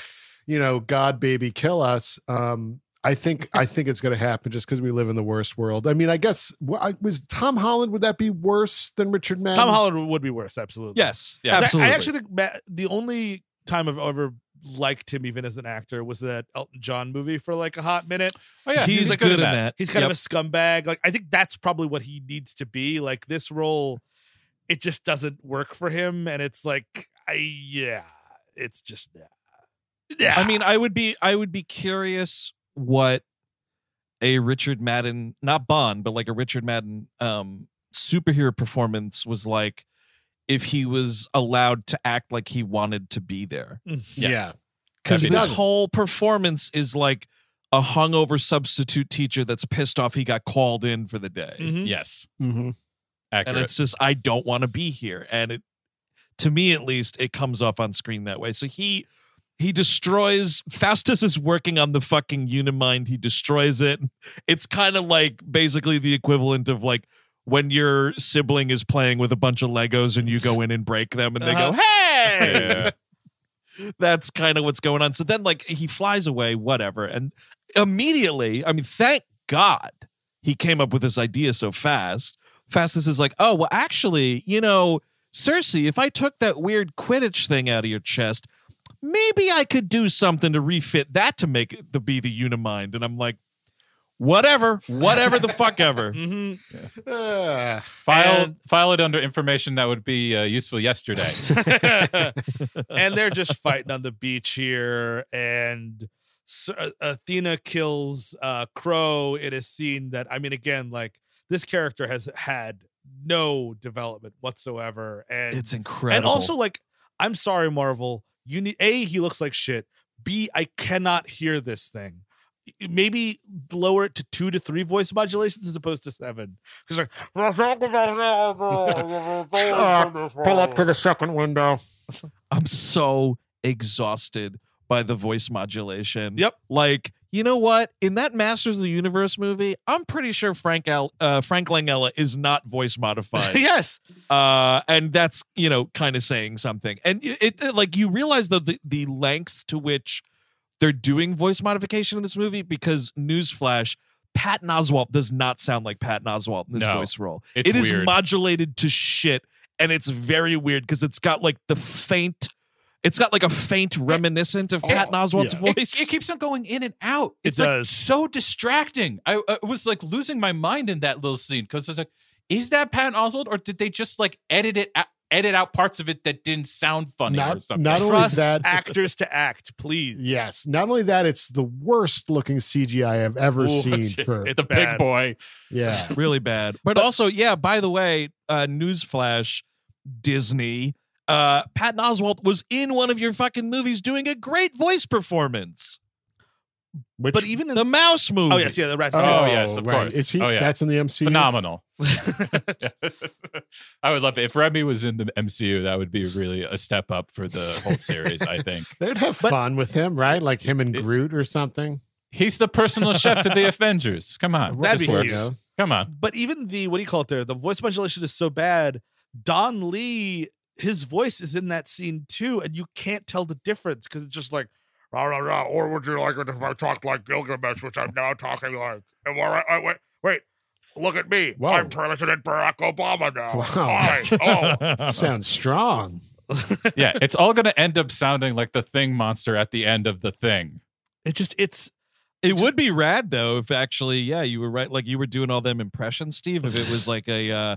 S5: you know, God, baby, kill us. Um, I think I think it's going to happen just because we live in the worst world. I mean, I guess I- was Tom Holland. Would that be worse than Richard Madden?
S4: Tom Holland would be worse, absolutely.
S3: yes,
S6: Yeah.
S4: I-
S3: absolutely.
S4: I actually think Ma- the only time I've ever liked him, even as an actor, was that Elton John movie for like a hot minute.
S6: Oh yeah,
S3: he's,
S6: like
S3: good, in that.
S4: He's kind
S3: Yep.
S4: of a scumbag. Like I think that's probably what he needs to be. Like this role, it just doesn't work for him, and it's like, I yeah, it's just yeah.
S3: I mean, I would be I would be curious what a Richard Madden, not Bond, but like a Richard Madden um superhero performance was like if he was allowed to act like he wanted to be there.
S5: Yeah.
S3: Because
S6: That'd be
S3: this
S5: nice.
S3: whole performance is like a hungover substitute teacher that's pissed off he got called in for the day.
S4: Mhm.
S6: Yes,
S5: hmm
S6: accurate.
S3: And it's just I don't want to be here. And it to me at least, it comes off on screen that way. So he he destroys Phastos is working on the fucking Unimind. He destroys it. It's kind of like basically the equivalent of like when your sibling is playing with a bunch of Legos and you go in and break them and they go, uh-huh. Hey!
S6: yeah.
S3: That's kind of what's going on. So then like he flies away, whatever. And immediately, I mean, thank God he came up with this idea so fast. Phastos is like, oh, well, actually, you know, Sersi, if I took that weird Quidditch thing out of your chest, maybe I could do something to refit that to make it to be the Unimind. And I'm like, whatever, whatever the fuck ever.
S4: Mhm.
S5: Uh,
S6: File
S4: And-
S6: file it under information that would be uh, useful yesterday.
S4: and they're just fighting on the beach here and uh, athena kills uh Kro in a scene that i mean again like this character has had no development whatsoever and
S3: It's incredible.
S4: and also like i'm sorry marvel you need a he looks like shit b i cannot hear this thing maybe lower it to two to three voice modulations as opposed to seven because like
S5: pull up to the second window.
S3: I'm so exhausted by the voice modulation.
S4: Yep.
S3: Like, you know what? In that Masters of the Universe movie, I'm pretty sure Frank Al- uh, Frank Langella is not voice modified.
S4: yes
S3: uh, and that's you know kind of saying something. And it, it like you realize though the the lengths to which they're doing voice modification in this movie because newsflash. Pat Oswalt does not sound like Pat Oswalt in this
S6: No.
S3: voice role.
S6: It's
S3: It is
S6: weird.
S3: modulated to shit, and it's very weird because it's got like the faint, it's got like a faint reminiscent of Pat oh, Oswalt's
S5: yeah.
S3: Voice.
S6: it keeps on going in and out.
S4: It
S6: It's like
S4: does.
S6: so distracting. I, I was like losing my mind in that little scene because it's like, is that Pat Oswalt or did they just like edit it, out, edit out parts of it that didn't sound funny or
S5: Not,
S6: something?
S5: not only that,
S4: actors to act please
S5: yes, not only that, it's the worst looking CGI I've ever
S6: Ooh,
S5: seen.
S6: it's
S5: For
S4: it's
S6: the
S4: bad.
S6: big boy.
S5: yeah,
S3: really bad. But, also, yeah, by the way, uh newsflash, Disney, uh Patton Oswalt was in one of your fucking movies doing a great voice performance.
S5: Which
S4: but even in
S3: The Mouse oh, movie.
S4: oh yes yeah the rat
S6: Oh, yes, of
S5: right.
S6: course.
S5: Is he?
S6: Oh, yeah.
S5: That's in the MCU.
S6: Phenomenal. I would love it if Remy was in the MCU. That would be really a step up for the whole series. I think
S5: They'd have
S4: But-
S5: fun with him, right? Like him and
S6: It-
S5: Groot or something.
S6: he's the personal chef to the Avengers. Come on,
S4: That'd
S6: this
S4: be
S6: works.
S4: cute.
S6: Come on.
S4: but even the what do you call it there the voice modulation is so bad don lee his voice is in that scene too and you can't tell the difference because it's just like rah, rah, rah, or would you like it if i talked like gilgamesh which i'm now talking like Am I right? wait, wait wait look at me
S5: Whoa.
S4: i'm president barack obama now
S5: Wow.
S4: Hi. oh
S5: Sounds strong.
S6: Yeah, it's all going to end up sounding like the Thing monster at the end of the Thing.
S4: it just it's
S3: It would be rad though if actually, yeah, you were right. Like you were doing all them impressions, Steve. If it was like a uh,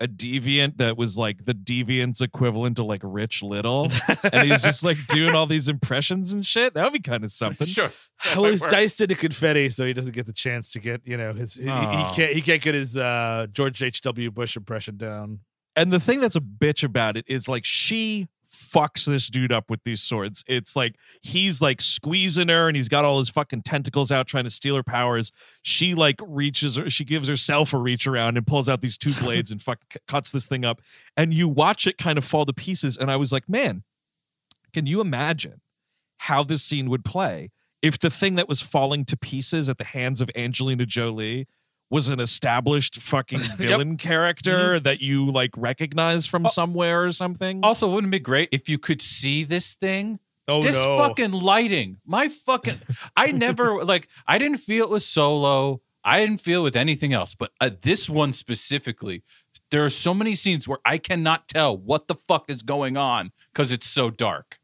S3: a deviant that was like the deviant's equivalent to like Rich Little, and he's just like doing all these impressions and shit. That would be kind of something.
S6: Sure. That
S4: well, he's
S6: work.
S4: diced into confetti, so he doesn't get the chance to get you know his. He, he can't. He can't get his uh, George H. W. Bush impression down.
S3: And the thing that's a bitch about it is like she fucks this dude up with these swords. It's like he's like squeezing her and he's got all his fucking tentacles out trying to steal her powers. She like reaches her, she gives herself a reach around and pulls out these two blades and fuck cuts this thing up. And you watch it kind of fall to pieces. And I was like, man, can you imagine how this scene would play if the thing that was falling to pieces at the hands of Angelina Jolie was an established fucking villain character that you like recognize from
S6: Oh.
S3: somewhere or something?
S6: Also, wouldn't it be great if you could see this thing?
S4: Oh
S6: this
S4: no!
S6: fucking lighting. My fucking I never like I didn't feel it with solo. I didn't feel it with anything else, but uh, this one specifically, there are so many scenes where I cannot tell what the fuck is going on because it's so dark.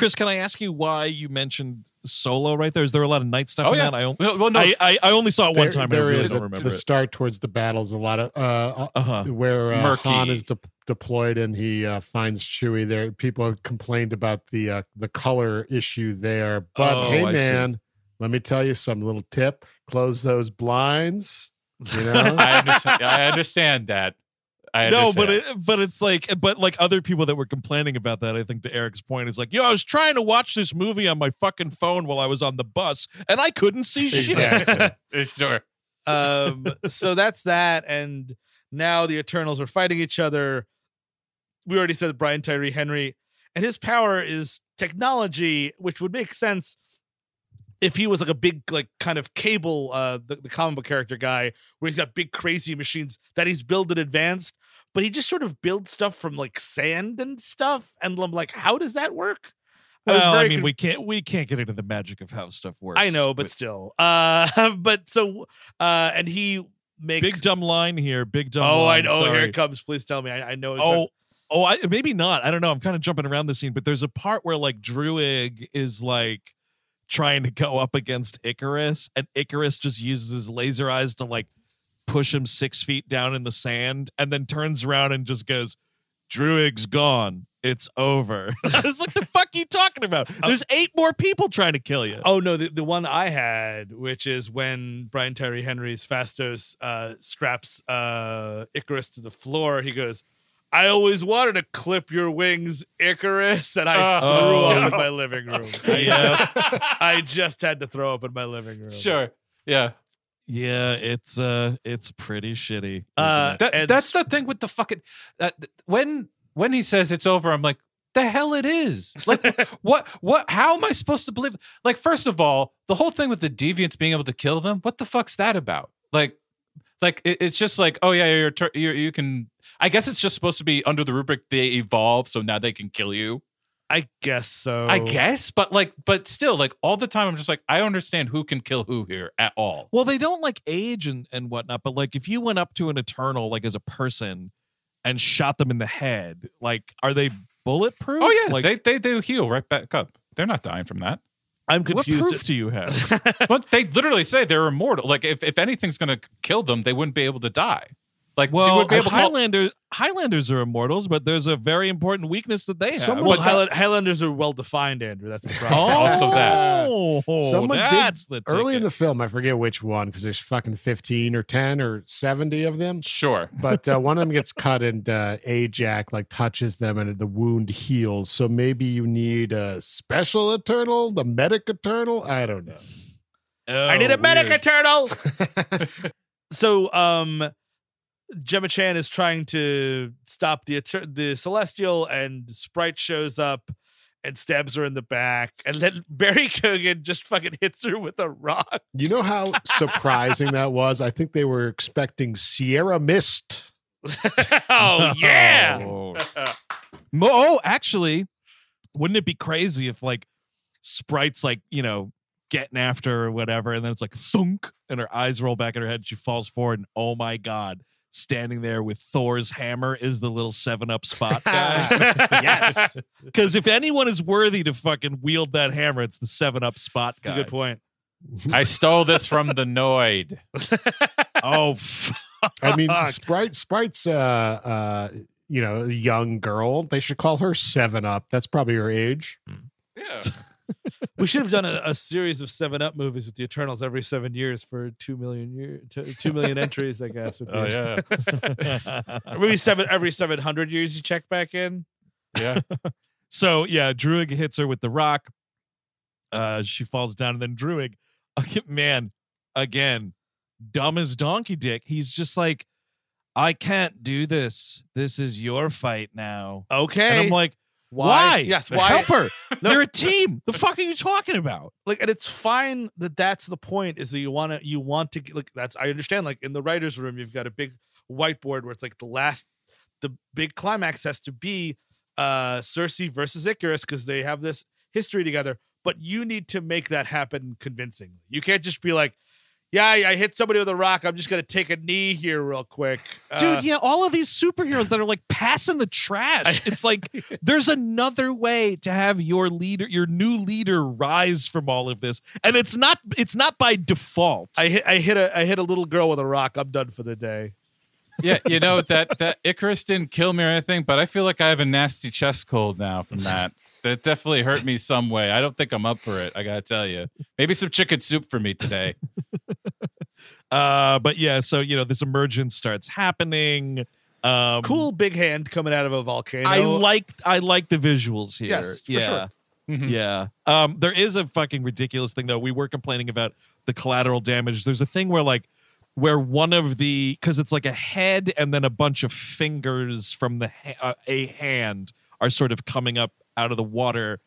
S3: Chris, can I ask you why you mentioned Solo right there? Is there a lot of night stuff
S6: Oh
S3: in
S6: yeah.
S3: that? I, only,
S6: well, well, no,
S3: I, I I only saw it one
S5: There-
S3: time.
S5: there
S3: I really
S5: is
S3: don't
S5: a-
S3: remember
S5: the
S3: it.
S5: start towards the battles. A lot of uh,
S3: Uh-huh.
S5: where uh,
S6: Murky.
S5: Han is de- deployed and he uh, finds Chewie there. People have complained about the uh, the color issue there, but
S3: Oh,
S5: hey,
S3: I see.
S5: man, let me tell you some little tip: close those blinds. You know,
S6: I understand. I understand that. I
S3: No, but it, but it's like, but like other people that were complaining about that, I think to Eric's point is like, yo, I was trying to watch this movie on my fucking phone while I was on the bus, and I couldn't see shit.
S5: Exactly.
S6: sure.
S4: um, so that's that, and now the Eternals are fighting each other. We already said Brian Tyree Henry, and his power is technology, which would make sense if he was like a big, like kind of cable, uh, the, the comic book character guy, where he's got big crazy machines that he's built in advance. But he just sort of builds stuff from like sand and stuff, and I'm like, how does that work? I
S3: Well, I mean,
S4: con-
S3: we can't we can't get into the magic of how stuff works.
S4: I know, but still, uh, but so, uh, and he makes
S3: big dumb line here, big dumb.
S4: Oh, I
S3: line,
S4: know. Here it comes. Please tell me. I, I know.
S3: Oh, oh, I maybe not. I don't know. I'm kind of jumping around the scene, but there's a part where like Druig is like trying to go up against Ikaris, and Ikaris just uses his laser eyes to like push him six feet down in the sand, and then turns around and just goes, "Druig's gone. It's over." it's like the fuck you talking about? There's eight more people trying to kill you.
S4: Oh no, the, the one I had, which is when Brian Tyree Henry's Phastos uh, straps uh, Icarus to the floor. He goes, "I always wanted to clip your wings, Ikaris," and I
S6: Oh.
S4: threw up
S6: Oh.
S4: in my living room. I,
S3: Yeah,
S4: I just had to throw up in my living room.
S6: Sure. Yeah.
S3: yeah. It's uh, it's pretty shitty.
S4: Uh.
S6: That,
S4: And
S6: that's the thing with the fucking uh, when when he says it's over, I'm like, the hell it is. Like what what how am I supposed to believe? Like, first of all, the whole thing with the deviants being able to kill them, what the fuck's that about? Like like it, it's just like, oh yeah, you're, you're you can I guess it's just supposed to be under the rubric they evolve, so now they can kill you.
S4: I guess so.
S6: I guess, but like, but still, like all the time, I'm just like, I don't understand who can kill who here at all.
S3: Well, they don't like age and, and whatnot, but like if you went up to an Eternal like as a person and shot them in the head, like are they bulletproof?
S6: Oh yeah,
S3: like
S6: they they they heal right back up. They're not dying from that.
S4: I'm confused.
S3: what
S4: confused.
S3: proof do you have?
S6: but they literally say they're immortal. Like if, if anything's gonna kill them, they wouldn't be able to die. Like you
S3: well,
S6: would be able to call-
S3: Highlanders are immortals, but there's a very important weakness that they have.
S5: Someone-
S4: well,
S5: But-
S4: Highland, Highlanders are well defined, Andrew. That's the problem.
S3: oh,
S6: also that.
S5: Someone did
S3: that's the
S5: early in the film. I forget which one because there's fucking fifteen or ten or seventy of them.
S6: sure.
S5: But uh, one of them gets cut, and uh, Ajak like touches them, and the wound heals. So maybe you need a special Eternal, the Medic Eternal. I don't know.
S4: I need a
S3: Oh,
S4: medic
S3: weird.
S4: turtle. so, um, Gemma Chan is trying to stop the the Celestial, and Sprite shows up and stabs her in the back, and then Barry Keoghan just fucking hits her with a rock.
S5: You know how surprising that was? I think they were expecting Sierra Mist.
S4: oh yeah,
S3: Oh. Oh, actually, wouldn't it be crazy if like Sprite's like, you know, getting after or whatever, and then it's like thunk, and her eyes roll back in her head, and she falls forward, and oh my god, standing there with Thor's hammer is the little seven up spot guy.
S5: yes.
S3: Because if anyone is worthy to fucking wield that hammer, it's the seven up spot
S4: that's
S3: guy.
S4: a good point.
S6: I stole this from the Noid.
S3: Oh, fuck.
S5: I mean, Sprite Sprite's uh uh you know, a young girl. They should call her Seven Up. That's probably her age.
S6: Yeah.
S4: We should have done a, a series of Seven Up movies with the Eternals every seven years for two million year, two, two million entries. I guess.
S6: Oh
S4: be-
S6: yeah,
S4: maybe seven every seven hundred years you check back in.
S6: yeah.
S3: So yeah, Druig hits her with the rock. Uh, she falls down, and then Druig, man, again, dumb as donkey dick. He's just like, I can't do this. This is your fight now.
S4: Okay.
S3: And I'm like,
S4: Why?
S3: why?
S4: Yes, why-
S3: Help her.
S4: No.
S3: You're a team. The fuck are you talking about?
S4: like and it's fine that that's the point is that you want to you want to like that's i understand like in the writers room you've got a big whiteboard where it's like the last the big climax has to be uh sersi versus ikaris because they have this history together but you need to make that happen convincingly you can't just be like yeah i, I hit somebody with a rock i'm just gonna take a knee here real quick
S3: Dude,
S4: Uh,
S3: yeah, all of these superheroes that are like passing the trash. It's like there's another way to have your leader, your new leader rise from all of this. And it's not it's not by default.
S4: I hit I hit a I hit a little girl with a rock. I'm done for the day.
S6: Yeah, you know that that Ikaris didn't kill me or anything, but I feel like I have a nasty chest cold now from that. That definitely hurt me some way. I don't think I'm up for it. I gotta tell you, maybe some chicken soup for me today.
S3: Uh, but yeah, so you know, this emergence starts happening. Um,
S4: Cool big hand coming out of a volcano.
S3: I like I like the visuals here.
S4: Yes, for
S3: yeah.
S4: sure.
S6: Mhm.
S3: Yeah. Um, there is a fucking ridiculous thing though. We were complaining about the collateral damage. There's a thing where like where one of the because it's like a head and then a bunch of fingers from the ha- uh, a hand are sort of coming up out of the water,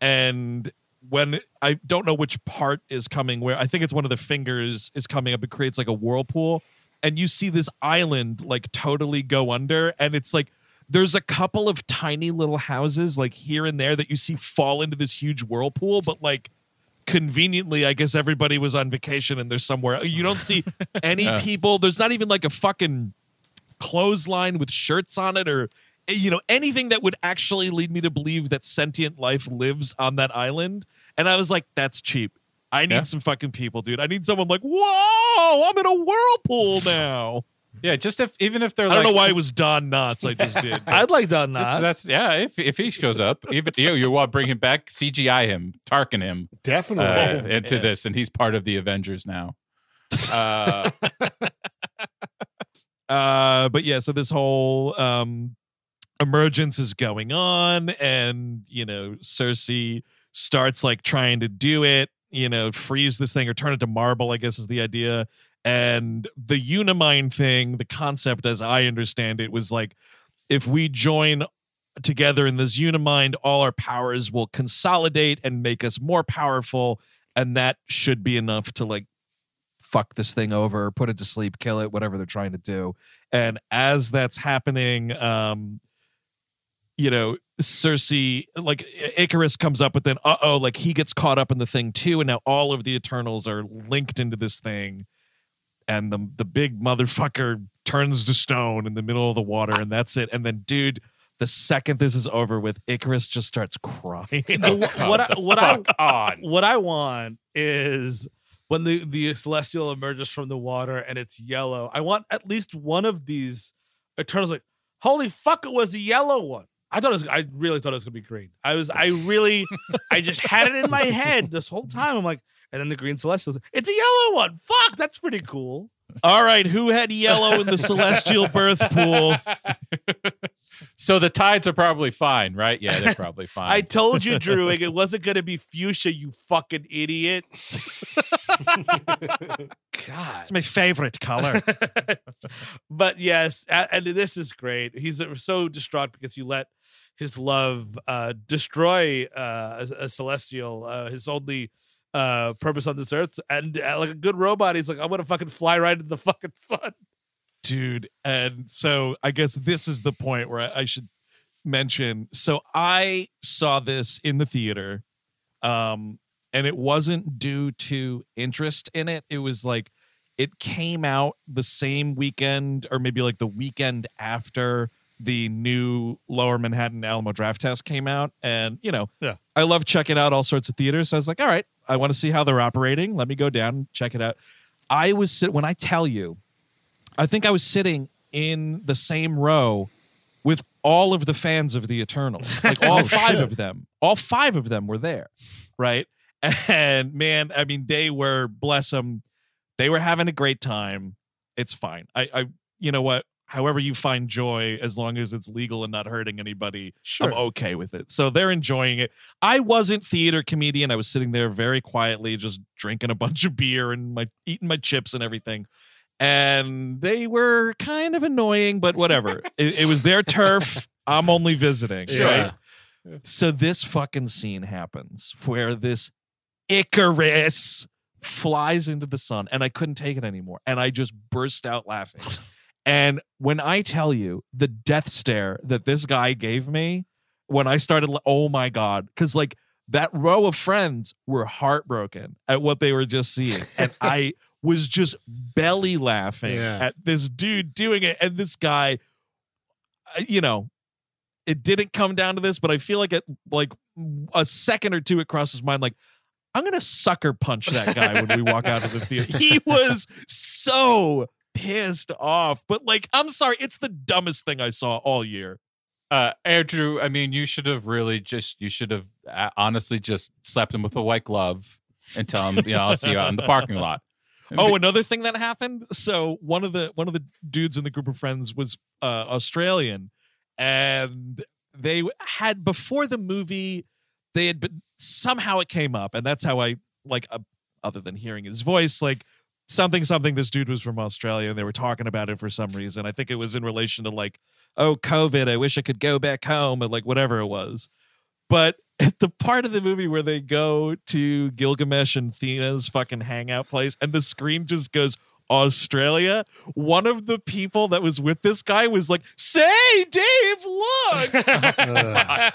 S3: and when I don't know which part is coming where I think it's one of the fingers is coming up. It creates like a whirlpool, and you see this island like totally go under, and it's like there's a couple of tiny little houses like here and there that you see fall into this huge whirlpool, but like conveniently, I guess everybody was on vacation and they're somewhere. You don't see any people. There's not even like a fucking clothesline with shirts on it or you know anything that would actually lead me to believe that sentient life lives on that island. And I was like, that's cheap. I need
S6: Yeah.
S3: some fucking people, dude. I need someone like, whoa, I'm in a whirlpool now.
S6: Yeah, just if even if they're
S3: I don't know why it was Don Knotts. I just did.
S4: I'd like
S6: don
S4: knotts
S6: that's yeah. If if he shows up, even you, you want to bring him back, CGI him, Tarkin him uh,
S5: Definitely.
S6: into this, and he's part of the Avengers now. Uh,
S3: uh but yeah so this whole um emergence is going on and you know sersi starts like trying to do it you know freeze this thing or turn it to marble i guess is the idea and the unimind thing the concept as i understand it was like if we join together in this unimind all our powers will consolidate and make us more powerful and that should be enough to like fuck this thing over, put it to sleep, kill it, whatever they're trying to do. And as that's happening, um, you know, Sersi, like Ikaris comes up, but then uh oh, like he gets caught up in the thing too, and now all of the Eternals are linked into this thing, and the the big motherfucker turns to stone in the middle of the water, and that's it. And then, dude. The second this is over with, Ikaris just starts crying.
S4: The- what I, what I
S6: fuck on.
S4: what I want is when the the celestial emerges from the water and it's yellow. I want at least one of these Eternals like, holy fuck, it was a yellow one. I thought it was. I really thought it was gonna be green. I was. I really. I just had it in my head this whole time. I'm like, and then the green celestial. It's a yellow one. Fuck, that's pretty cool.
S3: All right, who had yellow in the celestial birth pool?
S6: so the tides are probably fine, right? Yeah, they're probably fine.
S4: I told you, Druig, it wasn't gonna be fuchsia. You fucking idiot. God.
S3: It's my favorite color.
S4: but yes, and this is great. He's uh, so distraught because you let his love uh, destroy uh, a, a celestial, uh, his only uh, purpose on this earth. And uh, like a good robot, he's like, I'm gonna fucking fly right into the fucking sun.
S3: dude and so i guess this is the point where I, I should mention so i saw this in the theater um and it wasn't due to interest in it it was like it came out the same weekend or maybe like the weekend after the new lower manhattan alamo drafthouse came out and you know
S4: Yeah.
S3: i love checking out all sorts of theaters so i was like all right i want to see how they're operating let me go down and check it out i was sit when i tell you I think I was sitting in the same row with all of the fans of the Eternals, like all
S5: Oh,
S3: five
S5: shit.
S3: of them, all five of them were there, right? And man, I mean, they were bless them, they were having a great time. It's fine. I, I, you know what? However you find joy, as long as it's legal and not hurting anybody,
S4: Sure.
S3: I'm okay with it. So they're enjoying it. I wasn't theater comedian. I was sitting there very quietly, just drinking a bunch of beer and my eating my chips and everything. And they were kind of annoying, but whatever. it, it was their turf. I'm only visiting.
S5: Yeah.
S3: Right. So this fucking scene happens where this Ikaris flies into the sun, and I couldn't take it anymore. And I just burst out laughing. And when I tell you the death stare that this guy gave me when I started, oh my God, because like that row of friends were heartbroken at what they were just seeing. And I was just belly laughing
S5: Yeah.
S3: at this dude doing it. And this guy, uh, you know, it didn't come down to this, but I feel like it, like a second or two, it crossed his mind, like, I'm gonna sucker punch that guy when we walk out of the theater. He was so pissed off, but like, I'm sorry, it's the dumbest thing I saw all year.
S6: Uh, Andrew, I mean, you should have really just, you should have uh, honestly just slapped him with a white glove and tell him, you know, I'll see you out in the parking lot.
S3: Oh, another thing that happened. So one of the one of the dudes in the group of friends was uh, Australian, and they had before the movie, they had been somehow it came up, and that's how I like. Uh, other than hearing his voice, like something something. This dude was from Australia, and they were talking about it for some reason. I think it was in relation to like, oh, COVID. I wish I could go back home, and like whatever it was. But at the part of the movie where they go to Gilgamesh and Thena's fucking hangout place, and the screen just goes Australia, one of the people that was with this guy was like, Say, Dave, look.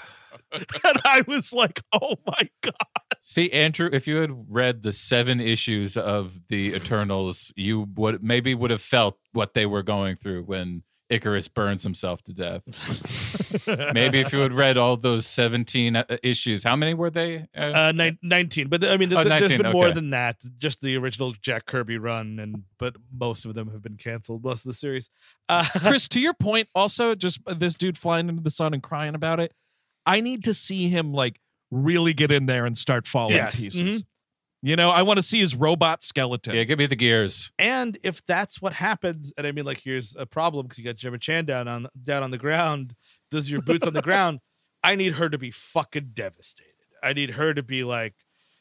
S3: And I was like, Oh my God.
S6: See, Andrew, if you had read the seven issues of the Eternals, you would maybe would have felt what they were going through when Ikaris burns himself to death. maybe if you had read all those 17 uh, issues, how many were they? Uh,
S4: Uh, nine, 19, but I mean, th-
S6: Oh,
S4: th- there's
S6: 19,
S4: been more than that. Just the original Jack Kirby run, and but most of them have been canceled. Most of the series. Uh,
S3: Chris, to your point, also just this dude flying into the sun and crying about it. I need to see him like really get in there and start falling
S4: Yes.
S3: pieces.
S4: Mhm.
S3: You know, I want to see his robot skeleton.
S6: yeah, give me the gears.
S4: and if that's what happens, and I mean, like, here's a problem because you got Gemma Chan down on down on the ground, does your boots on the ground. I need her to be fucking devastated. I need her to be like,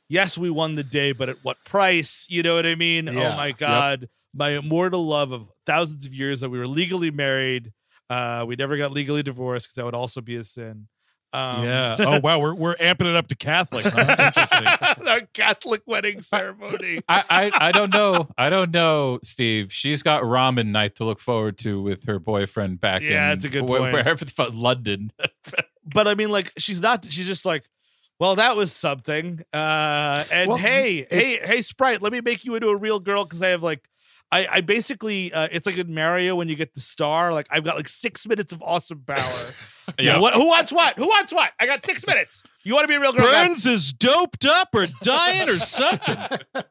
S4: yes, we won the day, but at what price? You know what I mean?
S5: Yeah.
S4: Oh my
S5: Yep.
S4: god, my immortal love of thousands of years that we were legally married. Uh, we never got legally divorced because that would also be a sin. Um,
S3: yeah. Oh wow, we're we're amping it up to Catholic. Huh? Interesting.
S4: Our Catholic wedding ceremony.
S6: I, I I don't know. I don't know, Steve. She's got ramen night to look forward to with her boyfriend back in
S4: Yeah, that's a good
S6: where-
S4: point.
S6: wherever the fuck London.
S4: but I mean, like, she's not. She's just like, well, that was something. Uh, and
S5: Well,
S4: hey, hey, hey, Sprite, let me make you into a real girl because I have like, I, I basically, uh, it's like in Mario when you get the star. Like, I've got like six minutes of awesome power.
S6: Yeah.
S4: What? Who wants what? Who wants what? I got six minutes. You want to be a real girl? guy?
S3: Burns is doped up or dying or something.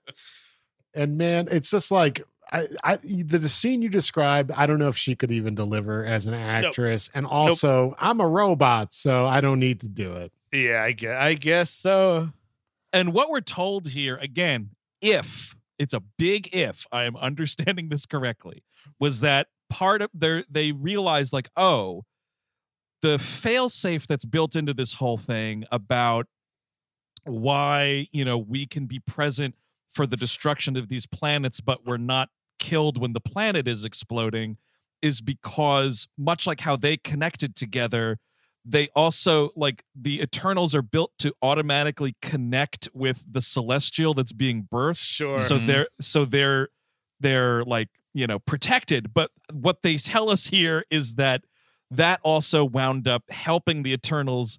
S5: and man, it's just like I, I the, the scene you described. I don't know if she could even deliver as an actress. And also, I'm a robot, so I don't need to do it.
S4: Yeah, I guess. I guess so.
S3: And what we're told here again, if it's a big if, I am understanding this correctly, was that part of their they realized like, oh, the failsafe that's built into this whole thing about why, you know, we can be present for the destruction of these planets, but we're not killed when the planet is exploding, is because much like how they connected together, they also like the Eternals are built to automatically connect with the celestial that's being birthed.
S4: Sure.
S3: So
S6: Mhm.
S3: they're so they're they're like you know protected. But what they tell us here is that that also wound up helping the Eternals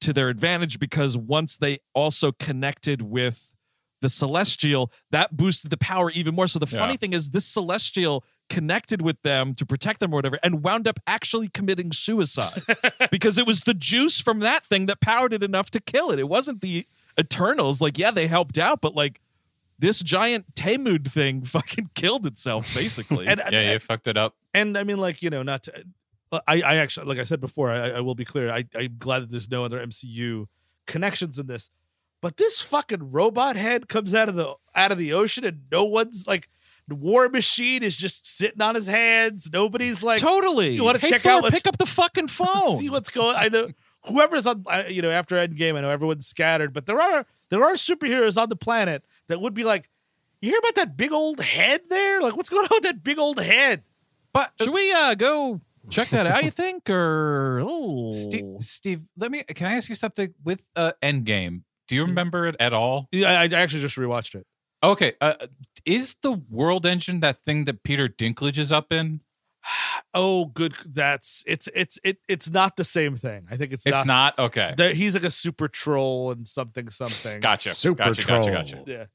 S3: to their advantage because once they also connected with the celestial that boosted the power even more so the
S6: Yeah.
S3: funny thing is this celestial connected with them to protect them or whatever and wound up actually committing suicide because it was the juice from that thing that powered it enough to kill it it wasn't the eternals like yeah they helped out but like this giant Tiamut thing fucking killed itself basically
S4: And,
S6: yeah, you fucked it up.
S4: and I mean, like you know, not to, I, I actually, like I said before, I, I will be clear. I, I'm glad that there's no other MCU connections in this. But this fucking robot head comes out of the out of the ocean, and no one's like, the War Machine is just sitting on his hands. Nobody's like,
S3: totally.
S4: you wanna
S3: hey,
S4: check
S3: Thor,
S4: out
S3: Pick up the fucking phone.
S4: see what's going. On. I know whoever's on, I- you know, after Endgame, I know everyone's scattered, but there are there are superheroes on the planet that would be like, you hear about that big old head there? Like, what's going on with that big old head?
S3: but should we uh, go check that out? You think, or oh,
S6: Steve, Steve, let me. Can I ask you something with uh, Endgame? Do you remember it at all?
S4: Yeah, I, I actually just rewatched it.
S6: Okay, uh, is the World Engine that thing that Peter Dinklage is up in?
S4: Oh, good. That's it's it's it it's not the same thing. I think it's,
S6: It's not. Okay,
S4: that he's like a super troll and something something.
S6: gotcha.
S5: Super
S6: gotcha,
S5: troll.
S6: gotcha. Gotcha.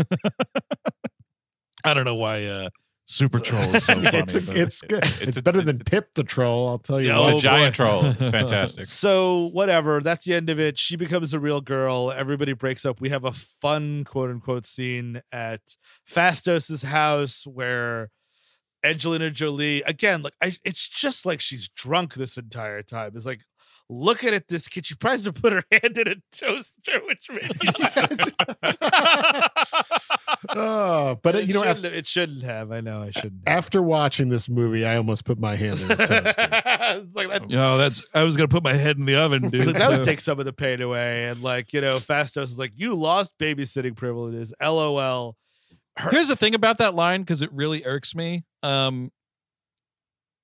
S4: Yeah.
S3: I don't know why uh, Super Troll is so funny.
S5: it's
S3: but-
S5: it's good. It's,
S6: It's-
S5: better
S6: it's-
S5: than Pip the troll. I'll tell you.
S4: Yeah.
S6: It's
S4: Oh,
S6: a giant
S4: boy.
S6: troll. It's fantastic.
S4: So whatever, that's the end of it. She becomes a real girl. Everybody breaks up. We have a fun quote unquote scene at Phastos's house where Angelina Jolie again, like I, it's just like she's drunk this entire time. It's like looking at this kid. She tries to put her hand in a toaster, which makes
S5: oh, but
S4: it,
S5: you know,
S4: shouldn't,
S5: af-
S4: it shouldn't have. I know I shouldn't. have.
S5: after watching this movie, I almost put my hand in a toaster.
S4: Like that,
S3: You know, that's I was gonna put my head in the oven, dude.
S4: like, that would take some of the pain away. And like, you know, Phastos is like, you lost babysitting privileges. LOL.
S3: Here's the thing about that line because it really irks me. Um,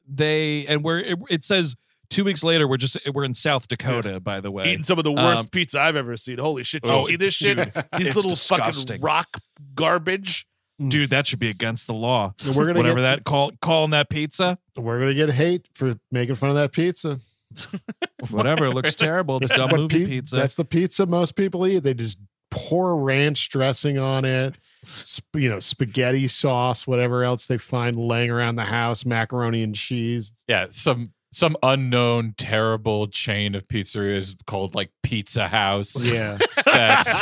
S3: they and we're it, it says two weeks later we're just we're in South Dakota. By the way,
S4: Eating some of the worst
S3: Um,
S4: pizza I've ever seen. Holy shit. You
S3: Oh,
S4: see this shit?
S3: dude,
S4: These little
S3: disgusting.
S4: fucking rock garbage.
S3: dude, that should be against the law.
S5: And we're gonna
S3: Whatever
S5: get,
S3: that call calling that pizza,
S5: We're gonna get hate for making fun of that pizza.
S3: whatever. It looks terrible. It's
S5: That's
S3: dumb movie
S5: pi-
S3: pizza.
S5: That's the pizza most people eat. They just pour ranch dressing on it, sp- you know, spaghetti sauce, whatever else they find laying around the house, macaroni and cheese.
S6: Yeah, some some unknown terrible chain of pizzerias called like Pizza House.
S5: Yeah,
S6: That's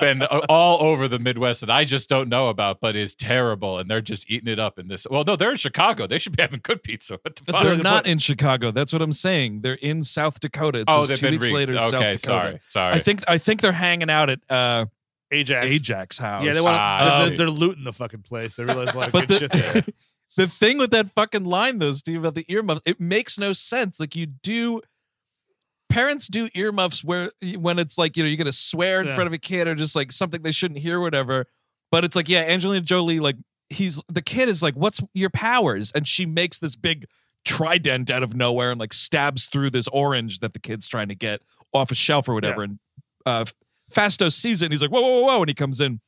S6: been uh, all over the Midwest that I just don't know about, but is terrible, and they're just eating it up in this. Well, no, they're in Chicago. They should be having good pizza. What the fuck?
S3: they're not in Chicago. That's what I'm saying. They're in South Dakota. It
S6: Oh,
S3: says
S6: they've
S3: two
S6: been
S3: weeks
S6: re-
S3: later. South
S6: Okay,
S3: Dakota.
S6: sorry, sorry.
S3: I think I think they're hanging out at uh,
S4: Ajak's.
S3: Ajak's House.
S4: Yeah, they want.
S6: Ah,
S4: they're, they're looting the fucking place. They realize a lot of
S3: But
S4: good shit there.
S3: the, thing with that fucking line though, Steve, about the earmuffs, it makes no sense. Like you do parents do earmuffs where when it's like, you know, you're gonna swear in
S4: Yeah.
S3: front of a kid or just like something they shouldn't hear, whatever. But it's like, yeah, Angelina Jolie, like he's the kid is like, What's your powers? And she makes this big trident out of nowhere and like stabs through this orange that the kid's trying to get off a shelf or whatever.
S4: Yeah.
S3: And uh Phastos sees it and he's like, Whoa, whoa, whoa, whoa. And he comes in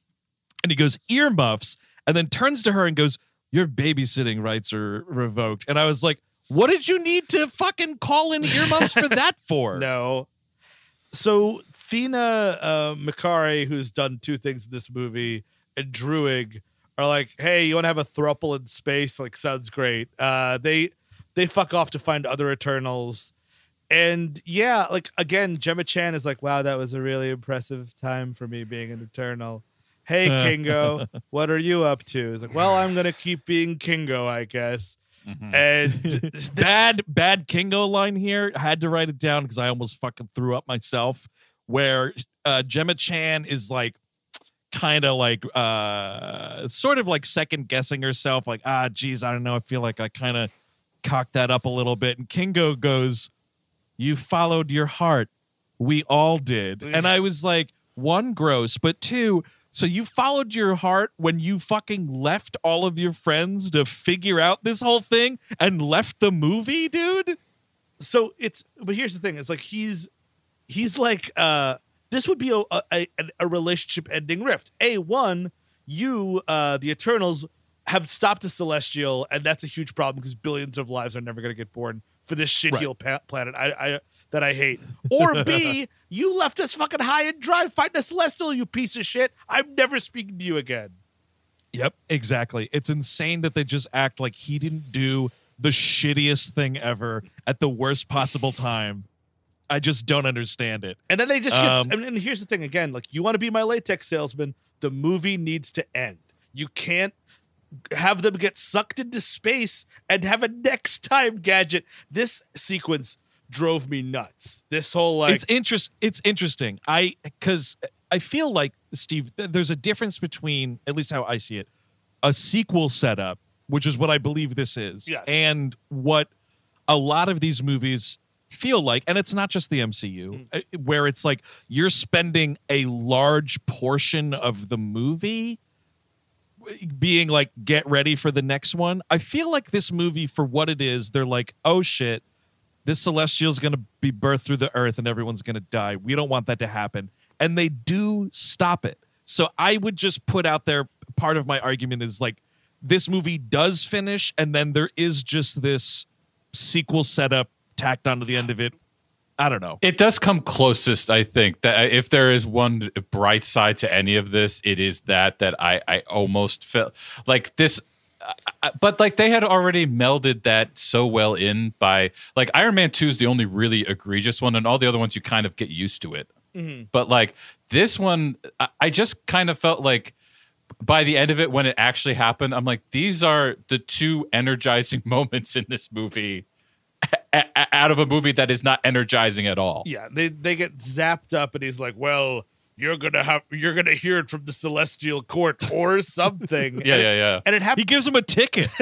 S3: and he goes, earmuffs, and then turns to her and goes, Your babysitting rights are revoked. And I was like, What did you need to fucking call in earmuffs for that for?
S4: No. So Thena uh, Makkari, who's done two things in this movie, and Druig are like, "Hey, you want to have a thruple in space? Like, sounds great." Uh, they they fuck off to find other Eternals, and yeah, like again, Gemma Chan is like, "Wow, that was a really impressive time for me being an Eternal." Hey, Kingo, what are you up to? He's like, "Well, I'm gonna keep being Kingo, I guess."
S6: Mhm.
S4: And
S3: bad, bad Kingo line here. I had to write it down because I almost fucking threw up myself. Where uh, Gemma Chan is like, kind of like, uh, sort of like second guessing herself, like, ah, geez, I don't know. I feel like I kind of cocked that up a little bit. And Kingo goes, You followed your heart. We all did. And I was like, one, gross, but two, so you followed your heart when you fucking left all of your friends to figure out this whole thing and left the movie, dude?
S4: so it's but here's the thing it's like he's he's like uh this would be a a, a, a relationship ending rift. A one you uh the eternals have stopped the celestial and that's a huge problem because billions of lives are never going to get born for this shitheel pa- planet. I, I that i hate or b you left us fucking high and dry fighting a celestial you piece of shit i'm never speaking to you again
S3: Yep, exactly. It's insane that they just act like he didn't do the shittiest thing ever at the worst possible time. I just don't understand it.
S4: And then they just get.
S3: Um,
S4: and, and here's the thing again: like you want to be my latex salesman, the movie needs to end. You can't have them get sucked into space and have a next time gadget. This sequence drove me nuts. This whole like
S3: it's interest it's interesting i because i feel like steve th- there's a difference between at least how i see it a sequel setup which is what i believe this is
S4: Yes.
S3: and what a lot of these movies feel like and it's not just the mcu uh, where it's like you're spending a large portion of the movie being like get ready for the next one i feel like this movie for what it is they're like oh shit this celestial is going to be birthed through the earth and everyone's going to die. We don't want that to happen. And they do stop it. So I would just put out there part of my argument is like this movie does finish and then there is just this sequel setup tacked onto the end of it. I don't know.
S6: It does come closest, I think. That uh, if there is one bright side to any of this, it is that that I I almost felt like this. But like they had already melded that so well in by like Iron Man Two is the only really egregious one, and all the other ones you kind of get used to it. Mm-hmm. But like this one, I, I just kind of felt like by the end of it, when it actually happened, I'm like, these are the two energizing moments in this movie. Out of a movie that is not energizing at all.
S4: yeah, they they get zapped up and he's like, "Well, you're going to have you're going to hear it from the celestial court or something."
S6: Yeah, yeah, yeah.
S4: And it happened.
S3: He gives him a ticket.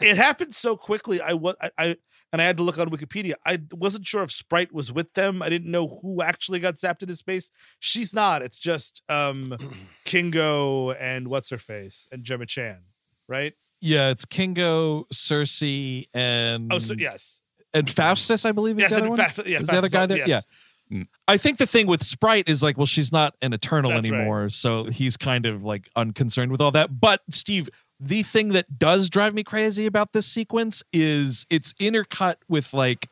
S4: it happened so quickly. I was I, I and I had to look on Wikipedia. I wasn't sure if Sprite was with them. I didn't know who actually got zapped into space. She's not. It's just um Kingo and what's her face and Gemma Chan, right?
S3: yeah, it's Kingo, Sersi, and
S4: Oh, so yes,
S3: and Phastos, I believe is
S4: yes,
S3: the other one.
S4: Fa- yeah,
S3: is the other guy there?
S4: yes.
S3: Yeah.
S6: Mm.
S3: I think the thing with Sprite is like, well, she's not an Eternal
S4: That's right.
S3: anymore, so he's kind of like unconcerned with all that. But Steve, the thing that does drive me crazy about this sequence is it's intercut with like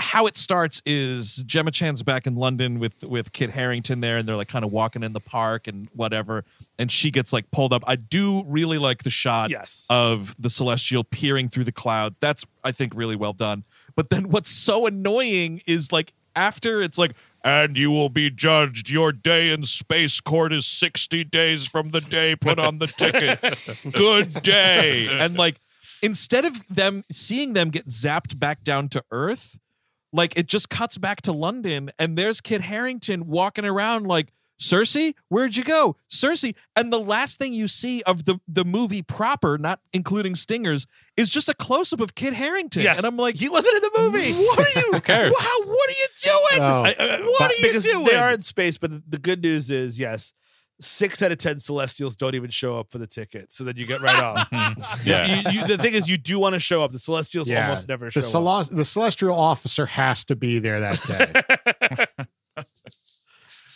S3: how it starts is Gemma Chan's back in London with with Kit Harington there, and they're like kind of walking in the park and whatever, and she gets like pulled up. I do really like the shot
S4: Yes.
S3: of the celestial peering through the clouds. That's I think really well done. But then what's so annoying is like after it's like and you will be judged. Your day in space court is 60 days from the day put on the ticket. Good day. And like instead of them seeing them get zapped back down to earth, like it just cuts back to London and there's Kit Harington walking around like Sersi, where'd you go? Sersi. And the last thing you see of the, the movie proper, not including stingers, is just a close up of Kit Harington.
S4: Yes.
S3: And I'm like,
S4: he wasn't in the movie.
S3: what are you?
S6: Who cares?
S3: Wow, what are you doing?
S5: Oh.
S4: I- I-
S3: What
S4: but-
S3: are you doing?
S4: They are in space, but the good news is, yes, six out of ten Celestials don't even show up for the ticket, so then you get right off.
S6: Yeah.
S4: You- you- the thing is, you do want to show up. The Celestials
S5: Yeah,
S4: almost never show
S5: the,
S4: up.
S5: the celestial officer has to be there that day.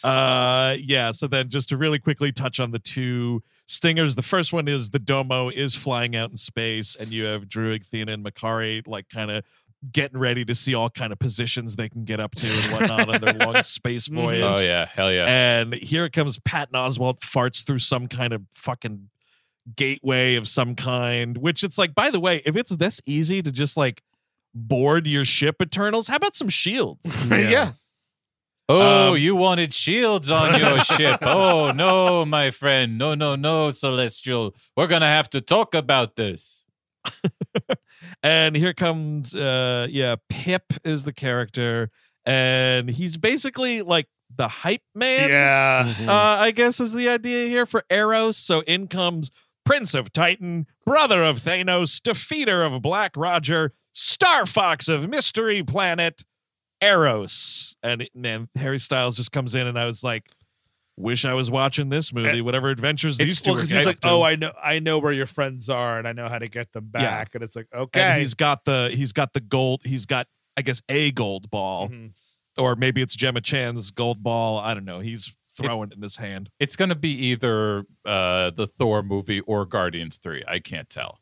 S3: Uh, yeah. So then, just to really quickly touch on the two stingers, the first one is the Domo is flying out in space, and you have Druig, Thena, and Makkari like kind of getting ready to see all kind of positions they can get up to and whatnot on their long space
S4: Mhm.
S3: voyage.
S6: Oh yeah, hell yeah.
S3: And here it comes Patton Oswalt farts through some kind of fucking gateway of some kind, which it's like, by the way, if it's this easy to just like board your ship, Eternals, how about some shields?
S4: yeah.
S6: Oh,
S3: Um,
S6: you wanted shields on your ship. Oh no, my friend. No, no, no, Celestial. We're gonna have to talk about this.
S3: and here comes uh yeah pip is the character and he's basically like the hype man
S4: Yeah.
S3: uh i guess is the idea here for eros so in comes prince of titan brother of thanos defeater of black roger star fox of mystery planet eros and man harry styles just comes in and i was like wish i was watching this movie whatever adventures these two
S4: well,
S3: are
S4: 'cause he's like,
S3: to.
S4: oh, I know, I know where your friends are, and I know how to get them back. And it's like, okay,
S3: and he's got the he's got the gold he's got i guess a gold ball
S4: Mhm.
S3: or maybe it's gemma chan's gold ball i don't know he's throwing it in his hand
S6: It's gonna be either uh the Thor movie or Guardians 3. I can't tell.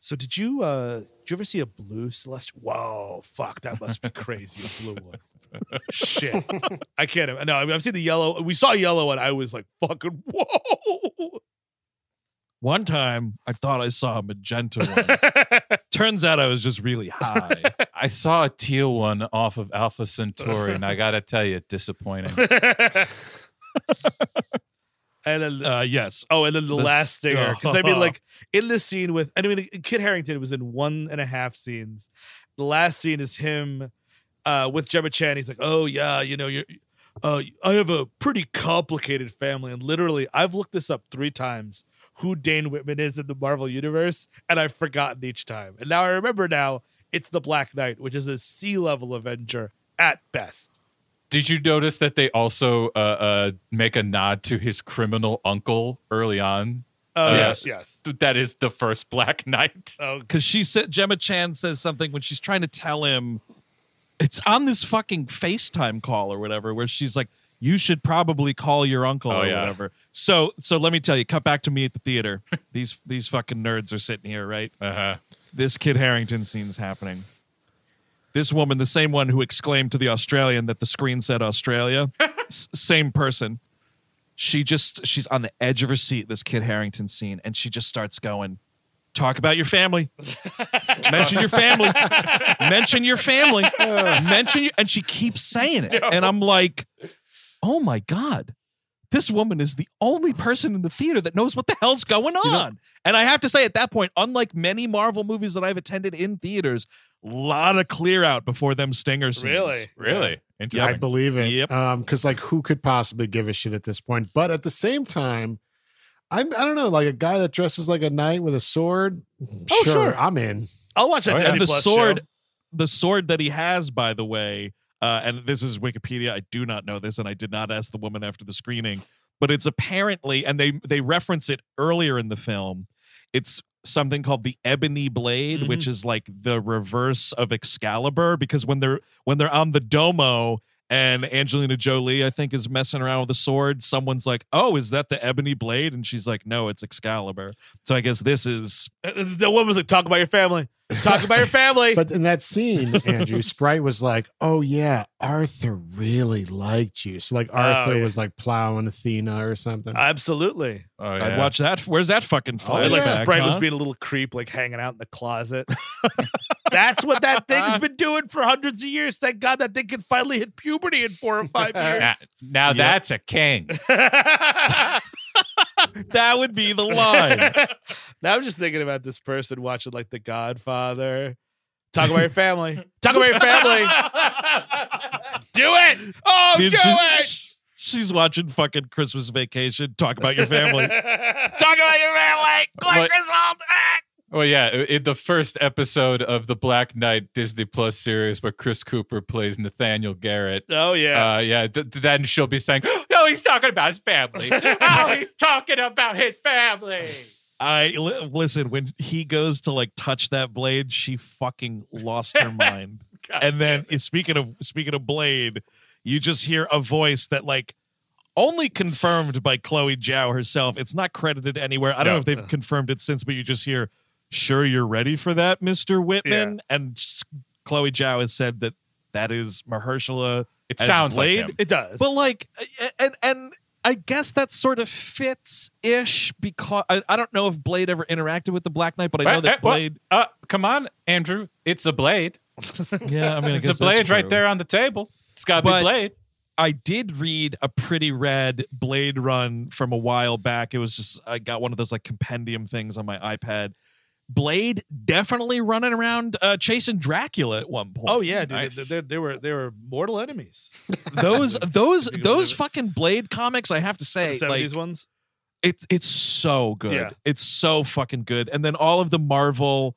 S4: So did you uh did you ever see a blue celestial? Whoa, fuck, that must be crazy. A blue one. Shit. I can't no, I mean, I've seen the yellow. We saw yellow and I was like fucking whoa.
S3: one time i thought i saw a magenta one turns out i was just really high
S6: I saw a teal one off of Alpha Centauri, and I gotta tell you, disappointing.
S4: And then
S3: Uh, yes.
S4: Oh, and then the
S3: This-
S4: last stinger. Because I mean, like in the scene with, and I mean, Kit Harington was in one and a half scenes. The last scene is him uh, with Gemma Chan. He's like, "Oh yeah, you know, you're, uh, I have a pretty complicated family." And literally, I've looked this up three times. Who Dane Whitman is in the Marvel universe, and I've forgotten each time. And now I remember. Now it's the Black Knight, which is a sea level Avenger at best.
S6: Did you notice that they also uh, uh, make a nod to his criminal uncle early on?
S4: Oh
S6: Uh,
S4: yes, yes.
S6: Th- That is the first Black Knight.
S4: Oh,
S3: because she said Gemma Chan says something when she's trying to tell him it's on this fucking FaceTime call or whatever, where she's like, "You should probably call your uncle
S6: Oh,
S3: or
S6: yeah.
S3: whatever." So, so let me tell you, cut back to me at the theater. these these fucking nerds are sitting here, right?
S6: Uh-huh.
S3: This Kit Harington scene's happening. This woman, the same one who exclaimed to the Australian that the screen said Australia, s- same person. She just she's on the edge of her seat. This Kit Harington scene, and she just starts going, "Talk about your family, mention your family, mention your family, mention your," and she keeps saying it, and I'm like, "Oh my god." This woman is the only person in the theater that knows what the hell's going on. and I have to say, at that point, unlike many Marvel movies that I've attended in theaters, lot of clear out before them stinger scenes.
S4: really?
S6: Really?
S5: I
S6: Interesting.
S5: believe it.
S3: Yep.
S5: Um, because like who could possibly give a shit at this point? But at the same time, I'm I don't know, like a guy that dresses like a knight with a sword.
S4: Oh, sure.
S5: I'm in.
S4: I'll watch that
S6: Oh, yeah.
S3: And the
S4: Plus
S3: sword
S4: show.
S3: the sword that he has by the way uh, and this is wikipedia i do not know this and i did not ask the woman after the screening but it's apparently and they they reference it earlier in the film it's something called the ebony blade which is like the reverse of excalibur because when they're when they're on the domo and Angelina Jolie, I think, is messing around with a sword. Someone's like, "Oh, is that the ebony blade?" And she's like, "No, it's Excalibur." So I guess this is
S4: Uh, The woman was like, "Talk about your family. Talk about your family."
S5: But in that scene, Andrew, Sprite was like, Oh yeah, Arthur really liked you. So like oh, Arthur
S4: Oh, yeah.
S5: was like plowing Athena or something.
S4: Absolutely.
S6: Oh,
S3: I'd watch that. Where's that fucking
S5: Oh,
S4: And,
S3: flashback?
S4: like Sprite was being a little creep, like hanging out in the closet. That's what that thing's been doing for hundreds of years. Thank God that thing can finally hit puberty in four or five
S6: Now,
S4: years.
S6: now
S3: Yep.
S6: that's a king.
S3: that would be the line.
S4: now I'm just thinking about this person watching like The Godfather. Talk about your family. Talk about your family. do it. Oh,
S3: Dude,
S4: do
S3: she's,
S4: it.
S3: she's watching fucking Christmas Vacation. Talk about your family.
S4: Talk about your family. Clark
S6: What-
S4: Griswold.
S6: Well, yeah, in the first episode of the Black Knight Disney Plus series, where Chris Cooper plays Nathaniel Garrett.
S4: Oh yeah.
S6: Uh, yeah, th- th- then she'll be saying, "No, he's talking about his family. oh, he's talking about his family."
S3: I li- listen when he goes to like touch that blade, she fucking lost her mind. and then speaking of speaking of blade, you just hear a voice that like only confirmed by Chloe Zhao herself. It's not credited anywhere. I don't
S6: No.
S3: know if they've confirmed it since, but you just hear, "Sure, you're ready for that, Mister Whitman." And s- Chloe Zhao has said that that is Mahershala.
S6: It
S3: as
S6: sounds
S3: Blade.
S6: like him.
S4: it does.
S3: But like, and and I guess that sort of fits ish because I, I don't know if Blade ever interacted with the Black Knight, but I know that
S6: what?
S3: Blade.
S6: Uh, come on, Andrew. It's a blade.
S3: Yeah, I mean, I
S6: It's
S3: guess it's
S6: a blade right there on the table. It's got to be blade.
S3: I did read a pretty red Blade run from a while back. It was just I got one of those like compendium things on my iPad. Blade definitely running around uh, chasing Dracula at one point.
S4: oh yeah, dude.
S6: Nice.
S4: They, they, they were they were mortal enemies.
S3: those those those fucking Blade comics. I have to
S4: The
S3: say,
S4: seventies
S3: like
S4: ones.
S3: it's it's so good.
S4: Yeah.
S3: It's so fucking good. And then all of the Marvel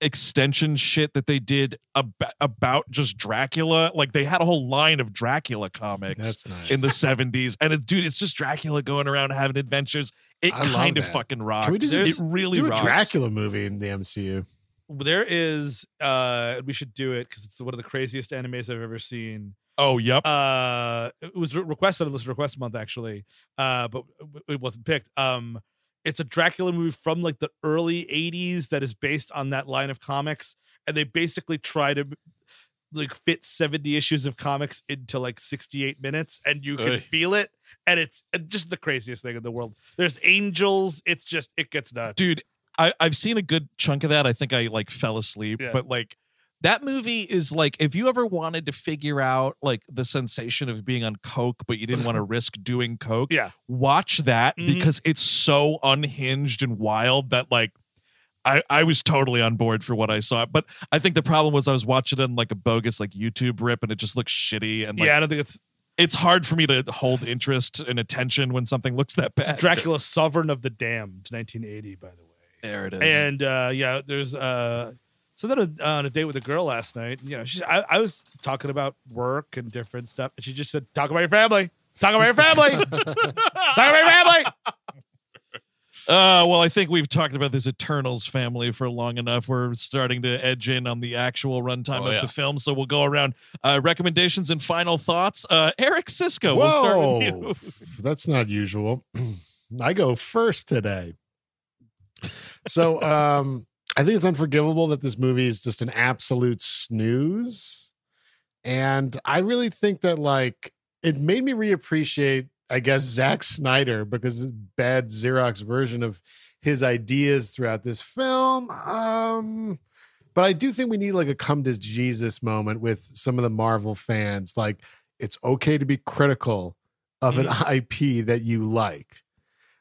S3: extension shit that they did about, about just Dracula, like they had a whole line of Dracula comics
S5: That's nice.
S3: in the 70s and it, dude, it's just Dracula going around having adventures. It
S5: I
S3: kind of fucking rocks.
S5: Can we just
S3: it really
S5: do a
S3: rocks.
S5: Dracula movie in the MCU.
S4: There is uh we should do it because it's one of the craziest animes I've ever seen.
S3: Oh, yep.
S4: Uh it was re- requested on this request month actually. Uh but it wasn't picked. Um it's a Dracula movie from like the early 80s that is based on that line of comics and they basically try to like fit 70 issues of comics into like 68 minutes and you can
S6: Oy.
S4: feel it and it's just the craziest thing in the world. There's angels, it's just it gets nuts.
S3: dude I, i've seen a good chunk of that i think i like fell asleep
S4: Yeah.
S3: but like that movie is like if you ever wanted to figure out like the sensation of being on coke but you didn't want to risk doing coke
S4: Yeah.
S3: watch that
S4: Mhm.
S3: because it's so unhinged and wild that like I, I was totally on board for what I saw, but I think the problem was I was watching it on like a bogus like YouTube rip, and it just looks shitty, and like
S4: yeah, I don't think it's
S3: it's hard for me to hold interest and attention when something looks that bad.
S4: Dracula Sovereign of the Damned, 1980, by the way.
S3: there it is.
S4: And uh, yeah, there's uh, so then uh, on a date with a girl last night. You know, she's I, I was talking about work and different stuff, and she just said, "Talk about your family. Talk about your family. Talk about your family."
S3: Uh, well, I think we've talked about this Eternals family for long enough. We're starting to edge in on the actual runtime
S6: Oh,
S3: of
S6: yeah.
S3: the film, so we'll go around uh, recommendations and final thoughts. Uh, Eric Szyszka, we'll start with you.
S5: Whoa, that's not usual. I go first today. So um I think it's unforgivable that this movie is just an absolute snooze. And I really think that like it made me reappreciate, I guess, Zack Snyder because bad Xerox version of his ideas throughout this film. Um but I do think we need like a come to Jesus moment with some of the Marvel fans. Like it's okay to be critical of an IP that you like.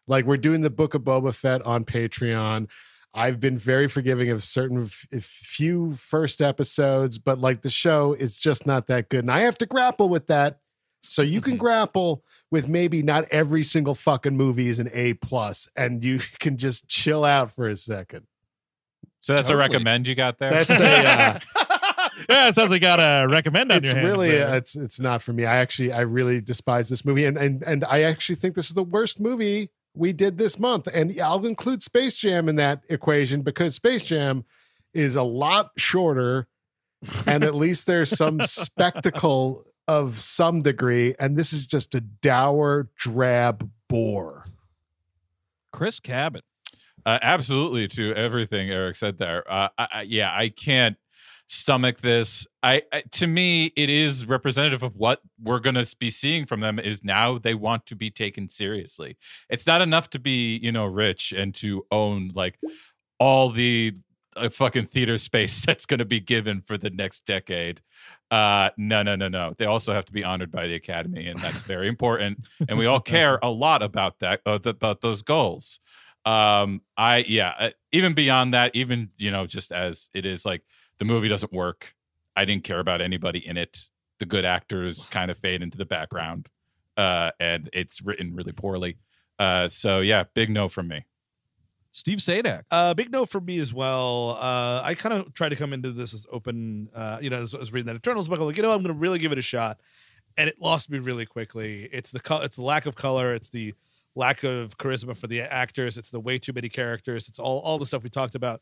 S5: Like we're doing the Book of Boba Fett on Patreon. I've been very forgiving of certain f- few first episodes, but like the show is just not that good. And I have to grapple with that. So you can grapple with maybe not every single fucking movie is an A plus, and you can just chill out for a second.
S6: So that's
S3: Totally.
S6: a recommend you got there.
S5: That's a uh,
S3: yeah, it sounds like you got a recommend on
S5: it's
S3: your hands
S5: really
S3: there.
S5: it's it's not for me. I actually I really despise this movie, and and and I actually think this is the worst movie we did this month. And I'll include Space Jam in that equation because Space Jam is a lot shorter, and at least there's some spectacle of some degree. And this is just a dour, drab bore.
S3: Chris Cabin.
S6: Uh, absolutely to everything Eric said there. Uh, I, I, yeah, I can't stomach this. I, I to me, it is representative of what we're going to be seeing from them. Is now they want to be taken seriously. It's not enough to be you know rich and to own like all the uh, fucking theater space that's going to be given for the next decade. Uh, no, no, no, no. They also have to be honored by the Academy, and that's very important. and we all care a lot about that, uh, about those goals. Um i yeah uh, even beyond that even you know just as it is like the movie doesn't work. I didn't care about anybody in it. The good actors kind of fade into the background uh and it's written really poorly. Uh so yeah big no from me
S3: Steve Sajdak.
S4: Uh, big no for me as well. Uh, I kind of tried to come into this as open. Uh, you know, as I was reading that Eternals book, I'm like, you know, I'm going to really give it a shot, and it lost me really quickly. It's the co- it's the lack of color. It's the lack of charisma for the actors. It's the way too many characters. It's all all the stuff we talked about.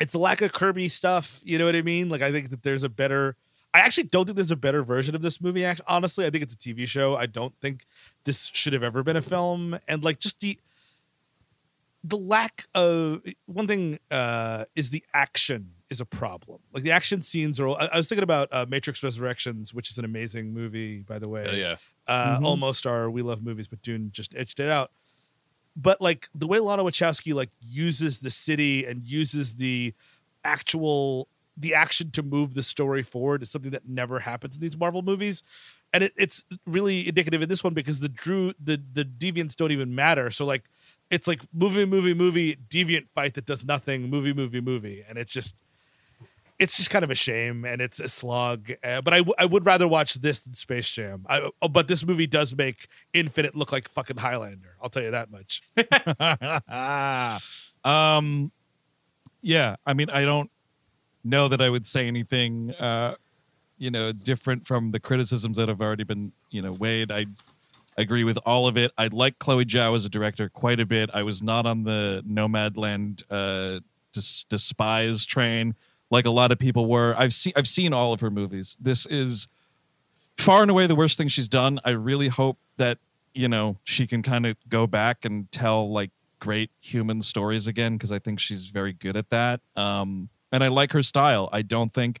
S4: It's the lack of Kirby stuff. You know what I mean? Like, I think that there's a better. I actually don't think there's a better version of this movie. Honestly, I think it's a TV show. I don't think this should have ever been a film. And like, just the the lack of one thing uh is the action is a problem. Like the action scenes are i, I was thinking about uh, matrix resurrections which is an amazing movie by the way.
S6: Hell yeah.
S4: Uh
S3: Mhm.
S4: almost our we love movies but dune just edged it out. But like the way lana wachowski like uses the city and uses the actual the action to move the story forward is something that never happens in these marvel movies. And it, it's really indicative in this one because the drew the the deviants don't even matter. So like it's like movie movie movie deviant fight that does nothing movie movie movie and it's just it's just kind of a shame and it's a slog uh, but I, w- I would rather watch this than space jam I, oh, but this movie does make infinite look like fucking highlander i'll tell you that much
S3: um, yeah. I mean, I don't know that I would say anything, uh, you know, different from the criticisms that have already been, you know, weighed. I agree with all of it. I like Chloe Zhao as a director quite a bit. I was not on the Nomadland uh, dis- despise train like a lot of people were. I've seen I've seen all of her movies. This is far and away the worst thing she's done. I really hope that you know she can kind of go back and tell like great human stories again because I think she's very good at that. Um, and I like her style. I don't think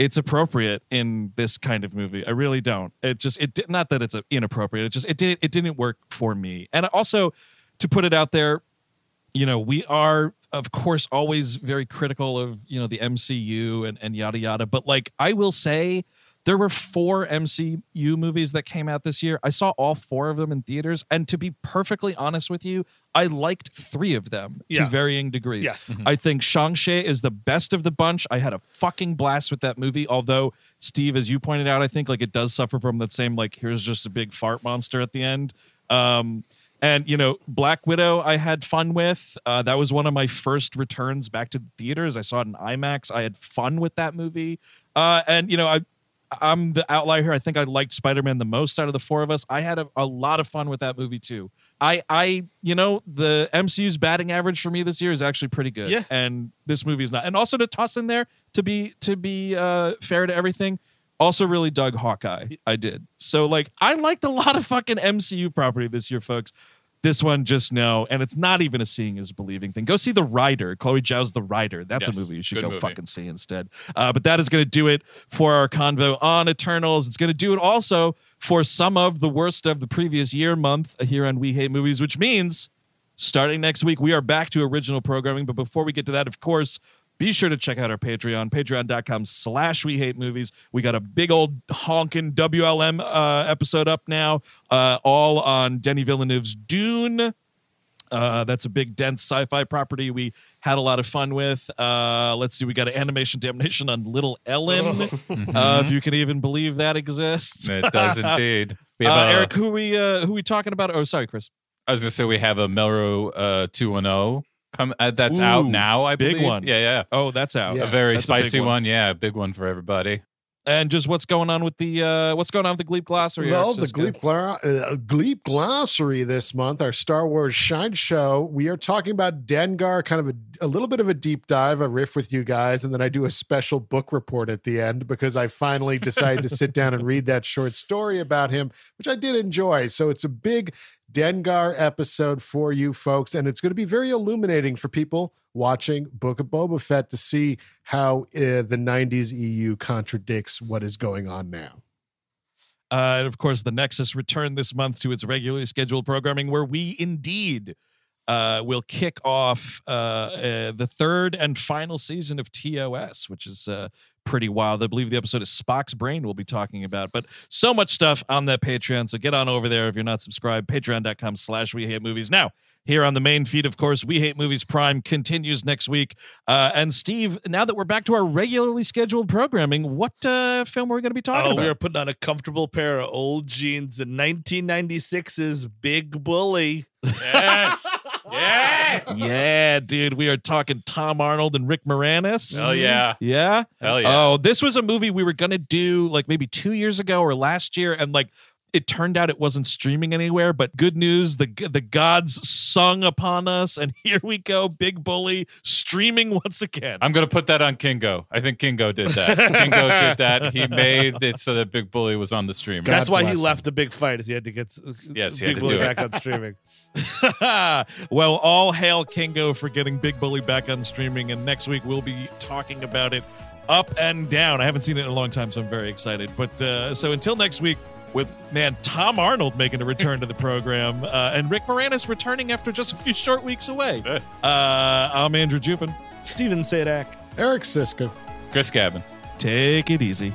S3: it's appropriate in this kind of movie. I really don't. It just it di- not that it's inappropriate. It just it did it didn't work for me. And also to put it out there, you know, we are of course, always very critical of you know the MCU and and yada yada. But like, I will say. There were four MCU movies that came out this year. I saw all four of them in theaters. And to be perfectly honest with you, I liked three of them
S4: Yeah.
S3: to varying degrees.
S4: Yes.
S3: I think Shang-Chi is the best of the bunch. I had a fucking blast with that movie. Although, Steve, as you pointed out, I think like it does suffer from that same like here's just a big fart monster at the end. Um, and you know, Black Widow, I had fun with. Uh, that was one of my first returns back to the theaters. I saw it in IMAX. I had fun with that movie. Uh, and you know, I I'm the outlier here. I think I liked Spider-Man the most out of the four of us. I had a, a lot of fun with that movie too. I I you know, the MCU's batting average for me this year is actually pretty good.
S4: Yeah.
S3: And this movie is not. And also to toss in there to be to be uh fair to everything, also really dug Hawkeye. I did. So like I liked a lot of fucking MCU property this year, folks. This one just no, and it's not even a seeing is believing thing. Go see The Rider. Chloe Zhao's The Rider. That's
S6: Yes,
S3: a movie you should go
S6: movie.
S3: fucking see instead. Uh, but that is going to do it for our convo on Eternals. It's going to do it also for some of the worst of the previous year month here on We Hate Movies, which means starting next week we are back to original programming. But before we get to that, of course. Be sure to check out our Patreon, patreon.com slash we hate movies. We got a big old honking WLM uh, episode up now, uh, all on Denis Villeneuve's Dune. Uh, that's a big, dense sci-fi property we had a lot of fun with. Uh, let's see, we got an animation damnation on Little Ellen, uh, if you can even believe that exists.
S6: It does indeed. We
S3: Uh,
S6: have a-
S3: Eric, who we uh, who we talking about? Oh, sorry, Chris.
S6: I was gonna say we have a Melro uh, two and zero come uh, that's
S3: Ooh,
S6: out now. I
S3: big one.
S6: Yeah, yeah.
S3: Oh, that's out.
S5: Yeah.
S6: A very
S3: That's a
S6: spicy
S3: one.
S6: one. Yeah, big one for everybody.
S3: And just what's going on with the uh, what's going on with the Gleep Glossary?
S5: Well,
S3: Eric
S5: the
S3: Szyszka?
S5: Gleep, Gla- uh, Gleep Glossary this month, our Star Wars Shine Show. We are talking about Dengar, kind of a, a little bit of a deep dive, a riff with you guys, and then I do a special book report at the end because I finally decided to sit down and read that short story about him, which I did enjoy. So it's a big Dengar episode for you folks, and it's going to be very illuminating for people watching Book of Boba Fett to see how uh, the 90s EU contradicts what is going on now.
S3: Uh, and of course, the Nexus returned this month to its regularly scheduled programming, where we indeed uh, will kick off uh, uh, the third and final season of TOS, which is uh, pretty wild. I believe the episode is Spock's Brain we'll be talking about. But so much stuff on that Patreon. So get on over there if you're not subscribed. Patreon.com slash We Hate Movies. Now, here on the main feed, of course, We Hate Movies Prime continues next week. Uh, and Steve, now that we're back to our regularly scheduled programming, what uh, film are we going to be talking
S4: Oh,
S3: about?
S4: we are putting on a comfortable pair of old jeans in 1996's Big Bully.
S6: Yes. Yes.
S3: yeah, dude, we are talking Tom Arnold and Rick Moranis.
S6: Oh yeah.
S3: Yeah.
S6: Hell yeah.
S3: Oh, this was a movie we were gonna do like maybe two years ago or last year, and like it turned out it wasn't streaming anywhere. But good news, the the gods sung upon us, and here we go, Big Bully streaming once again.
S6: I'm gonna put that on Kingo. I think Kingo did that. Kingo did that. He made it so that Big Bully was on the stream
S5: God
S4: That's why he
S5: him.
S4: left the big fight. Is he had to get
S6: Yes, he had
S4: Big Bully back on streaming.
S3: well, all hail Kingo for getting Big Bully back on streaming, and next week we'll be talking about it up and down. I haven't seen it in a long time, so I'm very excited. But uh, so until next week, with man Tom Arnold making a return to the program, uh, and Rick Moranis returning after just a few short weeks away. Uh, I'm Andrew Jupin.
S4: Steven Sajdak.
S5: Eric Szyszka.
S6: Chris Cabin.
S3: Take it easy.